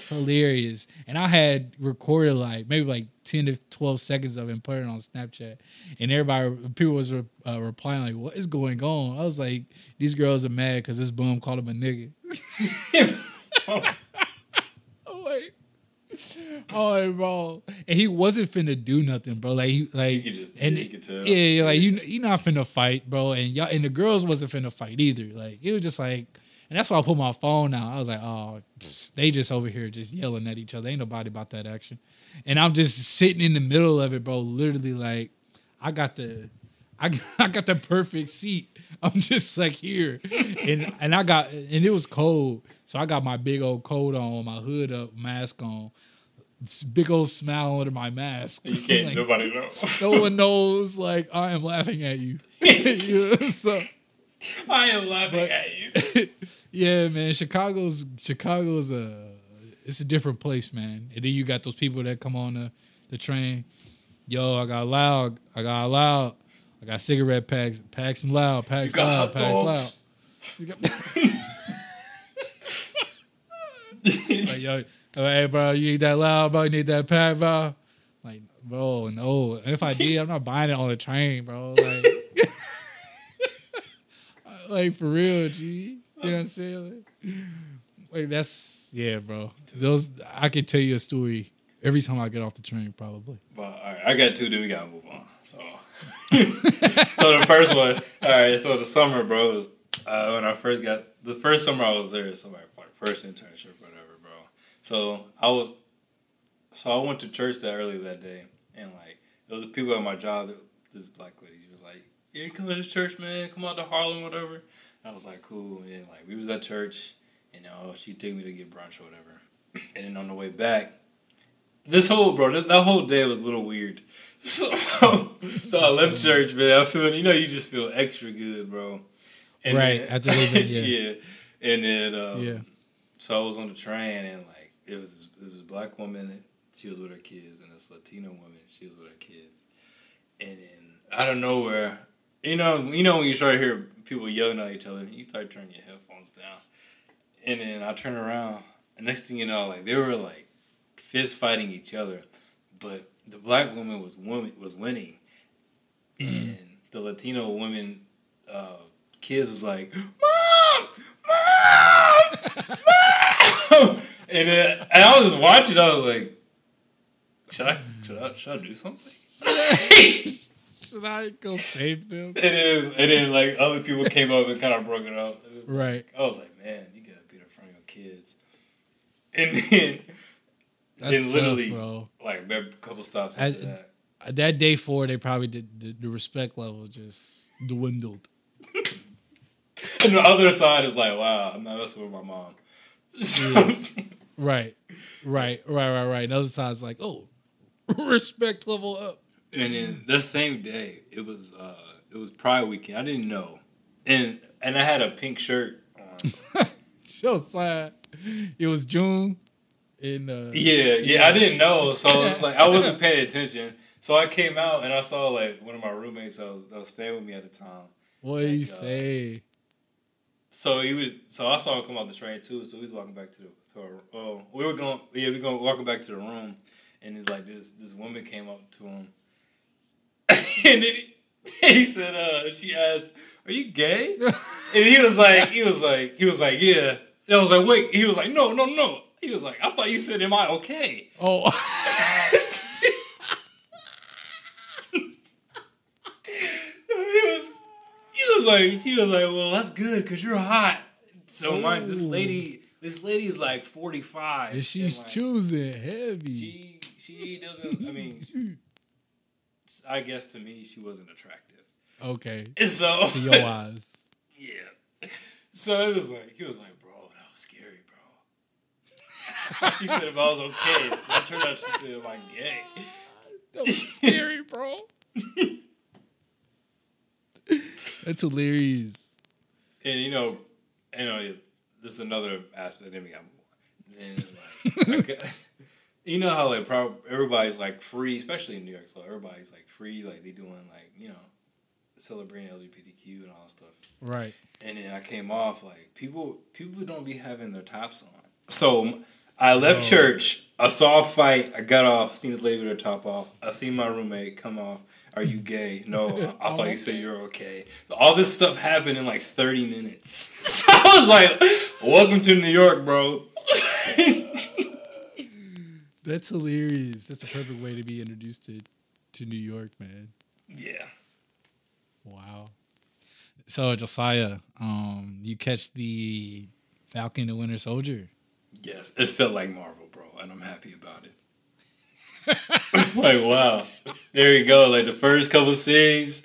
Speaker 1: Hilarious. And I had recorded like maybe like 10 to 12 seconds of it and put it on Snapchat. And everybody, people was re- uh, replying like, what is going on? I was like, these girls are mad because this boom called him a nigga. (laughs) (laughs) oh, bro, and he wasn't finna do nothing, bro. Like he, like, he just, and he could tell. yeah, like you, you not finna fight, bro. And y'all, and the girls wasn't finna fight either. Like it was just like, and that's why I put my phone out. I was like, oh, they just over here just yelling at each other. Ain't nobody about that action. And I'm just sitting in the middle of it, bro. Literally, like, I got the, I, (laughs) I got the perfect seat. I'm just like here, and and I got and it was cold, so I got my big old coat on, my hood up, mask on, big old smile under my mask.
Speaker 2: You can't. (laughs) like, nobody knows. (laughs)
Speaker 1: no one knows. Like I am laughing at you. (laughs)
Speaker 2: you know, so I am laughing but, at you.
Speaker 1: yeah, man. Chicago's Chicago's a it's a different place, man. And then you got those people that come on the the train. Yo, I got loud. I got loud. I got cigarette packs, packs and loud, packs loud, packs loud. You got, like, yo, hey, bro, you need that loud, bro. You need that pack, bro. Like, bro, no. And if I did, I'm not buying it on the train, bro. Like, (laughs) like for real, G. You know what I'm saying? Like, like that's yeah, bro. Those I can tell you a story every time I get off the train, probably.
Speaker 2: But I got two. Then we gotta move on. So, (laughs) so the first one, all right. So the summer, bro, was uh, when I first got the first summer I was there. So my first internship, so I was, so I went to church that early that day, and like there was people at my job. That, this black lady, she was like, "Yeah, come to church, man. Come out to Harlem, whatever." And I was like, "Cool." And then, like we was at church, and uh, she took me to get brunch or whatever. And then on the way back, this whole bro, that, that whole day was a little weird. (laughs) So, so I left church, man. I feel, you know, you just feel extra good, bro.
Speaker 1: And right then, after (laughs) leaving, yeah,
Speaker 2: yeah. And then, um, yeah so I was on the train and like it was this, this black woman. She was with her kids, and this Latino woman. She was with her kids. And then out of nowhere, you know, you know when you start to hear people yelling at each other, you start turning your headphones down. And then I turn around, and next thing you know, like they were like fist fighting each other, but the black woman was woman was winning, mm-hmm. and the Latino woman uh, kids was like, "Mom, mom, (laughs) mom," and, then, and I was just watching. I was like, "Should I should I should I do something?" (laughs)
Speaker 1: should I go save them? And
Speaker 2: then and then like other people came up and kind of broke it up. It
Speaker 1: right.
Speaker 2: Like, I was like, man, you gotta be in front of your kids, and then. That's then literally, tough, like a couple stops after I, that
Speaker 1: that day four, they probably did the, the respect level just dwindled. (laughs)
Speaker 2: and the other side is like, wow, I'm not messing with my mom. (laughs)
Speaker 1: right, right, right, right, right. Another side is like, oh, (laughs) respect level up.
Speaker 2: And then the same day, it was uh it was Pride weekend. I didn't know, and and I had a pink shirt on. (laughs)
Speaker 1: so sad. It was June. In uh,
Speaker 2: yeah, yeah, yeah, I didn't know, so it's like I wasn't (laughs) paying attention. So I came out and I saw like one of my roommates that was that was staying with me at the time.
Speaker 1: What do you uh, say?
Speaker 2: So he was. So I saw him come off the train too. So he was walking back to the. To oh, we were going. Yeah, we were going walking back to the room, and he's like this. This woman came up to him, (laughs) and then he, (laughs) he said, uh, she asked, "Are you gay?" (laughs) and he was like, he was like, he was like, yeah. And I was like, wait. He was like, no, no, no. He was like, I thought you said, "Am I okay?"
Speaker 1: Oh.
Speaker 2: He was like, she was like, well, that's good because you're hot. So my this lady, this lady's like forty five,
Speaker 1: and she's and like, choosing heavy.
Speaker 2: She she doesn't. I mean, (laughs) she, I guess to me she wasn't attractive.
Speaker 1: Okay. (laughs)
Speaker 2: And so
Speaker 1: to your (laughs) eyes.
Speaker 2: Yeah. So it was like he was like, bro, that was scary, bro. she said if I was okay. It turned out she said, "Am I gay?"
Speaker 1: That was scary, bro. That's hilarious.
Speaker 2: And you know, you uh, know, this is another aspect. Then we got more. And it's like, okay, (laughs) you know how like pro- everybody's like free, especially in New York. So everybody's like free, like they doing like you know, celebrating LGBTQ and all that stuff.
Speaker 1: Right.
Speaker 2: And then I came off like people people don't be having their tops on. So I left oh. church. I saw a fight. I got off. Seen the lady with her top off. I seen my roommate come off. Are you gay? No, I, thought you said you're okay. All this stuff happened in like 30 minutes. (laughs) So I was like, welcome to New York, bro. (laughs)
Speaker 1: That's hilarious. That's the perfect way to be introduced to, to New York, man.
Speaker 2: Yeah.
Speaker 1: Wow. So Josiah, um, you catch the Falcon and Winter Soldier.
Speaker 2: Yes, it felt like Marvel, bro, and I'm happy about it. (laughs) like wow, there you go. Like the first couple scenes,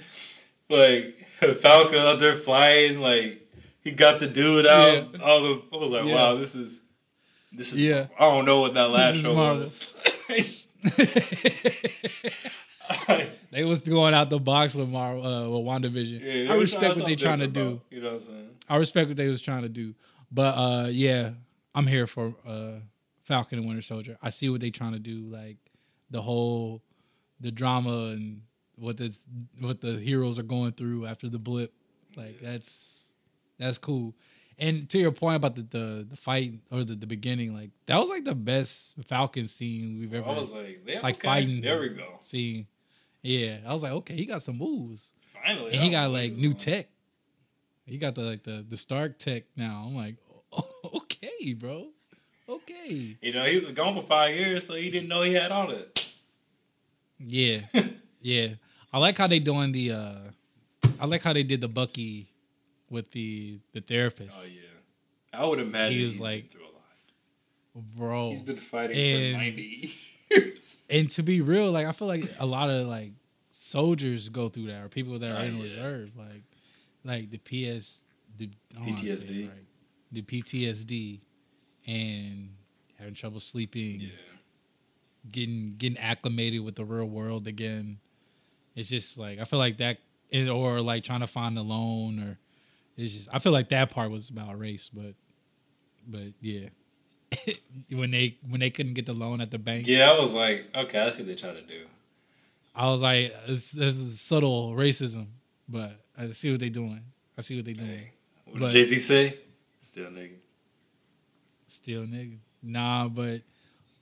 Speaker 2: like Falcon out there flying, like he got the dude out. Yeah. All the I was like, yeah. wow, this is this is. Yeah, I don't know what that last show was. (laughs) (laughs)
Speaker 1: they was going out the box with Mar uh, with WandaVision. Yeah, I respect what they trying to do.
Speaker 2: You know what I'm saying?
Speaker 1: I respect what they was trying to do, but uh, yeah, I'm here for uh, Falcon and Winter Soldier. I see what they're trying to do. Like the whole the drama and what the what the heroes are going through after the blip. Like that's that's cool. And to your point about the the, the fight or the, the beginning, like that was like the best Falcon scene we've ever. I
Speaker 2: was like, like okay. fighting. There we go.
Speaker 1: Scene. Yeah, I was like, okay, he got some moves.
Speaker 2: Finally,
Speaker 1: and he got like new on. tech. He got the like the the Stark tech now. I'm like, okay, bro. Okay.
Speaker 2: You know, he was gone for five years, so he didn't know he had all that.
Speaker 1: Yeah, (laughs) yeah. I like how they doing the. uh I like how they did the Bucky with the the therapist.
Speaker 2: Oh yeah, I would imagine he was like through a lot.
Speaker 1: Bro,
Speaker 2: he's been fighting and, for ninety years. (laughs)
Speaker 1: And to be real, like I feel like a lot of like soldiers go through that, or people that are oh, in yeah. reserve, like like the PS, the
Speaker 2: PTSD,
Speaker 1: right, the PTSD, and having trouble sleeping.
Speaker 2: Yeah
Speaker 1: getting getting acclimated with the real world again. It's just like I feel like that, or like trying to find a loan, or it's just I feel like that part was about race, but but yeah, (laughs) when they when they couldn't get the loan at the bank.
Speaker 2: Yeah, I was like, okay, I see what they try to do.
Speaker 1: I was like, this, this is subtle racism, but I see what they're doing. I see what they're doing. Hey,
Speaker 2: what did Jay Z say? Still nigga.
Speaker 1: Still nigga. Nah, but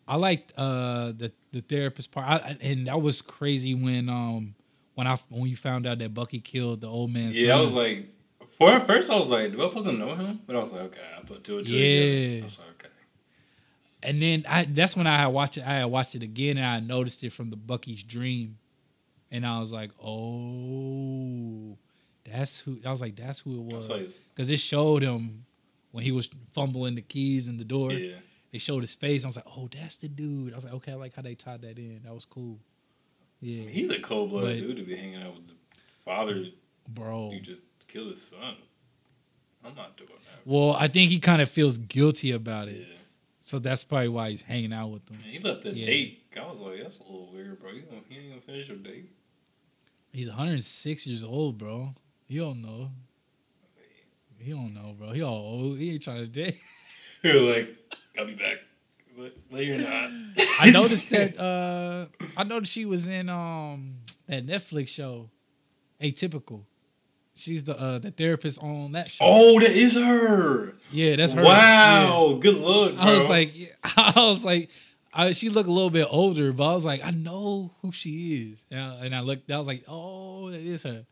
Speaker 1: I liked uh, the the therapist part, I, and that was crazy when um when I when you found out that Bucky killed the old man.
Speaker 2: Yeah, son. I was like, for at first I was like, do I supposed to know him? But I was like, okay, I put two and two yeah. together. I was like, okay.
Speaker 1: And then I that's when I had watched it. I had watched it again, and I noticed it from the Bucky's dream, and I was like, oh, that's who. I was like, that's who it was, because it showed him when he was fumbling the keys in the door. Yeah they showed his face. I was like, oh, that's the dude. I was like, okay, I like how they tied that in. That was cool. Yeah,
Speaker 2: he's a cold blooded dude to be hanging out with the father. Bro, you just killed his son. I'm not doing that.
Speaker 1: Well, I think he kind of feels guilty about it. Yeah. So that's probably why he's hanging out with them.
Speaker 2: Man, he left the yeah. date. I was like, that's a little weird, bro. You gonna, he ain't gonna finish your date.
Speaker 1: He's 106 years old, bro. You don't know. He don't know, bro. He all old. He ain't trying to date. (laughs)
Speaker 2: He was like, I'll be back. But, you're not.
Speaker 1: I (laughs) noticed that. Uh, I noticed she was in um that Netflix show, Atypical. She's the uh, the therapist on that show.
Speaker 2: Oh, that is her.
Speaker 1: Yeah, that's her.
Speaker 2: Wow, yeah. good look. Bro.
Speaker 1: I was like, (laughs) I was like, I, she looked a little bit older, but I was like, I know who she is, and I, and I looked. I was like, oh, that is her.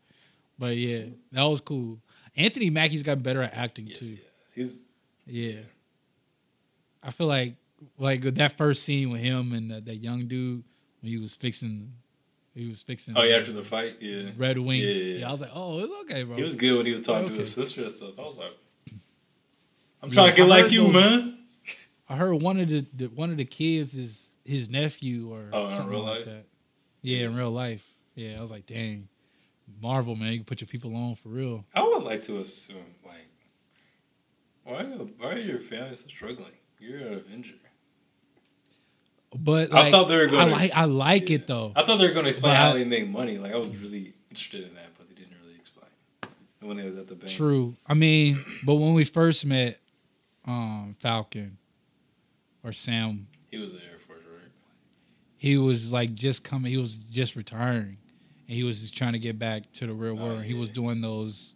Speaker 1: But yeah, that was cool. Anthony Mackie's got better at acting yes, too.
Speaker 2: Yes, he's
Speaker 1: yeah. I feel like like that first scene with him and that, that young dude when he was fixing he was fixing.
Speaker 2: Oh yeah, after the fight, yeah.
Speaker 1: Red Wing. Yeah, yeah, yeah. I was like, oh, it's okay, bro.
Speaker 2: He was good when he was talking okay. to his sister and stuff. I was like, I'm trying to get like you, those, man.
Speaker 1: I heard one of the, the, one of the kids is his nephew or
Speaker 2: oh,
Speaker 1: something like
Speaker 2: life?
Speaker 1: that. Yeah, in real life. Yeah, I was like, dang, Marvel man, you can put your people on for real.
Speaker 2: I would like to assume like, why why are your family so struggling? You're an Avenger.
Speaker 1: But like,
Speaker 2: I thought they were going.
Speaker 1: I like I like yeah. it though.
Speaker 2: I thought they were going to explain how they make money. Like I was really interested in that, but they didn't really explain. When they was at the bank.
Speaker 1: True. I mean, but when we first met, um, Falcon or Sam,
Speaker 2: he was the Air Force, right?
Speaker 1: He was like just coming. He was just retiring, and he was just trying to get back to the real oh, world. Yeah. He was doing those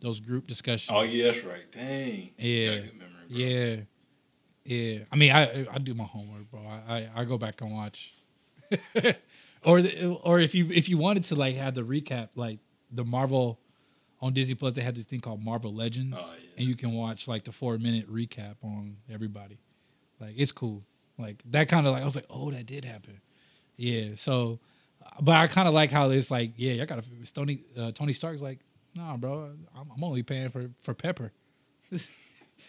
Speaker 1: those group discussions.
Speaker 2: Oh yeah, that's right. Dang.
Speaker 1: Yeah. Memory, yeah. Yeah, I mean, I I do my homework, bro. I I, I go back and watch, (laughs) or the, or if you if you wanted to like have the recap, like the Marvel on Disney Plus, they had this thing called Marvel Legends, oh, yeah. and you can watch like the four minute recap on everybody. Like it's cool, like that kind of like I was like, oh, that did happen. Yeah, so, but I kind of like how it's like, yeah, I got to Tony uh, Tony Stark's like, nah, bro, I'm, I'm only paying for for Pepper. (laughs) this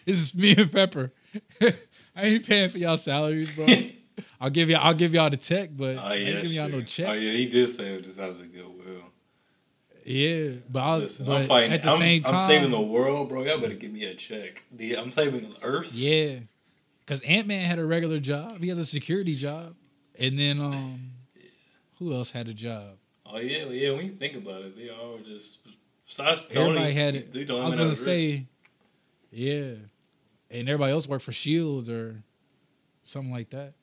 Speaker 1: is me and Pepper. (laughs) I ain't paying for y'all salaries, bro. (laughs) I'll give y'all. I'll give y'all the check, but oh, yeah, I ain't giving y'all no check.
Speaker 2: Oh yeah, he did say it just out of the goodwill.
Speaker 1: Yeah, but I was. Listen, but I'm fighting. At the I'm, same time,
Speaker 2: I'm saving the world, bro. Y'all better give me a check. I'm saving the Earth.
Speaker 1: Yeah, because Ant Man had a regular job. He had a security job, and then um, yeah. Who else had a job?
Speaker 2: Oh yeah, yeah. When you think about it, they all just. Besides
Speaker 1: Tony, everybody had it. I was gonna say, yeah, and everybody else worked for Shield or something like that.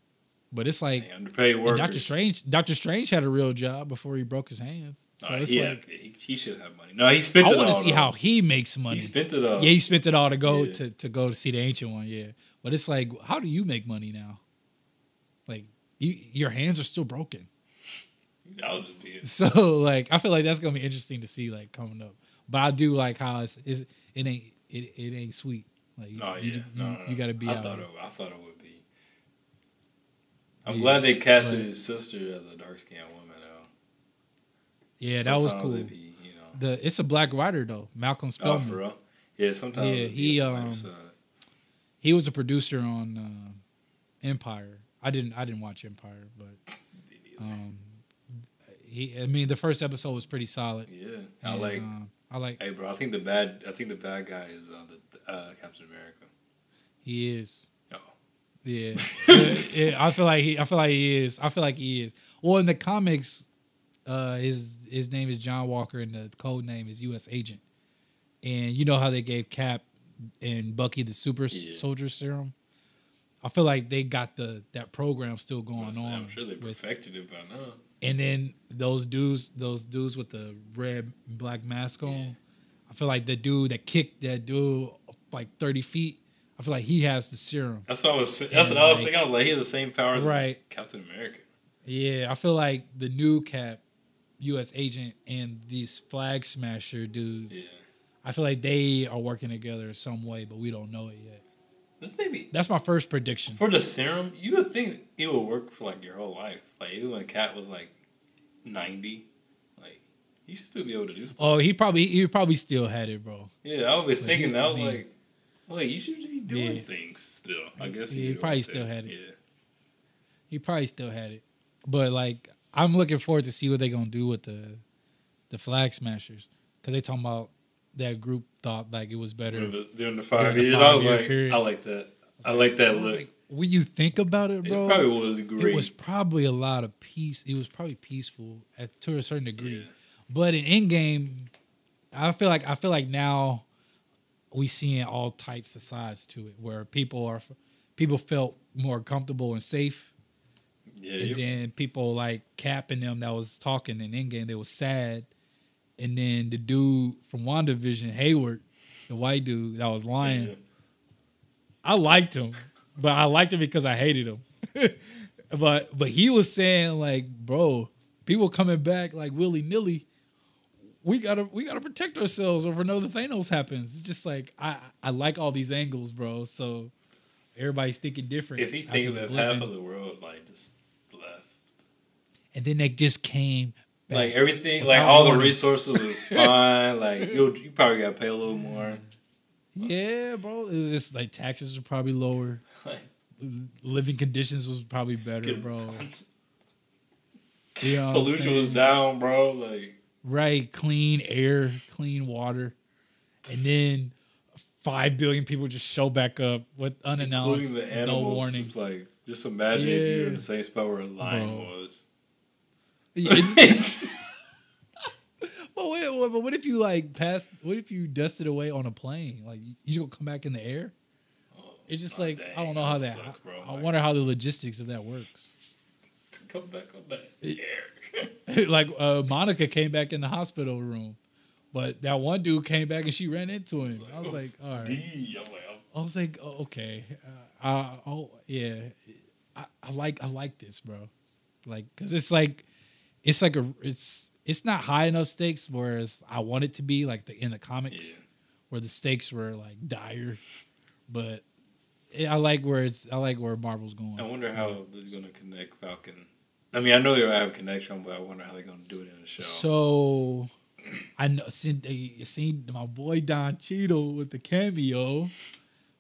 Speaker 1: But it's like
Speaker 2: underpaid workers.
Speaker 1: Doctor Strange. Doctor Strange had a real job before he broke his hands. So it's
Speaker 2: yeah,
Speaker 1: like
Speaker 2: he, he, should have money. No, he spent. I
Speaker 1: want to see though. how he makes money. He
Speaker 2: spent it all.
Speaker 1: Yeah, he spent it all to go yeah. to, to go to see the ancient one. Yeah, but it's like, how do you make money now? Like, you your hands are still broken.
Speaker 2: I'll just be
Speaker 1: so like I feel like that's gonna be interesting to see like coming up. But I do like how it's, it's it ain't it, it ain't sweet. Like,
Speaker 2: no,
Speaker 1: you,
Speaker 2: yeah,
Speaker 1: you,
Speaker 2: no,
Speaker 1: you,
Speaker 2: no,
Speaker 1: you got to be
Speaker 2: I. Thought it, I thought it would be. I'm yeah, glad they casted but, his sister as a dark skinned woman though.
Speaker 1: Yeah, sometimes that was cool. Be, you know, the it's a black writer though, Malcolm Spellman.
Speaker 2: Oh, for real? Yeah, sometimes.
Speaker 1: Yeah, he um, he was a producer on uh, Empire. I didn't I didn't watch Empire, but um, he I mean the first episode was pretty solid.
Speaker 2: Yeah, I and, like.
Speaker 1: I like.
Speaker 2: Hey, bro, I think the bad. I think the bad guy is uh, the uh, Captain America.
Speaker 1: He is.
Speaker 2: Oh. (laughs)
Speaker 1: Yeah. yeah. I feel like he. I feel like he is. I feel like he is. Well, in the comics, uh, his his name is John Walker, and the code name is U.S. Agent. And you know how they gave Cap and Bucky the Super yeah. Soldier Serum. I feel like they got the that program still going on.
Speaker 2: I'm sure they perfected with, it by now.
Speaker 1: And then those dudes, those dudes with the red and black mask on, yeah. I feel like the dude that kicked that dude like 30 feet, I feel like he has the serum.
Speaker 2: That's what I was. That's and what I was thinking. I was like, he has the same powers right. as Captain America.
Speaker 1: Yeah, I feel like the new Cap, U.S. agent, and these flag smasher dudes. Yeah. I feel like they are working together some way, but we don't know it yet.
Speaker 2: This maybe
Speaker 1: that's my first prediction
Speaker 2: for the serum. You would think it would work for like your whole life. Like even when Cap was like ninety, like he should still be able to do stuff.
Speaker 1: Oh, he probably he probably still had it, bro.
Speaker 2: Yeah, I was thinking that was like, wait, you should be doing yeah. things still. I guess
Speaker 1: he, he probably still had it. Yeah, he probably still had it. But like, I'm looking forward to see what they're gonna do with the the flag smashers because they talking about that group thought like it was better
Speaker 2: during the, five years. Five I was like, period. I like that. I like that look. Like,
Speaker 1: when you think about it, bro,
Speaker 2: it probably was great.
Speaker 1: It was probably a lot of peace. It was probably peaceful at, to a certain degree, yeah. but in Endgame, I feel like I feel like now we seeing all types of sides to it, where people are people felt more comfortable and safe. Yeah, and then people like capping them that was talking in Endgame, they was sad and then the dude from WandaVision, Hayward, the white dude that was lying. Yeah. I liked him, but I liked him because I hated him. (laughs) but but he was saying like, bro, people coming back like willy nilly. We gotta we gotta protect ourselves or no the Thanos happens. It's just like I I like all these angles, bro. So everybody's thinking different.
Speaker 2: If he think of half of the world like just left,
Speaker 1: and then they just came
Speaker 2: like everything, like all the resources was (laughs) fine. like you, you probably got to pay a little more.
Speaker 1: Yeah, bro. It was just like taxes were probably lower. Like, Living conditions was probably better, bro.
Speaker 2: You know Pollution was down, bro. Like
Speaker 1: right, clean air, clean water, and then five billion people just show back up with unannounced, including the animals. No warning.
Speaker 2: Like just imagine yeah. if you're in the same spot where a lion bro. was. (laughs)
Speaker 1: but what, but what if you like pass? What if you dusted away on a plane? Like you gonna come back in the air? It's just oh, like dang, I don't know how that. Suck, I, I wonder how the logistics of that works. (laughs)
Speaker 2: To come back on that air. (laughs)
Speaker 1: like uh, Monica came back in the hospital room, but that one dude came back and she ran into him. I was like, all right. I was like, oh, okay, uh, uh, oh yeah, I, I like I like this, bro. Like, cause it's like it's like a it's it's not high enough stakes whereas I want it to be like the in the comics yeah. where the stakes were like dire, but it, I like where it's I like where Marvel's going.
Speaker 2: I wonder how this is going to connect Falcon. I mean, I know they have a connection, but I wonder how they're going to do it in the show.
Speaker 1: So, I know seen you seen my boy Don Cheadle with the cameo.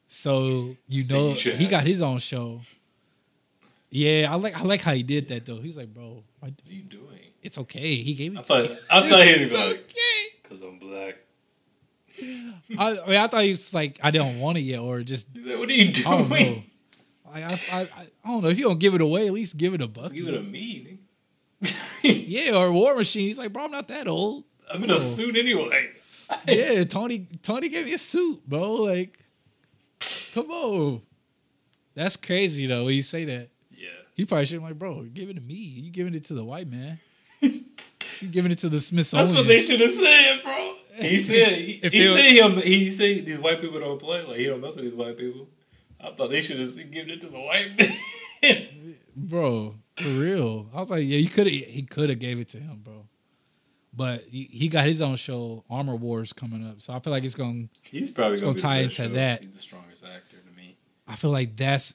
Speaker 1: So you (laughs) know you he got his own show. Yeah, I like I like how he did that though. He's like, bro,
Speaker 2: what are you doing?
Speaker 1: It's okay. He gave me.
Speaker 2: I thought I (laughs) thought he was like, okay, because I'm black.
Speaker 1: I, I, mean, I thought he was like, I don't want it yet, or just.
Speaker 2: What are you doing? I don't know.
Speaker 1: I, I, I, don't know. If you don't give it away, at least give it a bucket.
Speaker 2: Give it a me. (laughs)
Speaker 1: yeah, or a War Machine. He's like, bro, I'm not that old.
Speaker 2: I'm in a suit anyway. (laughs)
Speaker 1: yeah, Tony. Tony gave me a suit, bro. Like, come on. That's crazy though. When you say that. He probably should have like, bro, give it to me. You giving it to the white man. (laughs) you giving it to the Smithsonian.
Speaker 2: That's what they should have said, bro. (laughs) He said he, he said him he said these white people don't play like he don't mess with these white people. I thought they should have given it to the white man. (laughs)
Speaker 1: bro, for real. I was like, yeah, you could have he could have gave it to him, bro. But he, he, got his own show, Armor Wars, coming up. So I feel like it's gonna
Speaker 2: he's probably
Speaker 1: gonna,
Speaker 2: gonna
Speaker 1: tie into show. that.
Speaker 2: He's the strongest actor.
Speaker 1: I feel like that's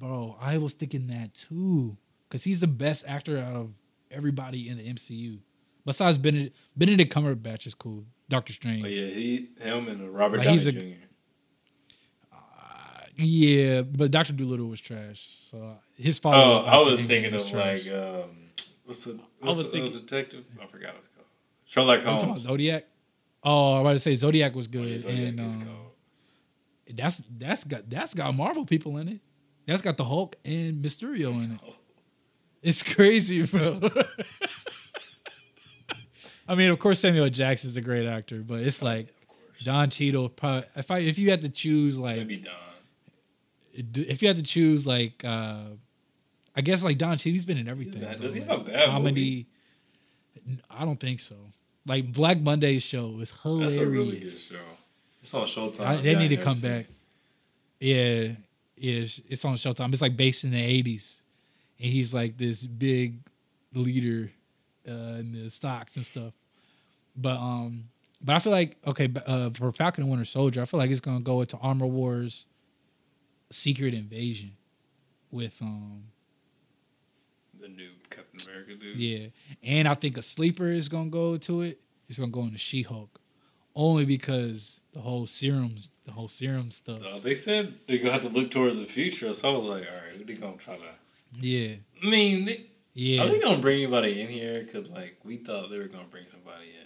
Speaker 1: bro. I was thinking that too because he's the best actor out of everybody in the MCU. Besides Benedict, Benedict Cumberbatch is cool. Doctor Strange.
Speaker 2: Oh, yeah, he, him, and Robert like, Downey Jr.
Speaker 1: Uh, yeah, but Doctor Dolittle was trash. So his father.
Speaker 2: Oh, I was thinking of like um, what's the what's I was the thinking, detective? I forgot what it's called. Sherlock Holmes.
Speaker 1: Zodiac. Oh, I was about to say Zodiac was good. Oh, yeah, Zodiac and, um, that's that's got that's got Marvel people in it. That's got the Hulk and Mysterio in it. It's crazy, bro. (laughs) I mean, of course, Samuel Jackson's a great actor, but it's like Don Cheadle. Probably, if I if you had to choose, like
Speaker 2: maybe Don.
Speaker 1: if you had to choose, like, uh I guess like Don Cheadle's been in everything.
Speaker 2: Does he have bad comedy?
Speaker 1: Movie? I don't think so. Like Black Monday's show is hilarious. That's a really good show.
Speaker 2: It's on Showtime. I,
Speaker 1: they need to come back. Yeah, yeah, it's on Showtime. It's like based in the '80s, and he's like this big leader uh, in the stocks and stuff. But um, but I feel like okay, uh, for Falcon and Winter Soldier, I feel like it's gonna go into Armor Wars, Secret Invasion, with um
Speaker 2: the new Captain America dude.
Speaker 1: Yeah, and I think a sleeper is gonna go to it. It's gonna go into She Hulk, only because the whole serums, the whole serum stuff.
Speaker 2: Uh, they said they're gonna have to look towards the future, so I was like, all right, they gonna try to.
Speaker 1: Yeah.
Speaker 2: I mean, they, yeah. Are they gonna bring anybody in here? Because like we thought they were gonna bring somebody in.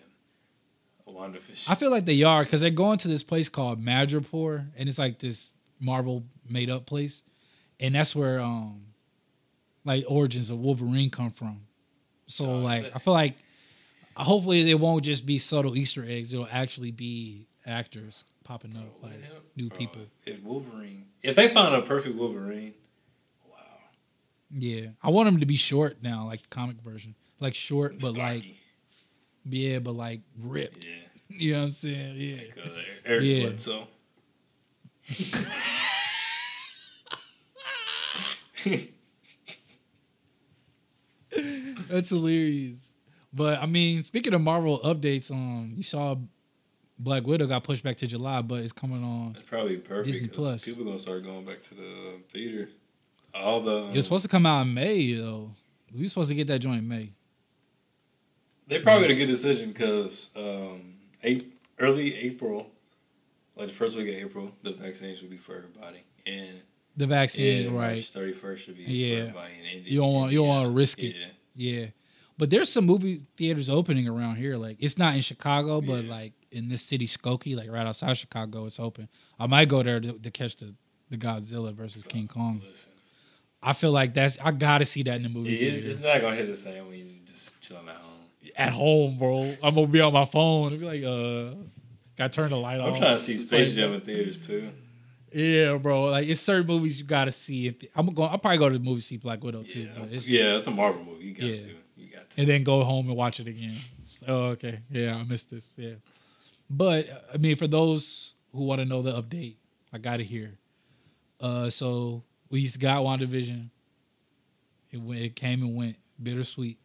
Speaker 2: WandaVision.
Speaker 1: I feel like they are because they're going to this place called Madripoor, and it's like this Marvel made up place, and that's where um like origins of Wolverine come from. So oh, like I feel like hopefully it won't just be subtle Easter eggs. It'll actually be actors popping up like new bro, people.
Speaker 2: If Wolverine, if they find a perfect Wolverine, wow.
Speaker 1: Yeah, I want him to be short now, like the comic version, like short but like yeah, but like ripped. Yeah. (laughs) You know what I'm saying? Yeah. Like, uh, Eric yeah. Bledsoe. (laughs) That's hilarious. But I mean, speaking of Marvel updates, um, you saw Black Widow got pushed back to July, but it's coming on.
Speaker 2: It's probably perfect. Disney Plus. People gonna start going back to the theater. All the um,
Speaker 1: it was supposed to come out in May though. We were supposed to get that joint in May.
Speaker 2: They probably had a good decision because um, early April, like the first week of April, the vaccine should be for everybody, and
Speaker 1: the vaccine, yeah, right?
Speaker 2: Thirty first should be yeah. for everybody.
Speaker 1: And you don't want you don't want to risk it. Yeah. yeah. But there's some movie theaters opening around here. Like it's not in Chicago, but yeah. like in this city, Skokie, like right outside Chicago, it's open. I might go there to, to catch the, the Godzilla versus King Kong. Listen. I feel like that's I gotta see that in the movie.
Speaker 2: It's, it's, not gonna hit the same when you just chilling at home.
Speaker 1: At home, bro. I'm gonna be on my phone and be like, uh, gotta turn the light
Speaker 2: I'm
Speaker 1: on.
Speaker 2: I'm trying to see Space Jam in theaters too.
Speaker 1: Yeah, bro. Like it's certain movies you gotta see. I'm going. I'll probably go to the movie see Black Widow too.
Speaker 2: Yeah, it's yeah, it's a Marvel movie. You got yeah. to. You to.
Speaker 1: And then go home and watch it again. Oh, okay. Yeah, I missed this. Yeah. But I mean, for those who want to know the update, I got it here. Uh, so we got WandaVision. It went, it came and went, bittersweet.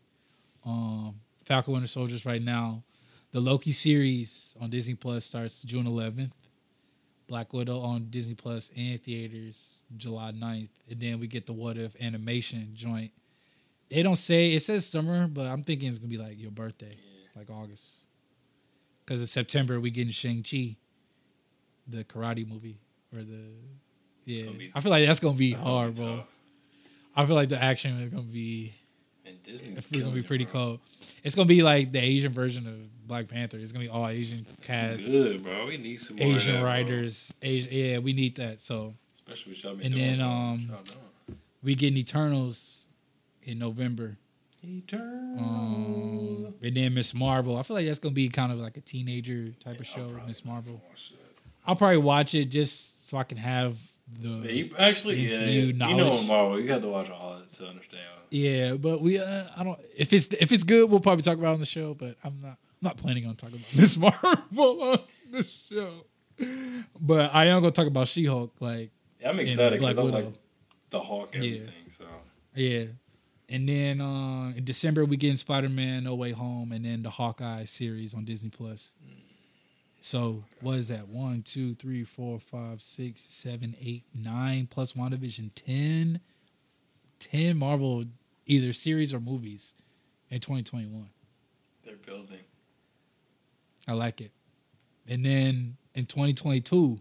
Speaker 1: Um, Falcon Winter Soldiers right now. The Loki series on Disney Plus starts June 11th. Black Widow on Disney Plus and theaters July 9th. And then we get the What If animation joint. They don't say it says summer, but I'm thinking it's gonna be like your birthday, yeah. like August. Because in September we get in Shang Chi, the karate movie, or the yeah. Be, I feel like that's gonna be hard, gonna be bro. I feel like the action is gonna be and Disney it's gonna be pretty cool. It's gonna be like the Asian version of Black Panther. It's gonna be all Asian cast.
Speaker 2: Good, bro. We need some
Speaker 1: Asian that, writers. Asian, yeah, we need that. So
Speaker 2: especially with y'all
Speaker 1: and then um, we getting Eternals in November.
Speaker 2: Eternal.
Speaker 1: Um, and then Miss Marvel. I feel like that's gonna be kind of like a teenager type yeah, of show. Miss Marvel. I'll probably watch it just so I can have the
Speaker 2: actually yeah, you know Marvel. You have to watch all of it to understand.
Speaker 1: Yeah, but we uh, I don't if it's if it's good, we'll probably talk about it on the show. But I'm not I'm not planning on talking about (laughs) Miss Marvel (laughs) on the show. But I am gonna talk about She Hulk. Like
Speaker 2: yeah, I'm excited because I like the Hulk everything. So
Speaker 1: yeah, and then uh, in December we get Spider Man No Way Home, and then the Hawkeye series on Disney Plus. So what is that? One, two, three, four, five, six, seven, eight, nine plus WandaVision, ten. 10 Marvel either series or movies in 2021.
Speaker 2: They're building.
Speaker 1: I like it. And then in 2022,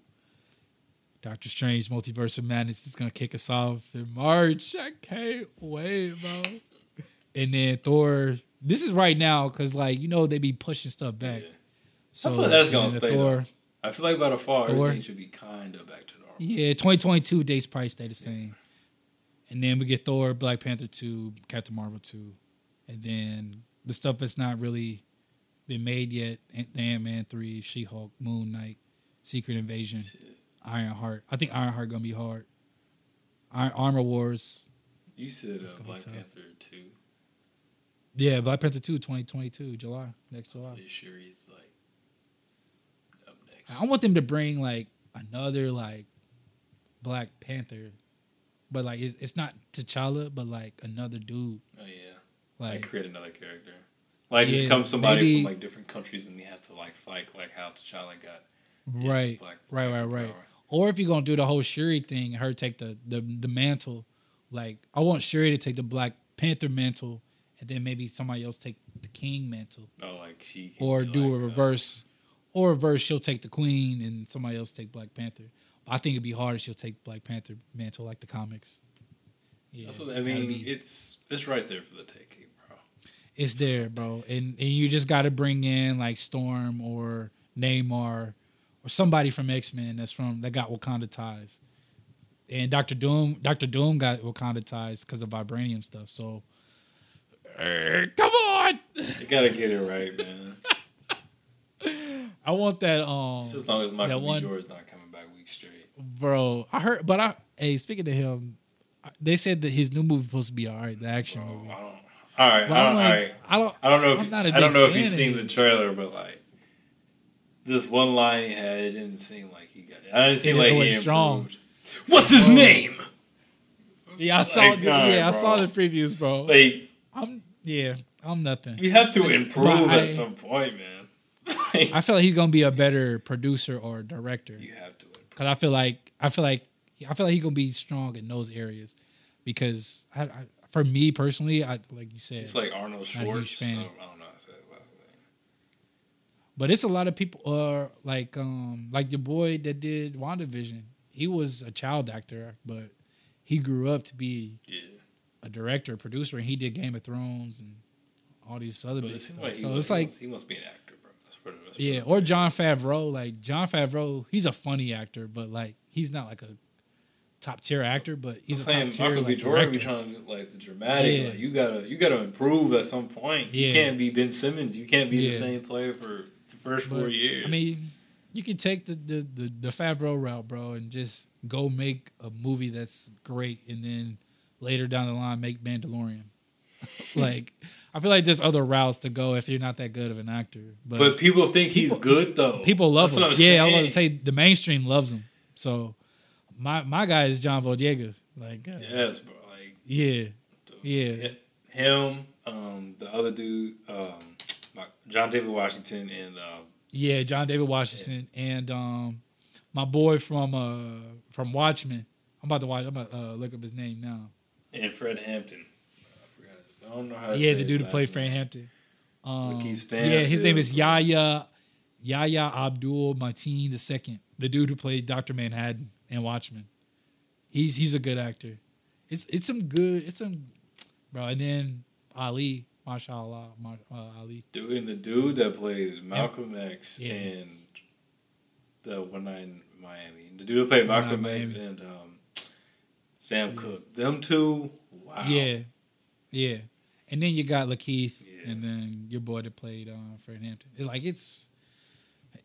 Speaker 1: Doctor Strange Multiverse of Madness is going to kick us off in March. I can't wait, bro. and then Thor, this is right now because, like, you know, they be pushing stuff back. Yeah.
Speaker 2: So I feel like that's going to stay. Thor, I feel like by the fall, Thor, everything should be kind of back to normal.
Speaker 1: Yeah, 2022 dates probably stay the same. Yeah. And then we get Thor, Black Panther 2, Captain Marvel 2. And then the stuff that's not really been made yet Ant Man 3, She Hulk, Moon Knight, Secret Invasion, Ironheart. I think Ironheart going to be hard. Iron Armor Wars.
Speaker 2: You said uh, Black Panther two.
Speaker 1: Yeah, Black Panther 2, 2022, July next July.
Speaker 2: Shuri's like
Speaker 1: up next. I want them to bring like another like Black Panther, but like it's not T'Challa, but like another dude.
Speaker 2: Oh yeah, like, like create another character. Like yeah, just come somebody maybe, from like different countries and they have to like fight like how T'Challa got.
Speaker 1: Right, Black, right, right, right. Power. Or if you're gonna do the whole Shuri thing, her take the the the mantle. Like I want Shuri to take the Black Panther mantle, and then maybe somebody else take the King mantle.
Speaker 2: Oh, like she.
Speaker 1: Or do like, a uh, reverse, uh, or reverse. She'll take the Queen, and somebody else take Black Panther. I think it'd be hard if she'll take Black Panther mantle like the comics.
Speaker 2: Yeah, That's what I mean. Be, it's it's right there for the taking, bro.
Speaker 1: It's there, bro, and and you just got to bring in like Storm or Namor or somebody from X Men that's from that got Wakanda ties. And Doctor Doom, Doctor Doom got Wakanda ties because of vibranium stuff. So, uh, come on,
Speaker 2: you gotta get it right, man. (laughs)
Speaker 1: I want that. Um,
Speaker 2: Just as long as Michael B. One, Jordan's not coming back weeks straight,
Speaker 1: bro. I heard, but I hey, speaking to him, they said that his new movie supposed to be all right, the action bro, movie.
Speaker 2: I don't, all right, I don't, like, all right. I don't. I don't know if I don't know if you've seen the trailer, but like this one line he had, it didn't seem like he got. It. I didn't seem like he strong. improved. What's his bro. name?
Speaker 1: Yeah, I saw. Like, the, yeah, I saw the previews, bro. Like, I'm yeah, I'm nothing.
Speaker 2: You have to improve I, at some point, man. (laughs)
Speaker 1: I feel like he's gonna be a better producer or director.
Speaker 2: You have to,
Speaker 1: because I feel like I feel like I feel like he's gonna be strong in those areas. Because I, I, for me personally, I like you said,
Speaker 2: it's like Arnold Schwartz. I don't, I don't know.
Speaker 1: But it's a lot of people, uh, like um, like the boy that did WandaVision. He was a child actor, but he grew up to be
Speaker 2: yeah.
Speaker 1: a director, producer, and he did Game of Thrones and all these other stuff. Like so
Speaker 2: it's
Speaker 1: like
Speaker 2: he must be an actor, bro. That's
Speaker 1: for, that's yeah, or Jon Favreau. Like Jon Favreau, he's a funny actor, but like he's not like a top tier actor, but he's I'm a top tier Michael like, B. Jordan
Speaker 2: be trying to like the dramatic. Yeah. Like, you gotta you gotta improve at some point. Yeah. You can't be Ben Simmons. You can't be yeah. the same player for first but, four years. I
Speaker 1: mean, you can take the, the the the Favreau route, bro, and just go make a movie that's great, and then later down the line make Mandalorian. (laughs) like, I feel like there's other routes to go if you're not that good of an actor. But,
Speaker 2: but people think people, he's good though.
Speaker 1: People love that's him. Yeah, I was going to say the mainstream loves him. So my my guy is John Boyega. Like uh,
Speaker 2: yes, bro. Like
Speaker 1: yeah, yeah.
Speaker 2: Him, um, the other dude, um, John David Washington and uh,
Speaker 1: yeah, John David Washington yeah. and um, my boy from uh, from Watchmen. I'm about to watch. I'm about to uh, look up his name now.
Speaker 2: And Fred Hampton. I, forgot his, I don't know how.
Speaker 1: yeah, the dude who played Fred Hampton. Um, yeah, his name is Yahya Yahya Abdul Mateen the second, the dude who played Doctor Manhattan and Watchmen. He's he's a good actor. It's it's some good. It's some bro. And then Ali Mashallah, uh, Ali.
Speaker 2: Doing the dude that played Malcolm X yeah. and the One Night in Miami. The dude that played Malcolm X and um, Sam yeah. Cooke. Them two, wow.
Speaker 1: Yeah, yeah. And then you got Lakeith, yeah. and then your boy that played uh, Fred Hampton. It, like it's,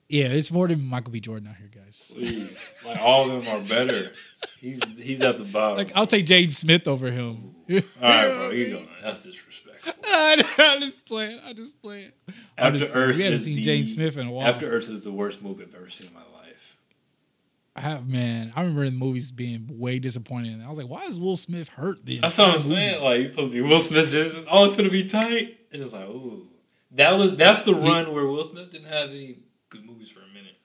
Speaker 1: yeah, it's more than Michael B. Jordan out here, guys.
Speaker 2: Please, like all of them are better. He's he's at the bottom.
Speaker 1: Like I'll take Jaden Smith over him.
Speaker 2: all right, bro, you going? That's disrespectful. (laughs)
Speaker 1: I just play it. I just play it.
Speaker 2: After just, Earth,
Speaker 1: we haven't seen Jaden Smith in a while.
Speaker 2: After Earth is the worst movie I've ever seen in my life.
Speaker 1: I have man. I remember the movies being way disappointing. I was like, why is Will Smith hurt? The
Speaker 2: That's what I'm saying. Like you supposed to be Will Smith, just all oh, it's gonna be tight, and it's like, ooh, that was that's the run he, where Will Smith didn't have any good movies for a minute.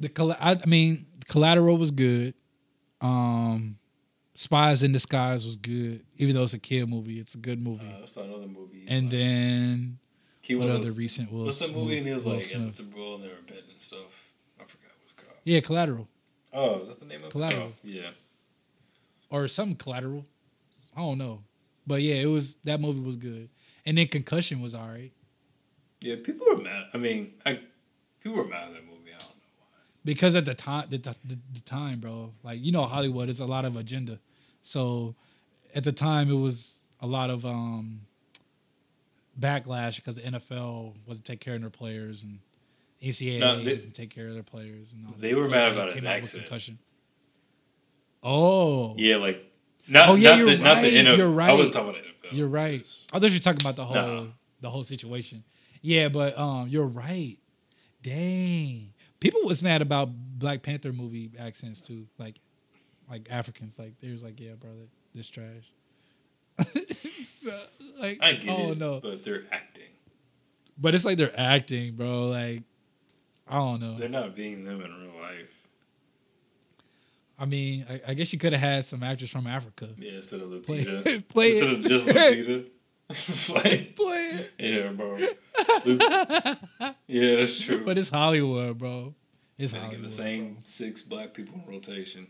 Speaker 1: The I, I mean, Collateral was good. Um, Spies in Disguise was good, even though it's a kid movie. It's a good movie.
Speaker 2: Uh, that's another movie.
Speaker 1: And like, then he what other recent Will?
Speaker 2: What's the movie? And he was Will like Smith. at the Bowl and they were betting and stuff. I forgot what it's called.
Speaker 1: Yeah, Collateral.
Speaker 2: Oh, is that the name of
Speaker 1: Collateral?
Speaker 2: It? Oh, yeah.
Speaker 1: Or some Collateral. I don't know, but yeah, it was that movie was good. And then Concussion was all right.
Speaker 2: Yeah, people were mad. I mean, I people were mad at that movie I don't know why.
Speaker 1: because at the time, the, the, the time, bro, like you know, Hollywood is a lot of agenda. So at the time, it was a lot of um, backlash because the NFL wasn't taking care of their players and NCAA no, they, doesn't take care of their players and all
Speaker 2: They that. were so mad about his accent.
Speaker 1: Oh.
Speaker 2: Yeah, like not,
Speaker 1: oh yeah,
Speaker 2: not
Speaker 1: you're
Speaker 2: the,
Speaker 1: right.
Speaker 2: not the NFL.
Speaker 1: You're right.
Speaker 2: I was talking about NFL.
Speaker 1: You're right. I thought you were talking about the whole
Speaker 2: Nah.
Speaker 1: the whole situation. Yeah, but um, you're right. Dang, people was mad about Black Panther movie accents too, like like Africans. Like they was like, yeah, brother, this trash. (laughs) so, like,
Speaker 2: I get
Speaker 1: oh
Speaker 2: it,
Speaker 1: no,
Speaker 2: but they're acting.
Speaker 1: but it's like they're acting, bro. Like, I don't know.
Speaker 2: They're not being them in real life.
Speaker 1: I mean, I, I guess you could have had some actors from Africa
Speaker 2: Yeah, instead of
Speaker 1: play
Speaker 2: Lupita. (laughs)
Speaker 1: play
Speaker 2: instead
Speaker 1: it.
Speaker 2: of just Lupita. (laughs) (laughs) like,
Speaker 1: play it.
Speaker 2: yeah, bro. Yeah, that's true.
Speaker 1: But it's Hollywood, bro. It's Hollywood.
Speaker 2: get the same
Speaker 1: bro.
Speaker 2: six black people in rotation.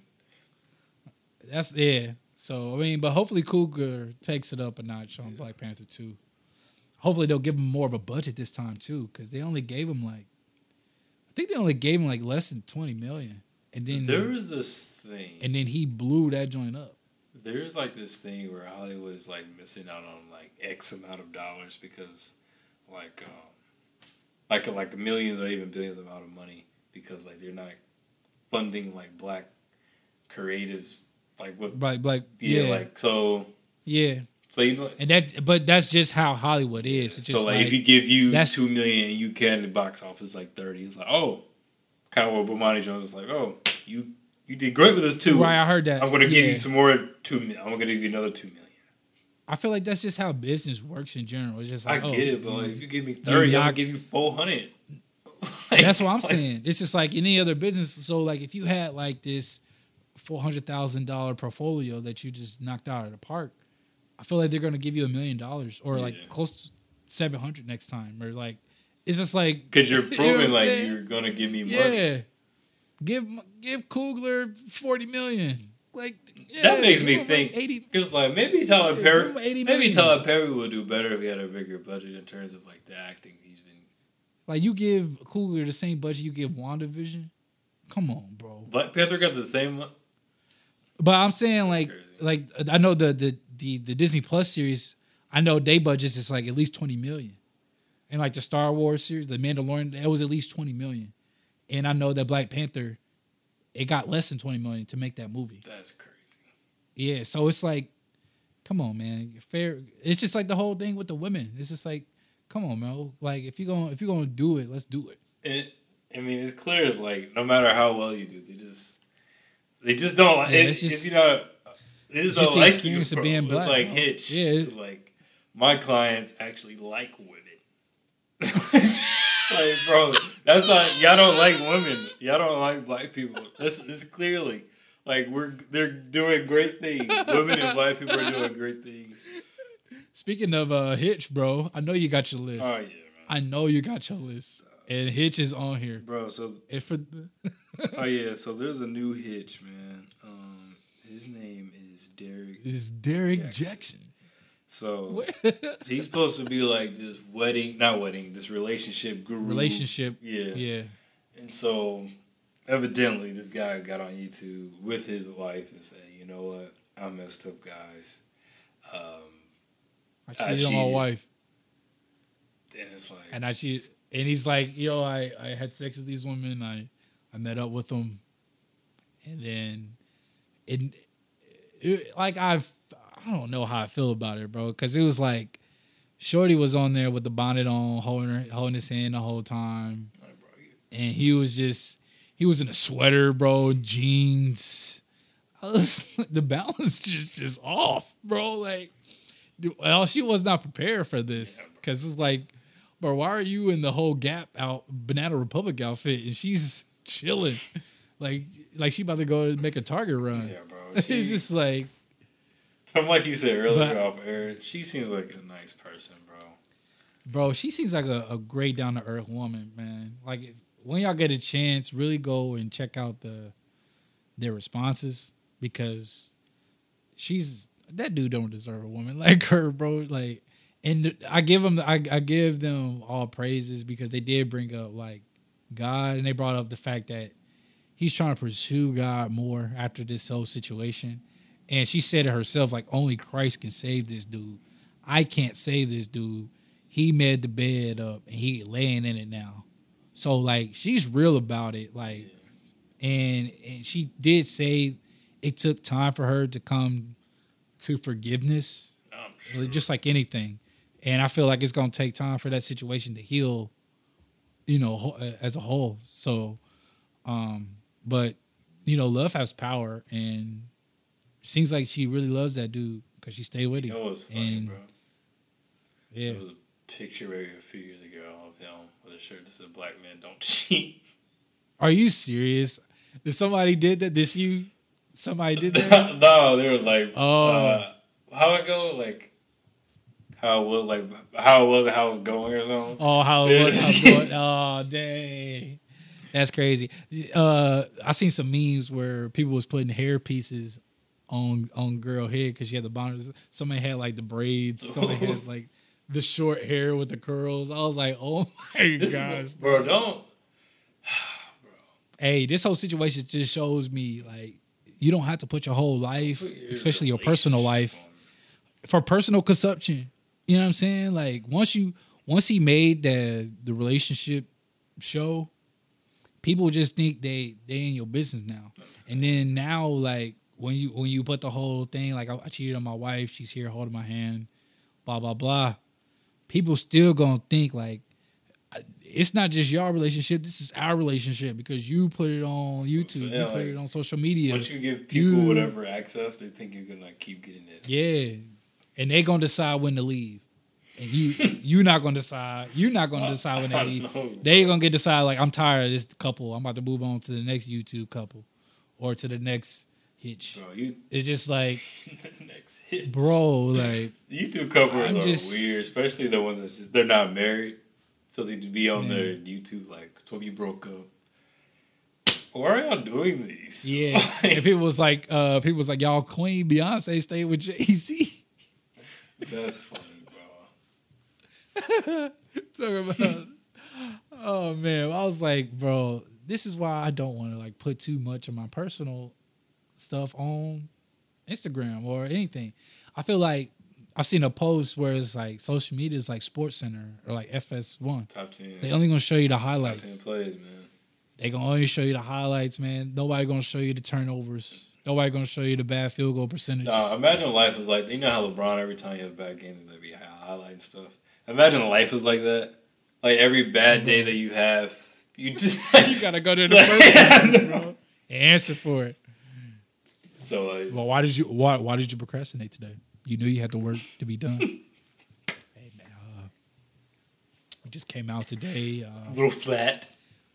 Speaker 1: That's yeah. So I mean, but hopefully Coogler takes it up a notch on Black Panther two. Hopefully they'll give him more of a budget this time too, because they only gave him like, I think they only gave him like less than twenty million, and then
Speaker 2: there was this thing.
Speaker 1: and then he blew that joint up.
Speaker 2: There's like this thing where Hollywood is like missing out on like X amount of dollars because, like, um, like like millions or even billions amount of money because like they're not funding like black creatives like with
Speaker 1: Like, like
Speaker 2: yeah,
Speaker 1: yeah,
Speaker 2: like so
Speaker 1: yeah,
Speaker 2: so you know
Speaker 1: and that, but that's just how Hollywood is. It's just
Speaker 2: so like,
Speaker 1: like,
Speaker 2: if you give you
Speaker 1: that's-
Speaker 2: two million and you can the box office like thirty, it's like oh, kind of what Bomani Jones is like oh you you did great with this too.
Speaker 1: right, I heard that.
Speaker 2: I'm gonna give
Speaker 1: Yeah.
Speaker 2: you some more two. I'm gonna give you another two million.
Speaker 1: I feel like that's just how business works in general. It's just
Speaker 2: I
Speaker 1: like,
Speaker 2: get
Speaker 1: oh,
Speaker 2: it, but like, if you give me thirty, I'm gonna give you four hundred. (laughs)
Speaker 1: That's what I'm saying. It's just like any other business. So like if you had like this four hundred thousand dollar portfolio that you just knocked out of the park, I feel like they're gonna give you a million dollars or like
Speaker 2: Yeah.
Speaker 1: close to seven hundred next time. Or like it's just like
Speaker 2: Because you're (laughs)
Speaker 1: You know
Speaker 2: proving like you're gonna give me money.
Speaker 1: yeah, give give Coogler forty million. Like yeah,
Speaker 2: that makes me
Speaker 1: like,
Speaker 2: think. Because like maybe Tyler Perry,
Speaker 1: give him 80
Speaker 2: maybe. Tyler Perry would do better if he had a bigger budget in terms of like the acting he's been.
Speaker 1: Like you give Kugler the same budget you give WandaVision. Come on, bro.
Speaker 2: Black Panther got the same.
Speaker 1: But I'm saying like like I know the the the the Disney Plus series. I know they budgets is like at least twenty million, and like the Star Wars series, the Mandalorian, that was at least twenty million, and I know that Black Panther, it got less than twenty million to make that movie.
Speaker 2: That's crazy.
Speaker 1: Yeah, so it's like, come on, man, fair. It's just like the whole thing with the women. It's just like, come on, man. Like if you're gonna if you're gonna do it, let's do it.
Speaker 2: And it, I mean, it's clear. as like no matter how well you do, they just they just don't like.
Speaker 1: Yeah,
Speaker 2: it,
Speaker 1: it's just-
Speaker 2: if you know, they just
Speaker 1: it's
Speaker 2: don't like you.
Speaker 1: experience of
Speaker 2: bro.
Speaker 1: being
Speaker 2: It's
Speaker 1: black,
Speaker 2: like
Speaker 1: bro.
Speaker 2: Hitch.
Speaker 1: Yeah,
Speaker 2: it's like my clients actually like women. (laughs) like, bro, that's not y'all don't like women. Y'all don't like black people. That's it's clearly like we're they're doing great things. Women and black people are doing great things.
Speaker 1: Speaking of uh Hitch, bro, I know you got your list.
Speaker 2: Oh yeah, man.
Speaker 1: I know you got your list, and Hitch is on here.
Speaker 2: Bro, so
Speaker 1: And for (laughs)
Speaker 2: oh yeah, so there's a new Hitch, man. Um, his name is Derrick.
Speaker 1: is Derrick
Speaker 2: Jaxn.
Speaker 1: Jaxn.
Speaker 2: So (laughs) he's supposed to be like this wedding, not wedding, this relationship guru.
Speaker 1: Relationship,
Speaker 2: Yeah.
Speaker 1: yeah.
Speaker 2: And so evidently this guy got on YouTube with his wife and said, you know what, I messed up, guys. Um,
Speaker 1: I
Speaker 2: I
Speaker 1: cheated on my wife,
Speaker 2: and it's like,
Speaker 1: and I cheated. And he's like, "Yo, I, I had sex with these women. I I met up with them, and then it, it like I've I don't know how I feel about it, bro. Because it was like, Shorty was on there with the bonnet on, holding her, holding his hand the whole time,
Speaker 2: like, bro, you-
Speaker 1: and he was just he was in a sweater, bro, jeans. I was, (laughs) the balance just just off, bro. Like, dude, well, she was not prepared for this because it's like, bro, why are you in the whole Gap out Banana Republic outfit and she's chilling, (laughs) like like she about to go and make a Target run.
Speaker 2: yeah, bro. (laughs)
Speaker 1: it's just like,
Speaker 2: from like you said earlier
Speaker 1: But-
Speaker 2: off air, she seems like a nice person, bro.
Speaker 1: bro, she seems like a, a great down to earth woman, man. Like if, when y'all get a chance, really go and check out the their responses because she's that dude don't deserve a woman (laughs) like her, bro. Like, and I give them, I, I give them all praises because they did bring up like God, and they brought up the fact that he's trying to pursue God more after this whole situation. And she said it herself, like only Christ can save this dude. I can't save this dude. He made the bed up and he laying in it now. So like she's real about it. Like and and she did say it took time for her to come to forgiveness, sure. just like anything. And I feel like it's gonna take time for that situation to heal, you know, as a whole. So, um, but you know, love has power, and seems like she really loves that dude because she stayed with him.
Speaker 2: It was funny, and, bro. Yeah, there was a picture maybe a few years ago of him with a shirt that said "Black men don't cheat." (laughs)
Speaker 1: Are you serious? Did somebody did that? This you? Somebody did that? (laughs)
Speaker 2: no, they were like, oh, uh, how it go? Like how it was, like how it was, how it was going, or something.
Speaker 1: Oh, how it was, how it was. (laughs) Oh, dang. That's crazy. Uh, I seen some memes where people was putting hair pieces on on girl head because she had the bonnets. Somebody had like the braids. Somebody had (laughs) like the short hair with the curls. I was like, oh (laughs) my this gosh,
Speaker 2: bro, don't.
Speaker 1: bro. (sighs) Hey, this whole situation just shows me like you don't have to put your whole life, your especially your personal life, for personal consumption. You know what I'm saying? Like once you once he made the the relationship show, people just think they they in your business now. And then now like when you when you put the whole thing like I, I cheated on my wife, she's here holding my hand, blah blah blah. People still gonna think like it's not just your relationship. This is our relationship because you put it on YouTube, you put it on social media.
Speaker 2: Once you give people you, whatever access, they think you're gonna keep getting it.
Speaker 1: Yeah, and they gonna decide when to leave. And you (laughs) you're not gonna decide. You're not gonna decide when they (laughs) leave. They gonna get decide like I'm tired of this couple. I'm about to move on to the next YouTube couple, or to the next hitch. Bro, you, it's just like (laughs) next hitch. Bro, like
Speaker 2: YouTube couples I'm are just, weird, especially the ones that's just they're not married, so they be on man. their YouTube like, so you broke up. Why are y'all doing these?
Speaker 1: Yeah, (laughs) and people was like, uh, people was like, y'all Queen Beyonce stayed with Jay Z.
Speaker 2: That's funny,
Speaker 1: bro. (laughs) Talking about, oh man, I was like, bro, this is why I don't want to like put too much of my personal stuff on Instagram or anything. I feel like I've seen a post where it's like social media is like Sports Center or like FS1.
Speaker 2: Top ten.
Speaker 1: They only gonna show you the highlights.
Speaker 2: Top ten plays, man.
Speaker 1: They gonna only show you the highlights, man. Nobody gonna show you the turnovers. Nobody gonna show you the bad field goal percentage.
Speaker 2: No, imagine life was like you know how LeBron every time you have a bad game they'd be highlighting stuff. Imagine life was like that. Like every bad day mm-hmm. that you have, you (laughs) just
Speaker 1: you gotta go to the (laughs) first yeah, bro. Answer for it.
Speaker 2: So uh,
Speaker 1: well, why did you why why did you procrastinate today? You knew you had the work to be done. (laughs) hey man, uh, we just came out today. Uh,
Speaker 2: a little flat.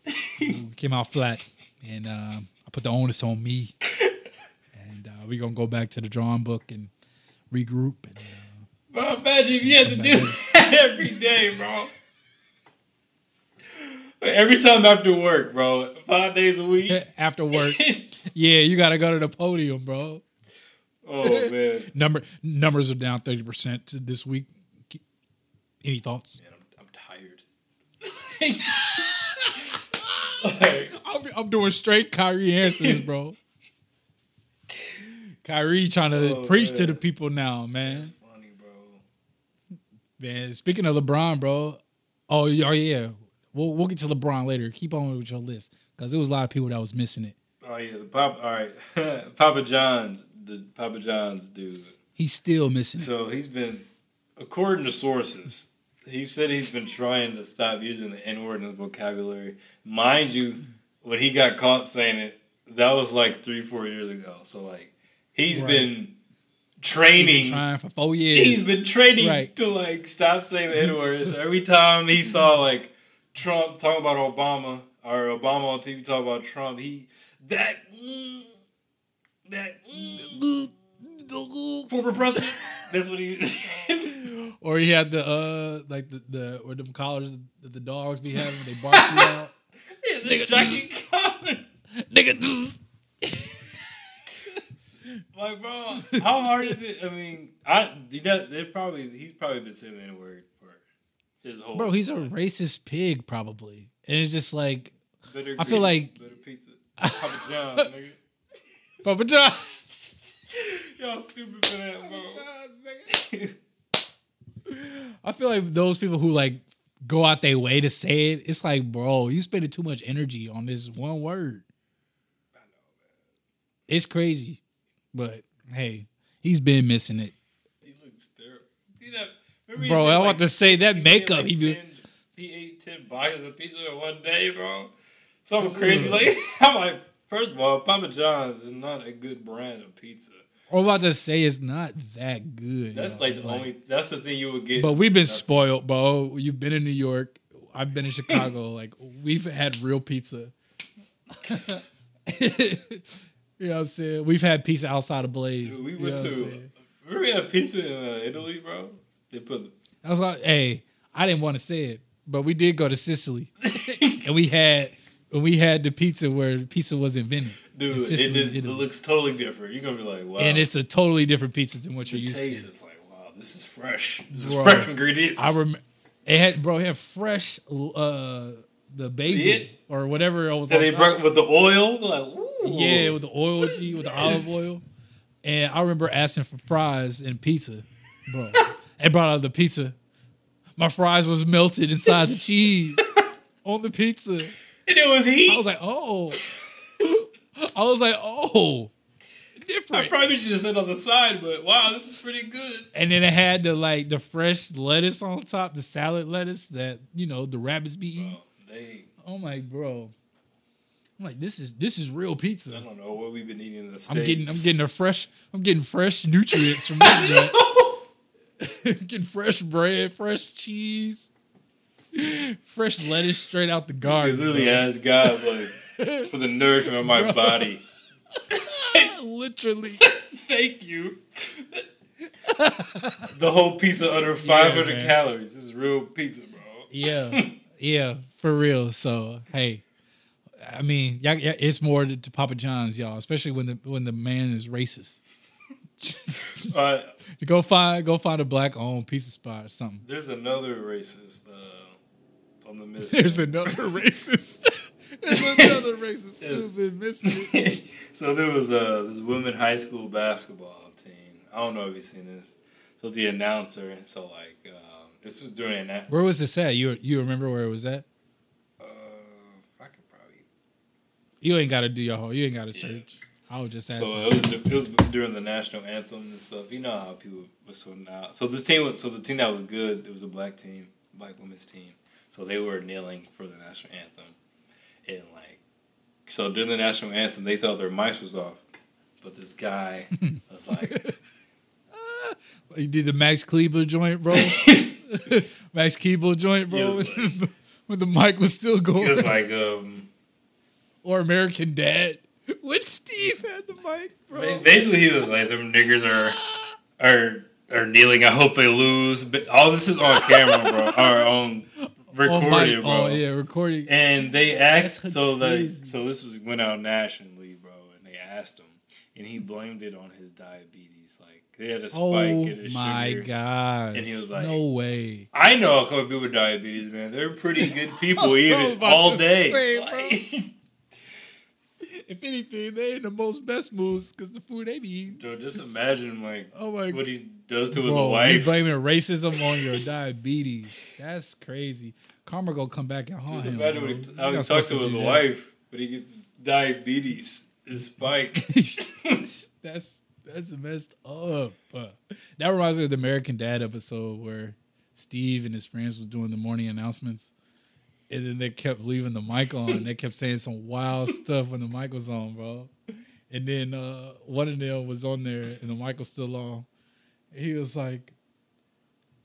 Speaker 2: (laughs)
Speaker 1: came out flat, and uh, I put the onus on me And we're gonna go back to the drawing book and regroup. And, uh,
Speaker 2: bro, imagine if you had to do (laughs) that every day, bro. Every time after work, bro. Five days a week.
Speaker 1: after work. Yeah, you gotta go to the podium, bro.
Speaker 2: Oh man. (laughs)
Speaker 1: Number numbers are down thirty percent this week. Any thoughts?
Speaker 2: Man, I'm, I'm tired. like, (laughs)
Speaker 1: I'm, I'm, doing straight Kyrie answers, bro. Kyrie trying to oh, preach man. to the people now, man.
Speaker 2: That's funny, bro.
Speaker 1: Man, speaking of LeBron, bro. Oh, oh yeah. We'll we'll get to LeBron later. Keep on with your list because there was a lot of people that was missing it.
Speaker 2: Oh yeah, the Pop. All right, (laughs) Papa John's, the Papa John's dude.
Speaker 1: He's still missing.
Speaker 2: So he's been, according to sources, he said he's been trying to stop using the N word in the vocabulary. Mind you, when he got caught saying it, that was like three, four years ago. So like, He's right. been training
Speaker 1: been trying for four years.
Speaker 2: He's been training right. to like stop saying the N word. so every time he saw like Trump talking about Obama or Obama on TV talking about Trump, he that that former president. That's what he. (laughs)
Speaker 1: or he had the uh like the the or them collars that the dogs be having. They bark you out. (laughs)
Speaker 2: Yeah, the nigga, (laughs) collar.
Speaker 1: Nigga.
Speaker 2: Like, bro, how hard is it? I mean, I you know, they probably he's probably been saying the word for his whole.
Speaker 1: Bro, he's life. a racist pig, probably, and it's just like Bitter I feel like
Speaker 2: Bitter pizza, Papa John, (laughs) nigga.
Speaker 1: Papa John.
Speaker 2: Y'all stupid for that,
Speaker 1: bro. I feel like those people who like go out their way to say it, it's like, bro, you spending too much energy on this one word.
Speaker 2: I know, man.
Speaker 1: It's crazy. But hey, he's been missing it.
Speaker 2: He looks terrible. See that?
Speaker 1: Bro, I like, want to say that makeup. Like
Speaker 2: he, 10, he ate ten boxes of pizza in one day, bro. Something crazy. Like (laughs) I'm like, first of all, Papa John's is not a good brand of pizza.
Speaker 1: I'm about to say it's not that good.
Speaker 2: That's like the like, only. That's the thing you would get.
Speaker 1: But we've been spoiled, bro. You've been in New York. I've been in Chicago. (laughs) like we've had real pizza. (laughs) you know what I'm saying? We've had pizza outside of Blaze.
Speaker 2: Dude, we went you know to. Remember we had pizza in uh, Italy, bro. They put.
Speaker 1: I was like, hey, I didn't want to say it, but we did go to Sicily, and we had we had the pizza where pizza was invented.
Speaker 2: Dude, it, did, it, looks totally different. You're gonna be like, wow.
Speaker 1: And it's a totally different pizza than what you're used
Speaker 2: to. Is like, wow, this is fresh. This is fresh ingredients.
Speaker 1: I remember it had, bro, it had fresh uh the basil or whatever it was.
Speaker 2: That they brought with the oil, like,
Speaker 1: yeah, with the oil, G, with the olive oil. And I remember asking for fries and pizza, bro. they brought out the pizza. My fries was melted inside the cheese (laughs) on the pizza. And
Speaker 2: it was heat.
Speaker 1: I was like, oh. I was like, oh, different.
Speaker 2: I probably should have said on the side, but wow, this is pretty good.
Speaker 1: And then it had the like the fresh lettuce on top, the salad lettuce that you know the rabbits be eating. they, oh my bro. I'm like, this is this is real pizza.
Speaker 2: I don't know what we've been eating in the
Speaker 1: States. I'm getting I'm getting a fresh I'm getting fresh (laughs) nutrients from this. (laughs) getting fresh bread, fresh cheese, (laughs) fresh lettuce straight out the garden.
Speaker 2: Literally bro. has God like for the nourishment of my Bro. body. (laughs)
Speaker 1: Literally. (laughs)
Speaker 2: Thank you. the whole pizza under 500 yeah, calories. This is real pizza, bro.
Speaker 1: Yeah. Yeah, for real. So, hey, I mean, yeah, it's more to, to, Papa John's, y'all, especially when the when the man is racist. uh, go find go find a black owned pizza spot or something.
Speaker 2: There's another racist uh, on the (laughs) list. (laughs) (laughs)
Speaker 1: There's another racist. another racist stupid missing
Speaker 2: so there was a this women high school basketball team. I don't know if you've seen this. So the announcer, so like um, this was during that.
Speaker 1: Where was this at? You you remember where it was at?
Speaker 2: Uh, I could probably.
Speaker 1: You ain't got to do your whole. You ain't got to search. Yeah. I was just asking.
Speaker 2: So it was it was during the national anthem and stuff. You know how people were sorting out. So this team was so the team that was good. It was a black team, black women's team. So they were kneeling for the national anthem and like so during the national anthem they thought their mics was off but this guy (laughs) was like (laughs)
Speaker 1: you did the Max Keeble joint bro? (laughs) Max Keeble joint bro like, when the mic was still going
Speaker 2: it was like um
Speaker 1: or american dad. When steve had the mic bro.
Speaker 2: Basically he was like them niggers are are are kneeling. I hope they lose. But all this is on camera bro. Our own recording, oh, bro.
Speaker 1: Oh yeah, recording.
Speaker 2: And they asked, so like, so this was went out nationally, bro. And they asked him, and he blamed it on his diabetes. Like they had a spike oh, in his shit.
Speaker 1: Oh, my
Speaker 2: sugar.
Speaker 1: god!
Speaker 2: And he was like,
Speaker 1: "No way."
Speaker 2: I know a couple people with diabetes, man. They're pretty good (laughs) people eating all day. Say, like, (laughs)
Speaker 1: if anything, they in the most best moods because the food they be eating.
Speaker 2: Joe, just imagine like oh my what he does to Bro, his wife.
Speaker 1: You blaming racism on your (laughs) diabetes. That's crazy. Karma gonna come back and haunt him.
Speaker 2: Imagine
Speaker 1: bro.
Speaker 2: he, how he talks to his wife, but he gets diabetes. His spike. (laughs)
Speaker 1: that's that's messed up. that reminds me of the American Dad episode where Steve and his friends was doing the morning announcements and then they kept leaving the mic on. they kept saying some wild (laughs) stuff when the mic was on, bro. And then uh, one of them was on there, and the mic was still on. He was like,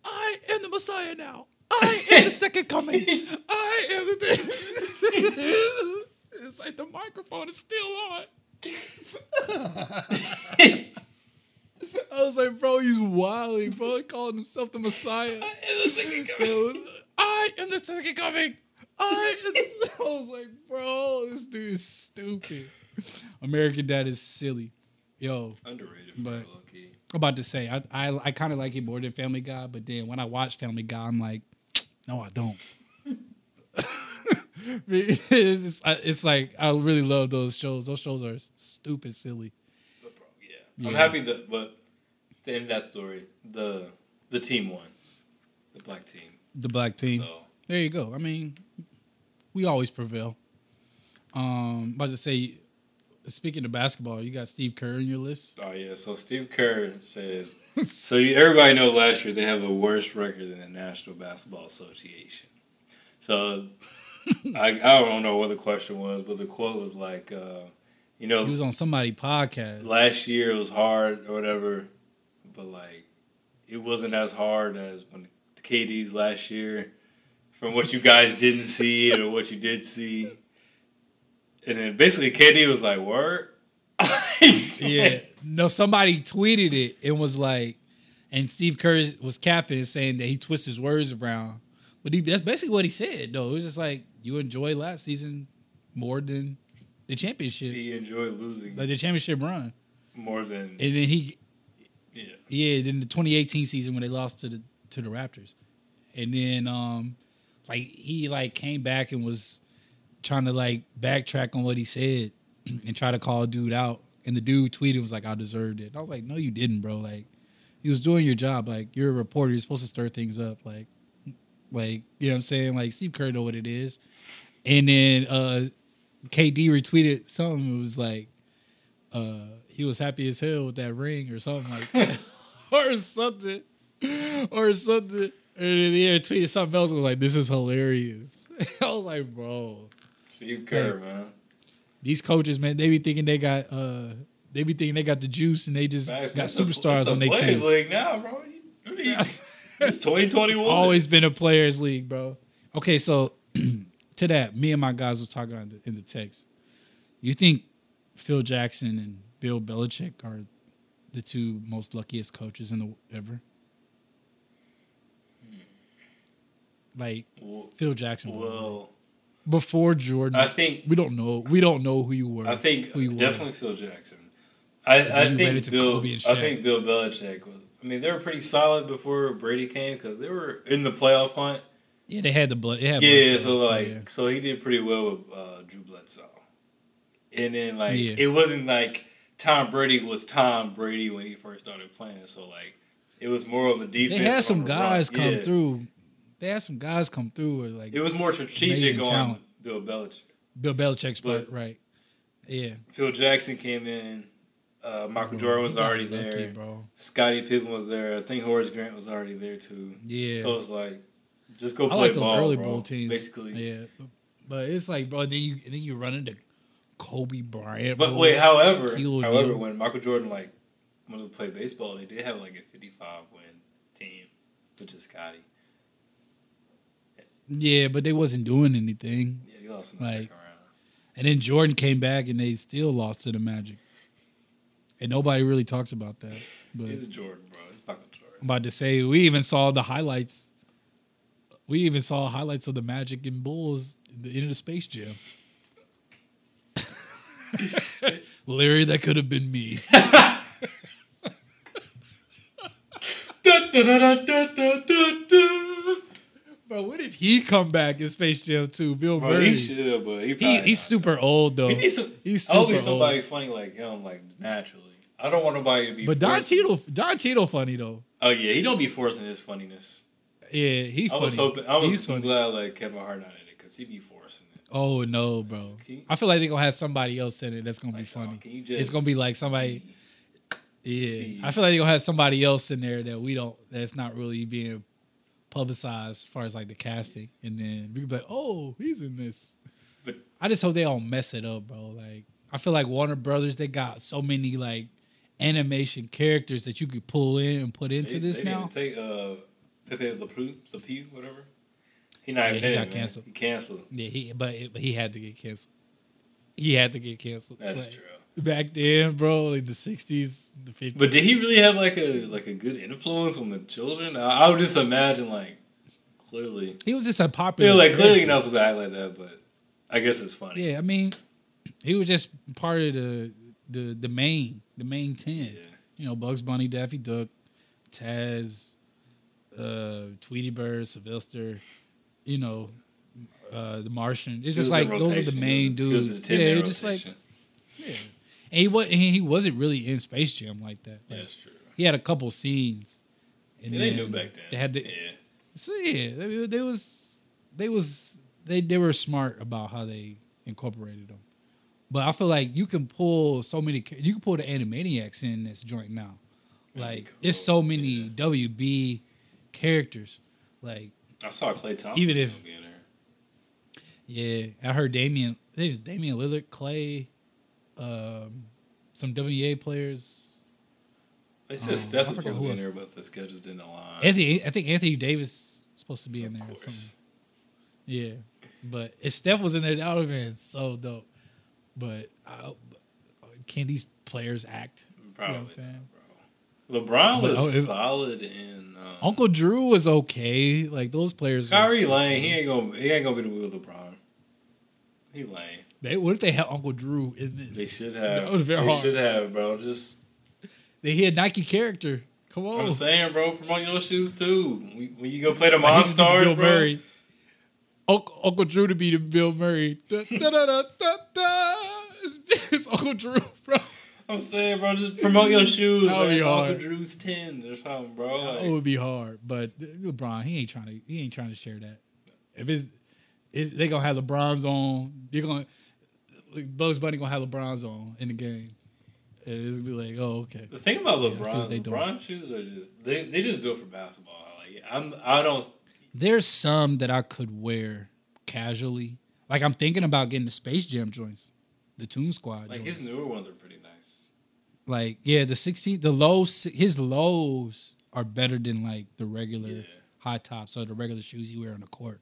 Speaker 1: "I am the Messiah now. I am the second coming. I am the." it's like the microphone is still on. I was like, bro, he's wilding, bro. He called himself the Messiah. I am the second coming. I, (laughs) I was like, bro, this dude is stupid. American Dad is silly. Yo.
Speaker 2: Underrated but I'm
Speaker 1: about to say, I I, I kind of like it more than Family Guy, but then when I watch Family Guy, I'm like, (tsk) no, I don't. (laughs) it's, it's, like I really love those shows. Those shows are stupid silly.
Speaker 2: But, yeah. yeah. I'm happy that, but to end that story, the the team won, the black team.
Speaker 1: The black team. So there you go. I mean, we always prevail. Um, about to say, speaking of basketball, you got Steve Kerr in your list.
Speaker 2: Oh yeah, so Steve Kerr said. (laughs) so you, everybody know last year they have a worse record than the National Basketball Association. So (laughs) I I don't know what the question was, but the quote was like, uh, you know,
Speaker 1: he was on somebody podcast.
Speaker 2: Last year it was hard or whatever, but like it wasn't as hard as when the KD's last year. From what you guys didn't see or what you did see, and then basically KD was like, "Word." (laughs)
Speaker 1: yeah, no. Somebody tweeted it and was like, and Steve Kerr was capping saying that he twists his words around, but he, that's basically what he said. Though it was just like you enjoy last season more than the championship.
Speaker 2: He enjoyed losing,
Speaker 1: like the championship run,
Speaker 2: more than.
Speaker 1: And then he, yeah, yeah. Then the 2018 season when they lost to the to the Raptors, and then um, like he like came back and was trying to like backtrack on what he said (clears throat) and try to call a dude out. And the dude tweeted was like, "I deserved it." And I was like, "No, you didn't, bro. Like, he was doing your job. Like, you're a reporter. You're supposed to stir things up. Like, like you know what I'm saying? Like, Steve Kerr know what it is." And then uh KD retweeted something. It was like, uh, he was happy as hell with that ring or something like that, (laughs) or something, or something. And then he tweeted something else. I Was like, "This is hilarious." (laughs) I was like, "Bro."
Speaker 2: Steve Kerr, man.
Speaker 1: These coaches, man, they be thinking they got uh they be thinking they got the juice and they just got superstars on their team.
Speaker 2: league now, bro. (laughs) it's 2021.
Speaker 1: Always been a players league, bro. Okay, so (clears throat) to that, me and my guys were talking in the, in the text. You think Phil Jackson and Bill Belichick are the two most luckiest coaches in the ever? Hmm. Like well, Phil Jackson.
Speaker 2: Well,
Speaker 1: before Jordan.
Speaker 2: I think
Speaker 1: we don't know. We don't know who you were.
Speaker 2: I think definitely were. Phil Jackson. I, I think Bill. I think Bill Belichick was. I mean, they were pretty solid before Brady came because they were in the playoff hunt.
Speaker 1: Yeah, they had the blood. Yeah,
Speaker 2: blood so like, yeah. so he did pretty well with uh, Drew Bledsoe, and then like, yeah. it wasn't like Tom Brady was Tom Brady when he first started playing. So like, it was more on the defense.
Speaker 1: They had some guys run. come yeah. through they had some guys come through like
Speaker 2: it was more strategic on talent. Bill Belichick.
Speaker 1: Bill Belichick's part, right? Yeah.
Speaker 2: Phil Jackson came in. Uh, Michael bro, Jordan was already lucky, there. Bro. Scottie Pippen was there. I think Horace Grant was already there too. Yeah. So it's like, just go play I like those ball, early bro, bowl teams. Basically.
Speaker 1: Yeah. But it's like, bro, then you then you run into Kobe Bryant.
Speaker 2: But bro, wait, however, however, deal. when Michael Jordan like wanted to play baseball, they did have like a fifty-five win team, which is Scottie.
Speaker 1: Yeah, but they wasn't doing anything.
Speaker 2: Yeah, he lost in the like, second round.
Speaker 1: And then Jordan came back and they still lost to the Magic. And nobody really talks about that. But
Speaker 2: a Jordan, bro. He's Michael Jordan.
Speaker 1: I'm about to say we even saw the highlights. We even saw highlights of the Magic and Bulls in the end of the Space Jam. (laughs) Larry, that could have been me. (laughs) da, da, da, Bro, what if he come back in Space Jam 2? Bill Bro, Murray.
Speaker 2: He should, but he,
Speaker 1: he he's super old though. He needs some,
Speaker 2: he's super I somebody old. funny like him, like naturally. I don't want nobody to be.
Speaker 1: But Don Cheadle, Don Cheadle, funny though.
Speaker 2: Oh yeah, he don't be forcing his funniness.
Speaker 1: Yeah, he's. I
Speaker 2: was hoping. I was he's glad funny. like Kevin Hart not in it because he be forcing it.
Speaker 1: Oh no, bro! I feel like they're gonna have somebody else in it that's gonna like, be funny. Oh, it's gonna be like somebody. Yeah, I feel like they're gonna have somebody else in there that we don't. That's not really being publicized as far as like the casting, and then we could be like, "Oh, he's in this." But I just hope they don't mess it up, bro. Like I feel like Warner Brothers they got so many like animation characters that you could pull in and put into
Speaker 2: they,
Speaker 1: this
Speaker 2: they
Speaker 1: now.
Speaker 2: Take uh, Pepe Le Pew, Le Pew, whatever. He not yeah, he got canceled. He canceled.
Speaker 1: Yeah, he but but he had to get canceled. He had to get canceled.
Speaker 2: That's true
Speaker 1: back then, bro, like the sixties, the fifties.
Speaker 2: But did he really have like a like a good influence on the children? I, I would just imagine like clearly
Speaker 1: he was just a popular.
Speaker 2: Yeah, like clearly enough to act like that, but I guess it's funny.
Speaker 1: Yeah, I mean, he was just part of the the the main the main ten. Yeah. You know, Bugs Bunny, Daffy Duck, Taz, uh, Tweety Bird, Sylvester. You know, uh, the Martian. It's just like those are the main dudes. Yeah, it's just like yeah. And he was he wasn't really in Space Jam like that.
Speaker 2: Like, That's true.
Speaker 1: He had a couple scenes.
Speaker 2: And yeah, they knew back then.
Speaker 1: They had the, yeah. So yeah, they, they was they was they they were smart about how they incorporated them. But I feel like you can pull so many. You can pull the Animaniacs in this joint now. Like cool. it's so many yeah. WB characters. Like
Speaker 2: I saw Klay Thompson
Speaker 1: even if yeah, I heard Damian. I think it was Damian Lillard, Klay, um, some WA players.
Speaker 2: They said um, Steph was supposed to be in there, but the schedules didn't align.
Speaker 1: Anthony, I think Anthony Davis was supposed to be in of there. Yeah, but if Steph was in there, that would have been so dope. But uh, can these players act? Probably, you know what I'm saying?
Speaker 2: LeBron was oh, solid in. Um,
Speaker 1: Uncle Drew was okay. Like those players.
Speaker 2: Kyrie Lane, he ain't gonna he ain't gonna be the wheel LeBron. He lame.
Speaker 1: They what if they had Uncle Drew in this?
Speaker 2: They should have. They hard. should have, bro. Just
Speaker 1: they had Nike character. Come on.
Speaker 2: I'm saying, bro, promote your shoes too. When you go play the Monstars, Bill bro. Murray.
Speaker 1: Uncle, Uncle Drew to be the Bill Murray. Da, da, da, it's, it's Uncle Drew, bro.
Speaker 2: I'm saying, bro, just promote your shoes. That would be hard. Uncle Drew's ten or something, bro.
Speaker 1: Like, it would be hard, but LeBron, he ain't trying to. He ain't trying to share that. If it's, it's they gonna have LeBron's on. You're gonna Bugs Bunny gonna have LeBron's on in the game. And it's gonna be like, oh, okay.
Speaker 2: The thing about LeBron, yeah, LeBron shoes are just they they just built for basketball. Like I'm, I don't.
Speaker 1: There's some that I could wear casually. Like I'm thinking about getting the Space Jam joints, the Toon Squad.
Speaker 2: Like
Speaker 1: joints.
Speaker 2: his newer ones are pretty nice.
Speaker 1: like yeah, the sixteen, the lows, his lows are better than like the regular yeah. high tops or the regular shoes you wear on the court.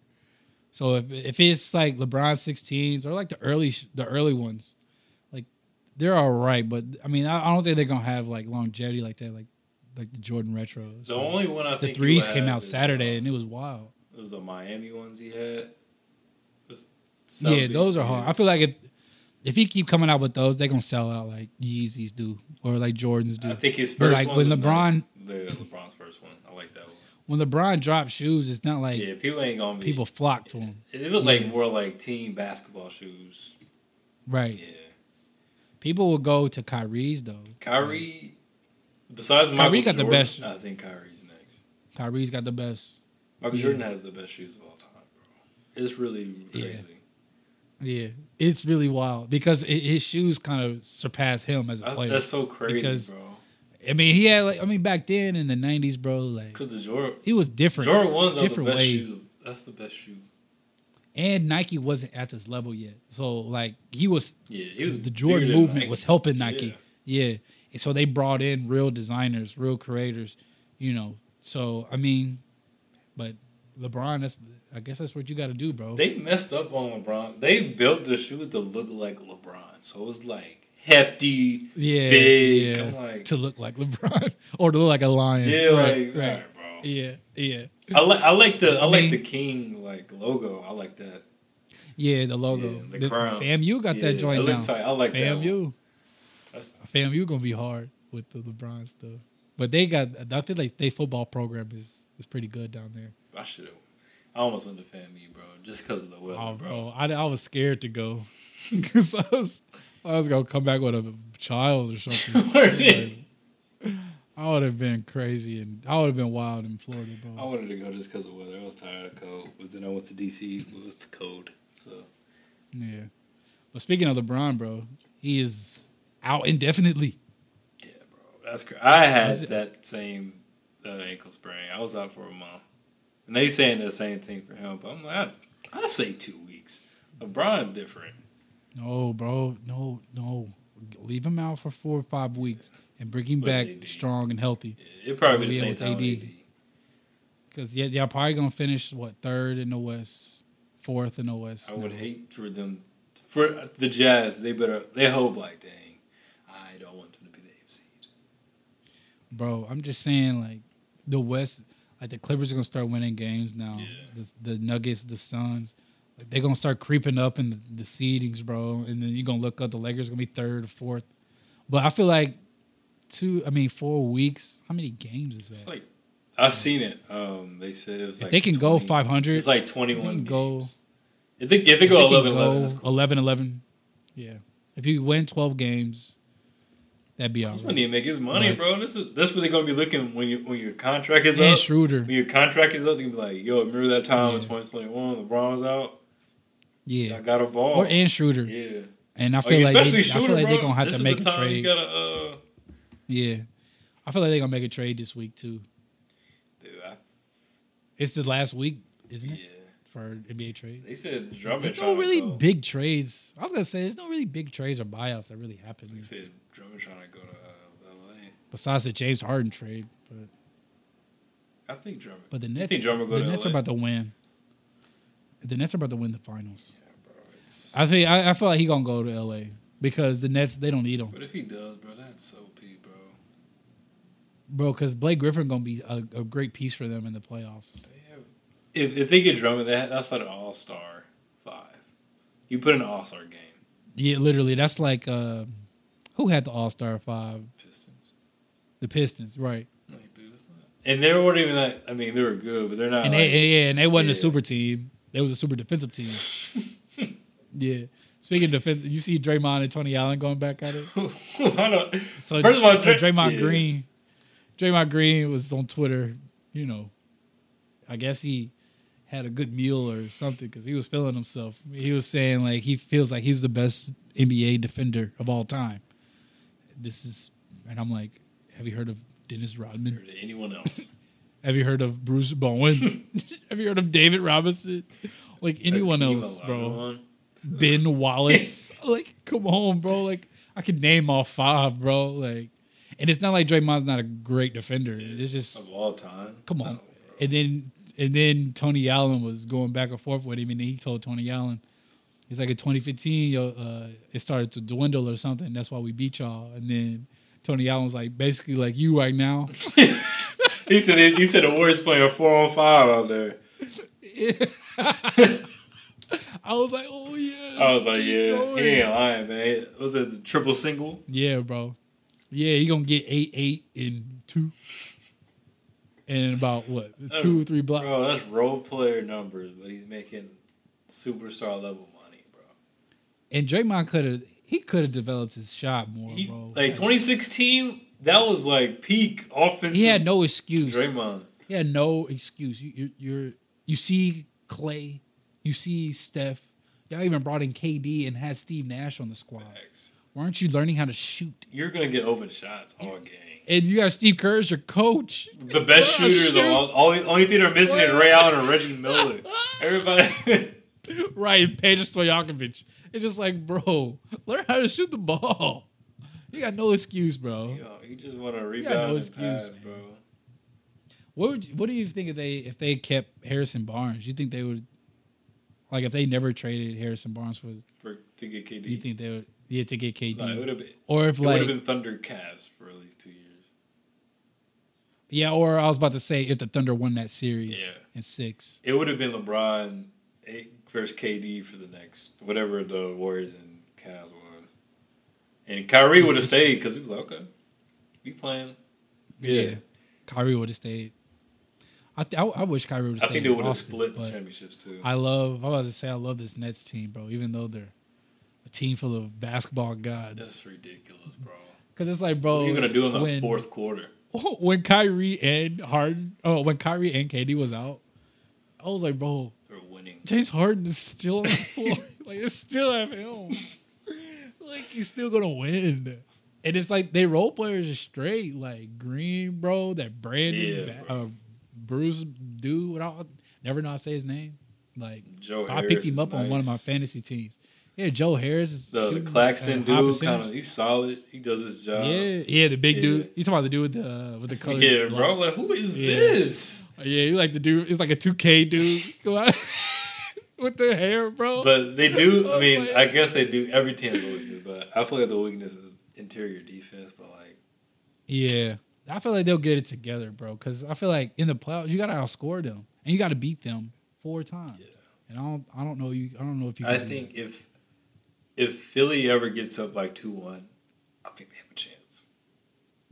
Speaker 1: So if if it's like LeBron 16s or like the early the early ones, like they're all right. But I mean, I, I don't think they're gonna have like longevity like that, like like the Jordan retros.
Speaker 2: The so only one I
Speaker 1: the
Speaker 2: think
Speaker 1: the threes came out Saturday uh, and it was wild.
Speaker 2: It was the Miami ones he had.
Speaker 1: Yeah, those are hard. I feel like if if he keep coming out with those, they're gonna sell out like Yeezys do or like Jordans do.
Speaker 2: I think his first but
Speaker 1: like when LeBron,
Speaker 2: nice. the LeBron's first one, I like that one.
Speaker 1: When LeBron drops shoes, it's not like
Speaker 2: yeah, people ain't gonna be,
Speaker 1: people flock to him.
Speaker 2: It, it look yeah. like more like team basketball shoes,
Speaker 1: right? Yeah, people will go to Kyrie's though.
Speaker 2: Kyrie, besides Michael Kyrie got Jordan, the best. I think Kyrie's next.
Speaker 1: Kyrie's got the best.
Speaker 2: Michael yeah. Jordan has the best shoes of all time, bro. It's really crazy.
Speaker 1: Yeah, it's really wild because it, his shoes kind of surpass him as a player.
Speaker 2: That's so crazy, bro.
Speaker 1: I mean, he had like I mean back then in the '90s, bro. Like
Speaker 2: because the Jordan,
Speaker 1: he was different.
Speaker 2: Jordan ones different are the best shoes. That's the best shoe.
Speaker 1: And Nike wasn't at this level yet, so like he was.
Speaker 2: Yeah, he was
Speaker 1: the Jordan movement was helping Nike. Yeah. yeah, and so they brought in real designers, real creators. You know, so I mean, but LeBron, that's I guess that's what you got to do, bro.
Speaker 2: They messed up on LeBron. They built the shoe to look like LeBron, so it was like hefty, yeah, big,
Speaker 1: yeah. Like, to look like LeBron (laughs) or to look like a lion.
Speaker 2: Yeah, right, like, right, right, bro.
Speaker 1: Yeah, yeah.
Speaker 2: I like I like the I, I like the king like logo. I like that.
Speaker 1: Yeah, the logo. Yeah, the, the crown. FAMU got yeah, that joint now.
Speaker 2: Tight. I like that. FAMU.
Speaker 1: that. FAMU gonna be hard with the LeBron stuff. But they got I think like their football program is is pretty good down there.
Speaker 2: I should have. I almost went to FAMU, bro, just because of the weather, oh, bro.
Speaker 1: I, I was scared to go (laughs) because I was I was gonna come back with a child or something. (laughs) I would have been crazy and I would have been wild in Florida, bro.
Speaker 2: I wanted to go just because of weather. I was tired of cold, but then I went to DC with the cold. So
Speaker 1: yeah. But speaking of LeBron, bro, he is out indefinitely.
Speaker 2: Yeah, bro, that's crazy. I had that same uh, ankle sprain. I was out for a month. And they saying the same thing for him, but I'm like, I, I say two weeks. LeBron different.
Speaker 1: No, bro, no, no. Leave him out for four or five weeks and bring him back AD. strong and healthy.
Speaker 2: Yeah, it probably be the same time AD.
Speaker 1: Because yeah, y'all probably gonna finish what third in the West, fourth in the West.
Speaker 2: I would hate for them for the Jazz. They better they hope like dang. I don't want them to be the eighth seed.
Speaker 1: Bro, I'm just saying like the West like the Clippers are gonna start winning games now. Yeah. The, the, Nuggets, the Suns, like they're gonna start creeping up in the, the seedings, bro. And then you're gonna look up the Lakers gonna be third or fourth. But I feel like two, I mean four weeks. How many games is that?
Speaker 2: It's like I seen it. Um, they said it was
Speaker 1: if
Speaker 2: like
Speaker 1: they can 20, go 500.
Speaker 2: It's like 21 go. If they, if they go if 11, 11,
Speaker 1: cool. 11, 11, yeah. If you win 12 games, That'd be
Speaker 2: all. Right. need to make his money, right. bro. This is that's what they're gonna be looking when you when your contract is
Speaker 1: and
Speaker 2: up.
Speaker 1: Schroeder.
Speaker 2: When your contract is up, they're gonna be like, "Yo, remember that time yeah. in 2021, LeBron was out?
Speaker 1: Yeah,
Speaker 2: I got a ball."
Speaker 1: Or and Schroeder.
Speaker 2: Yeah,
Speaker 1: And I feel like, like they, shooter, I feel like they're gonna have this to make a trade. Gotta, uh... Yeah, I feel like they're gonna make a trade this week too. Dude, I... it's the last week, isn't it? Yeah. For NBA trades,
Speaker 2: they said Drummond.
Speaker 1: There's no really big trades. I was gonna say there's no really big trades or buyouts that really happen.
Speaker 2: They said Drummond trying to go to uh, LA.
Speaker 1: Besides the James Harden trade, but
Speaker 2: I think Drummond.
Speaker 1: But the Nets, the Nets are about to win. The Nets are about to win the finals. I think I, I feel like he gonna go to L.A. because the Nets they don't need him.
Speaker 2: But if he does, bro, that's so p, bro.
Speaker 1: Bro, because Blake Griffin gonna be a, a, great piece for them in the playoffs.
Speaker 2: They have, if if they get Drummond, that, that's like an All Star five. You put in an All Star game.
Speaker 1: Yeah, literally, that's like uh, who had the All Star five?
Speaker 2: Pistons.
Speaker 1: The Pistons, right?
Speaker 2: And they weren't even that. I mean, they were good, but they're not.
Speaker 1: And
Speaker 2: like,
Speaker 1: they, yeah, and they wasn't yeah. a super team. They was a super defensive team. Yeah. Speaking of defense, you see Draymond and Tony Allen going back at it. (laughs) so, First of all, so Draymond yeah. Green, Draymond Green was on Twitter. You know, I guess he had a good meal or something because he was feeling himself. He was saying like he feels like he's the best NBA defender of all time. This is, and I'm like, have you heard of Dennis Rodman?
Speaker 2: Or anyone else?
Speaker 1: Have you heard of Bruce Bowen? (laughs) have you heard of David Robinson? Like anyone else, bro. Ben (laughs) Wallace. like, come on, bro. Like, I could name all five, bro. Like, and it's not like Draymond's not a great defender. It's just
Speaker 2: of all time.
Speaker 1: Come on. and then and then Tony Allen was going back and forth with him, and he told Tony Allen, he's like in 2015, yo, uh, it started to dwindle or something. That's why we beat y'all. And then Tony Allen was like, basically like you right now. (laughs)
Speaker 2: he said he said the Warriors playing a four on five out there. (laughs)
Speaker 1: I was like, oh yeah.
Speaker 2: I was like, yeah, going. he ain't lying, man. Was it the triple single?
Speaker 1: Yeah, bro. Yeah, he gonna get eight, eight, and two, and about what two or three blocks.
Speaker 2: Bro, that's role player numbers, but he's making superstar level money, bro.
Speaker 1: And Draymond could have he could have developed his shot more, he, bro.
Speaker 2: Like 2016, that was like peak offensive.
Speaker 1: He had no excuse.
Speaker 2: Draymond.
Speaker 1: He had no excuse. You, you, you're you see Klay you see Steph. Y'all even brought in KD and had Steve Nash on the squad. Thanks. Why aren't you learning how to shoot?
Speaker 2: You're gonna get open shots all game.
Speaker 1: And you got Steve Kerr as your coach.
Speaker 2: The best shooters. All, all the only thing they're missing is Ray Allen and Reggie Miller. (laughs) Everybody.
Speaker 1: right, Peja Stojakovic. It's just like, bro, learn how to shoot the ball. You got no excuse, bro.
Speaker 2: Yo, you just want to rebound no excuse, pass, bro.
Speaker 1: What would you, what do you think if they if they kept Harrison Barnes? You think they would like if they never traded Harrison Barnes for
Speaker 2: for to get KD,
Speaker 1: you think they would? Yeah, to get KD.
Speaker 2: No, it would have been.
Speaker 1: Or if
Speaker 2: it
Speaker 1: like
Speaker 2: would have been Thunder Cavs for at least two years.
Speaker 1: Yeah, or I was about to say if the Thunder won that series yeah. in six,
Speaker 2: it would have been LeBron eh, versus KD for the next whatever the Warriors and Cavs won, and Kyrie would have stayed because he was like, okay, you playing.
Speaker 1: Yeah, yeah. Kyrie would have stayed. I, th- I, I, wish Kyrie would. Have stayed.
Speaker 2: I think they would have split the championships too.
Speaker 1: I love. I was about to say I love this Nets team, bro. Even though they're a team full of basketball gods.
Speaker 2: That's ridiculous, bro.
Speaker 1: Because it's like, bro,
Speaker 2: what are you gonna do in the when, fourth quarter? (laughs)
Speaker 1: When Kyrie and Harden, oh, when Kyrie and KD was out, I was like, bro,
Speaker 2: they're winning.
Speaker 1: James Harden is still on the floor. (laughs) like it's still at him. He's still gonna win. And it's like they role players are straight, like Green, bro. That Brandon, yeah, uh, Bruce dude. I'll never know how to say his name. Like
Speaker 2: Joe,
Speaker 1: I picked him up nice. on one of my fantasy teams. Yeah, Joe Harris. Is
Speaker 2: the, the Claxton dude, kind of he's solid. He does his job.
Speaker 1: Yeah, yeah, the big yeah. dude. You talking about the dude with the uh, with the (laughs) color?
Speaker 2: Yeah, bro. Like, who is yeah. this?
Speaker 1: Yeah, he like the dude. He's like a two K dude. (laughs) with the hair, bro.
Speaker 2: But they do. (laughs) I mean, I guess they do. Every team has a weakness, but I feel like the weakness is interior defense. But like,
Speaker 1: yeah, I feel like they'll get it together, bro. Because I feel like in the playoffs, you got to outscore them and you got to beat them four times. Yeah. And I don't, I don't know you. I don't know if you.
Speaker 2: I think if if Philly ever gets up like two one, I think they have a chance.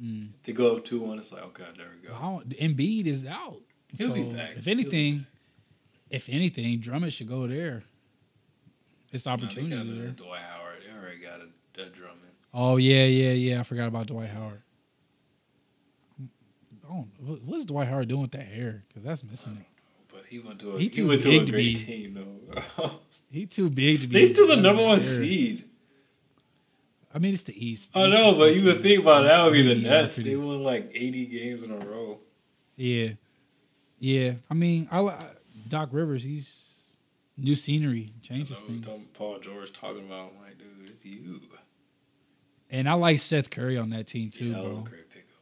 Speaker 2: Mm. If they go up two one, it's like okay, there we go.
Speaker 1: Embiid is out.
Speaker 2: He'll so be back.
Speaker 1: If anything, if anything, Drummond should go there. It's opportunity no, there.
Speaker 2: Dwight Howard, they already got a, a Drummond.
Speaker 1: Oh yeah, yeah, yeah. I forgot about Dwight Howard don't. What's Dwight Howard doing with that hair? Because that's missing it.
Speaker 2: But he went to a he, he went to a great team though. (laughs)
Speaker 1: he too big to be.
Speaker 2: They still the number one hair. seed.
Speaker 1: I mean, it's the East.
Speaker 2: I know, but you would think about that would be the Nets. They won like eighty games in a row.
Speaker 1: Yeah, yeah. I mean, I like Doc Rivers. He's new scenery changes things.
Speaker 2: Paul George talking about, I'm like, dude, it's you.
Speaker 1: And I like Seth Curry on that team too, yeah, bro.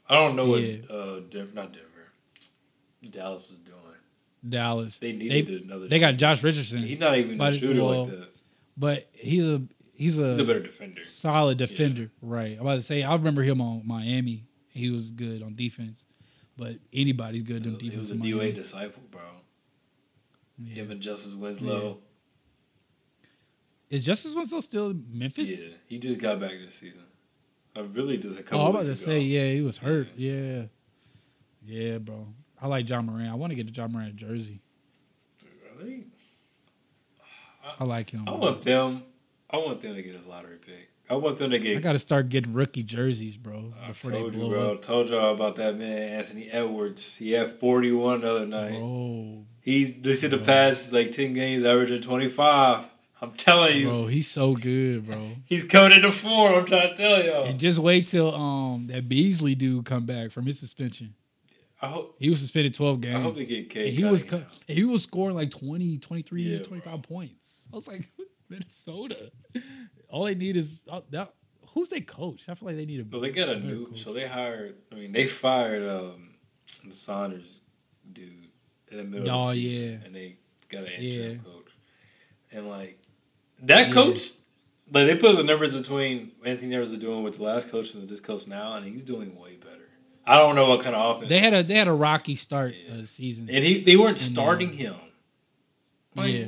Speaker 2: I don't know yeah. what uh, Denver, not Denver, Dallas is doing.
Speaker 1: Dallas.
Speaker 2: They needed they, another.
Speaker 1: They shooter. got Josh Richardson.
Speaker 2: He's not even a shooter well, like that.
Speaker 1: But he's a he's a,
Speaker 2: he's a better defender.
Speaker 1: Solid defender, yeah. right? I'm about to say I remember him on Miami. He was good on defense, but anybody's good on defense. He
Speaker 2: was a DOA disciple, bro. Yeah. Him and Justice Winslow.
Speaker 1: Yeah. Is Justice Winslow still in Memphis?
Speaker 2: Yeah, he just got back this season. I really just a couple.
Speaker 1: Oh,
Speaker 2: I'm about
Speaker 1: to
Speaker 2: ago.
Speaker 1: say, yeah, he was hurt. Yeah. yeah, bro. I like Ja Morant. I want to get a Ja Morant jersey.
Speaker 2: Really?
Speaker 1: I, I like him.
Speaker 2: I want them. I want them to get a lottery pick. I want them to get.
Speaker 1: I got to start getting rookie jerseys, bro.
Speaker 2: I told you, bro. Up. Told y'all about that man, Anthony Edwards. He had forty one the other night.
Speaker 1: Oh,
Speaker 2: he's this in the past like ten games, averaging twenty five. I'm telling you,
Speaker 1: bro. He's so good, bro.
Speaker 2: he's coming into form. I'm trying to tell y'all.
Speaker 1: And just wait till um that Beasley dude come back from his suspension.
Speaker 2: I hope
Speaker 1: he was suspended 12 games. I
Speaker 2: hope they get K.
Speaker 1: he was he was scoring like 20, 23, yeah, 25 bro. points. I was like, (laughs) Minnesota. All they need is uh, that. Who's their coach? I feel like they need a.
Speaker 2: Well, they got a new. Coach. So they hired. I mean, they fired um, the Saunders in the middle. Oh of the season,
Speaker 1: yeah.
Speaker 2: And they got an interim yeah. coach, and like that yeah. coach. Like they put the numbers between Anthony Edwards is doing with the last coach and this coach now, and he's doing way better. I don't know what kind of offense.
Speaker 1: They had a they had a rocky start yeah. the season,
Speaker 2: and he they weren't and uh, starting him. Like, yeah,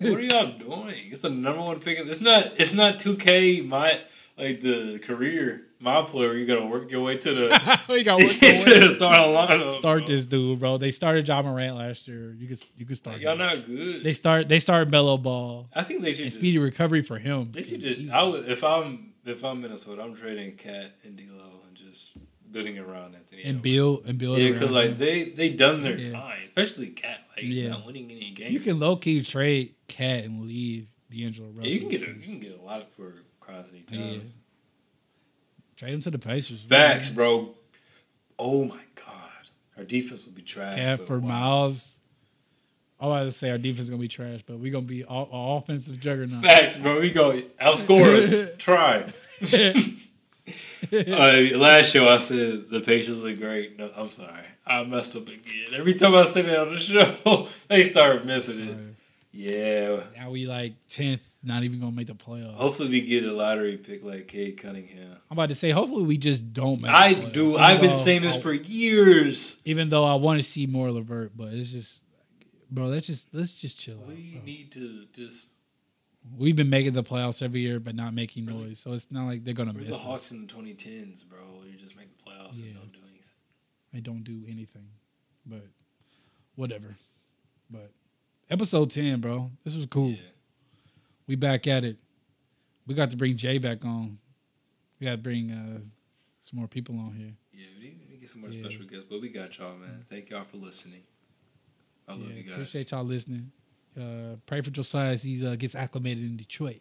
Speaker 2: what are y'all doing? It's the number one pick. It's not. It's not two K. My like the career my player. You gotta work your way to the. (laughs)
Speaker 1: you gotta work (laughs) your way to start a lineup. Start bro. this dude, bro. They started Ja Morant last year. You could you could start.
Speaker 2: Like, y'all not good.
Speaker 1: They start. They started Melo Ball.
Speaker 2: I think they should.
Speaker 1: Just, speedy recovery for him.
Speaker 2: They should just. I would if I'm if I'm Minnesota, I'm trading Cat and D'Lo and just building around Anthony
Speaker 1: and build and build.
Speaker 2: Yeah, because like they they done their yeah. time, especially Cat. Like he's yeah. not winning any games.
Speaker 1: You can low key trade Cat and leave D'Angelo
Speaker 2: Russell. Yeah, you can get a, you can get a lot for Crosby. Yeah.
Speaker 1: Trade him to the Pacers.
Speaker 2: Facts, man. bro. Oh my god, our defense will be trash.
Speaker 1: Cat for wow. Myles. I was to say our defense is gonna be trash, but we're gonna be all, all offensive juggernaut.
Speaker 2: Facts, bro. We go outscore us. (laughs) Try. (laughs) uh, last show I said the Pacers look great. No, I'm sorry, I messed up again. Every time I say that on the (laughs) show, they start missing sorry. it. Yeah.
Speaker 1: Now we like tenth, not even gonna make the playoffs.
Speaker 2: Hopefully we get a lottery pick like Cade Cunningham.
Speaker 1: I'm about to say, hopefully we just don't make.
Speaker 2: I do. I've been saying this I, for years.
Speaker 1: Even though I want to see more Levert, but it's just, bro. Let's just let's just chill.
Speaker 2: We
Speaker 1: out,
Speaker 2: need to just
Speaker 1: We've been making the playoffs every year, but not making really? noise. So it's not like they're gonna
Speaker 2: We're
Speaker 1: miss
Speaker 2: the Hawks
Speaker 1: us.
Speaker 2: in the 2010s, bro. You just make the playoffs yeah. and don't do anything.
Speaker 1: They don't do anything, but whatever. But episode 10, bro. This was cool. Yeah. We back at it. We got to bring Jay back on. We got to bring uh, some more people on here.
Speaker 2: Yeah, we need to get some more yeah. special guests, but we got y'all, man. Thank y'all for listening. I love you guys.
Speaker 1: Appreciate y'all listening. Uh, pray for Josiah as he uh, gets acclimated in Detroit.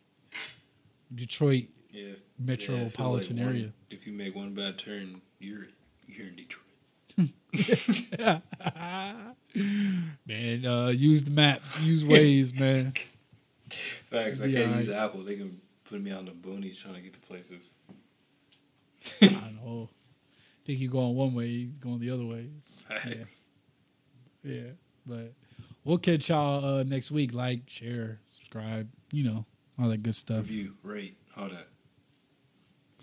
Speaker 1: Detroit
Speaker 2: yeah,
Speaker 1: metropolitan
Speaker 2: yeah,
Speaker 1: like area.
Speaker 2: One, if you make one bad turn, you're you're in Detroit. (laughs)
Speaker 1: man, uh, use the maps, use Waze, man. (laughs) (laughs)
Speaker 2: Facts. I can't use Apple. They can put me on the boonies trying to get to places.
Speaker 1: I (laughs) know. Think you're going one way, he's going the other way.
Speaker 2: Facts.
Speaker 1: Yeah. yeah, but we'll catch y'all uh, next week. Like, share, subscribe, you know, all that good stuff.
Speaker 2: Review, rate, all that.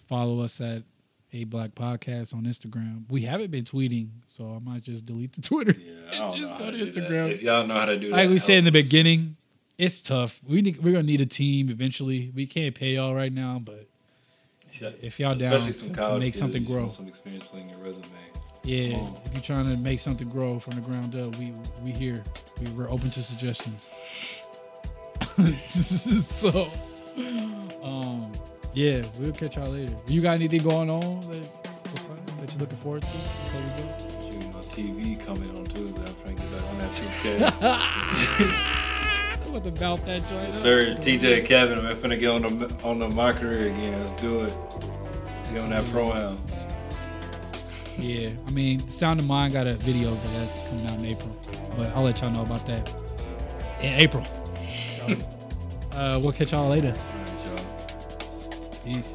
Speaker 1: Follow us at a Black Podcast on Instagram. We haven't been tweeting, so I might just delete the (laughs) Twitter.
Speaker 2: Yeah, just go to Instagram. If y'all know how to do
Speaker 1: that, like we said in the beginning, it's tough. We need, we're gonna need a team eventually. We can't pay y'all right now, but if y'all down to, to make something grow,
Speaker 2: some experience playing your resume.
Speaker 1: Yeah, um, if you're trying to make something grow from the ground up, we we here. We, we're open to suggestions. (laughs) so, um, yeah, we'll catch y'all later. You got anything going on that, that you're looking forward to before we
Speaker 2: go? Shooting my TV coming on Tuesday. I'm trying to get back on that (laughs) 2K. (laughs)
Speaker 1: want to mouth that joint.
Speaker 2: Sir, TJ Kevin, I'm finna get on the on the my career again. Let's do it. Get on that pro am.
Speaker 1: Yeah, I mean, Sound of Mind got a video, but that's coming out in April. But I'll let y'all know about that in April. So, (laughs) uh, we'll catch y'all later.
Speaker 2: All right, y'all.
Speaker 1: Peace.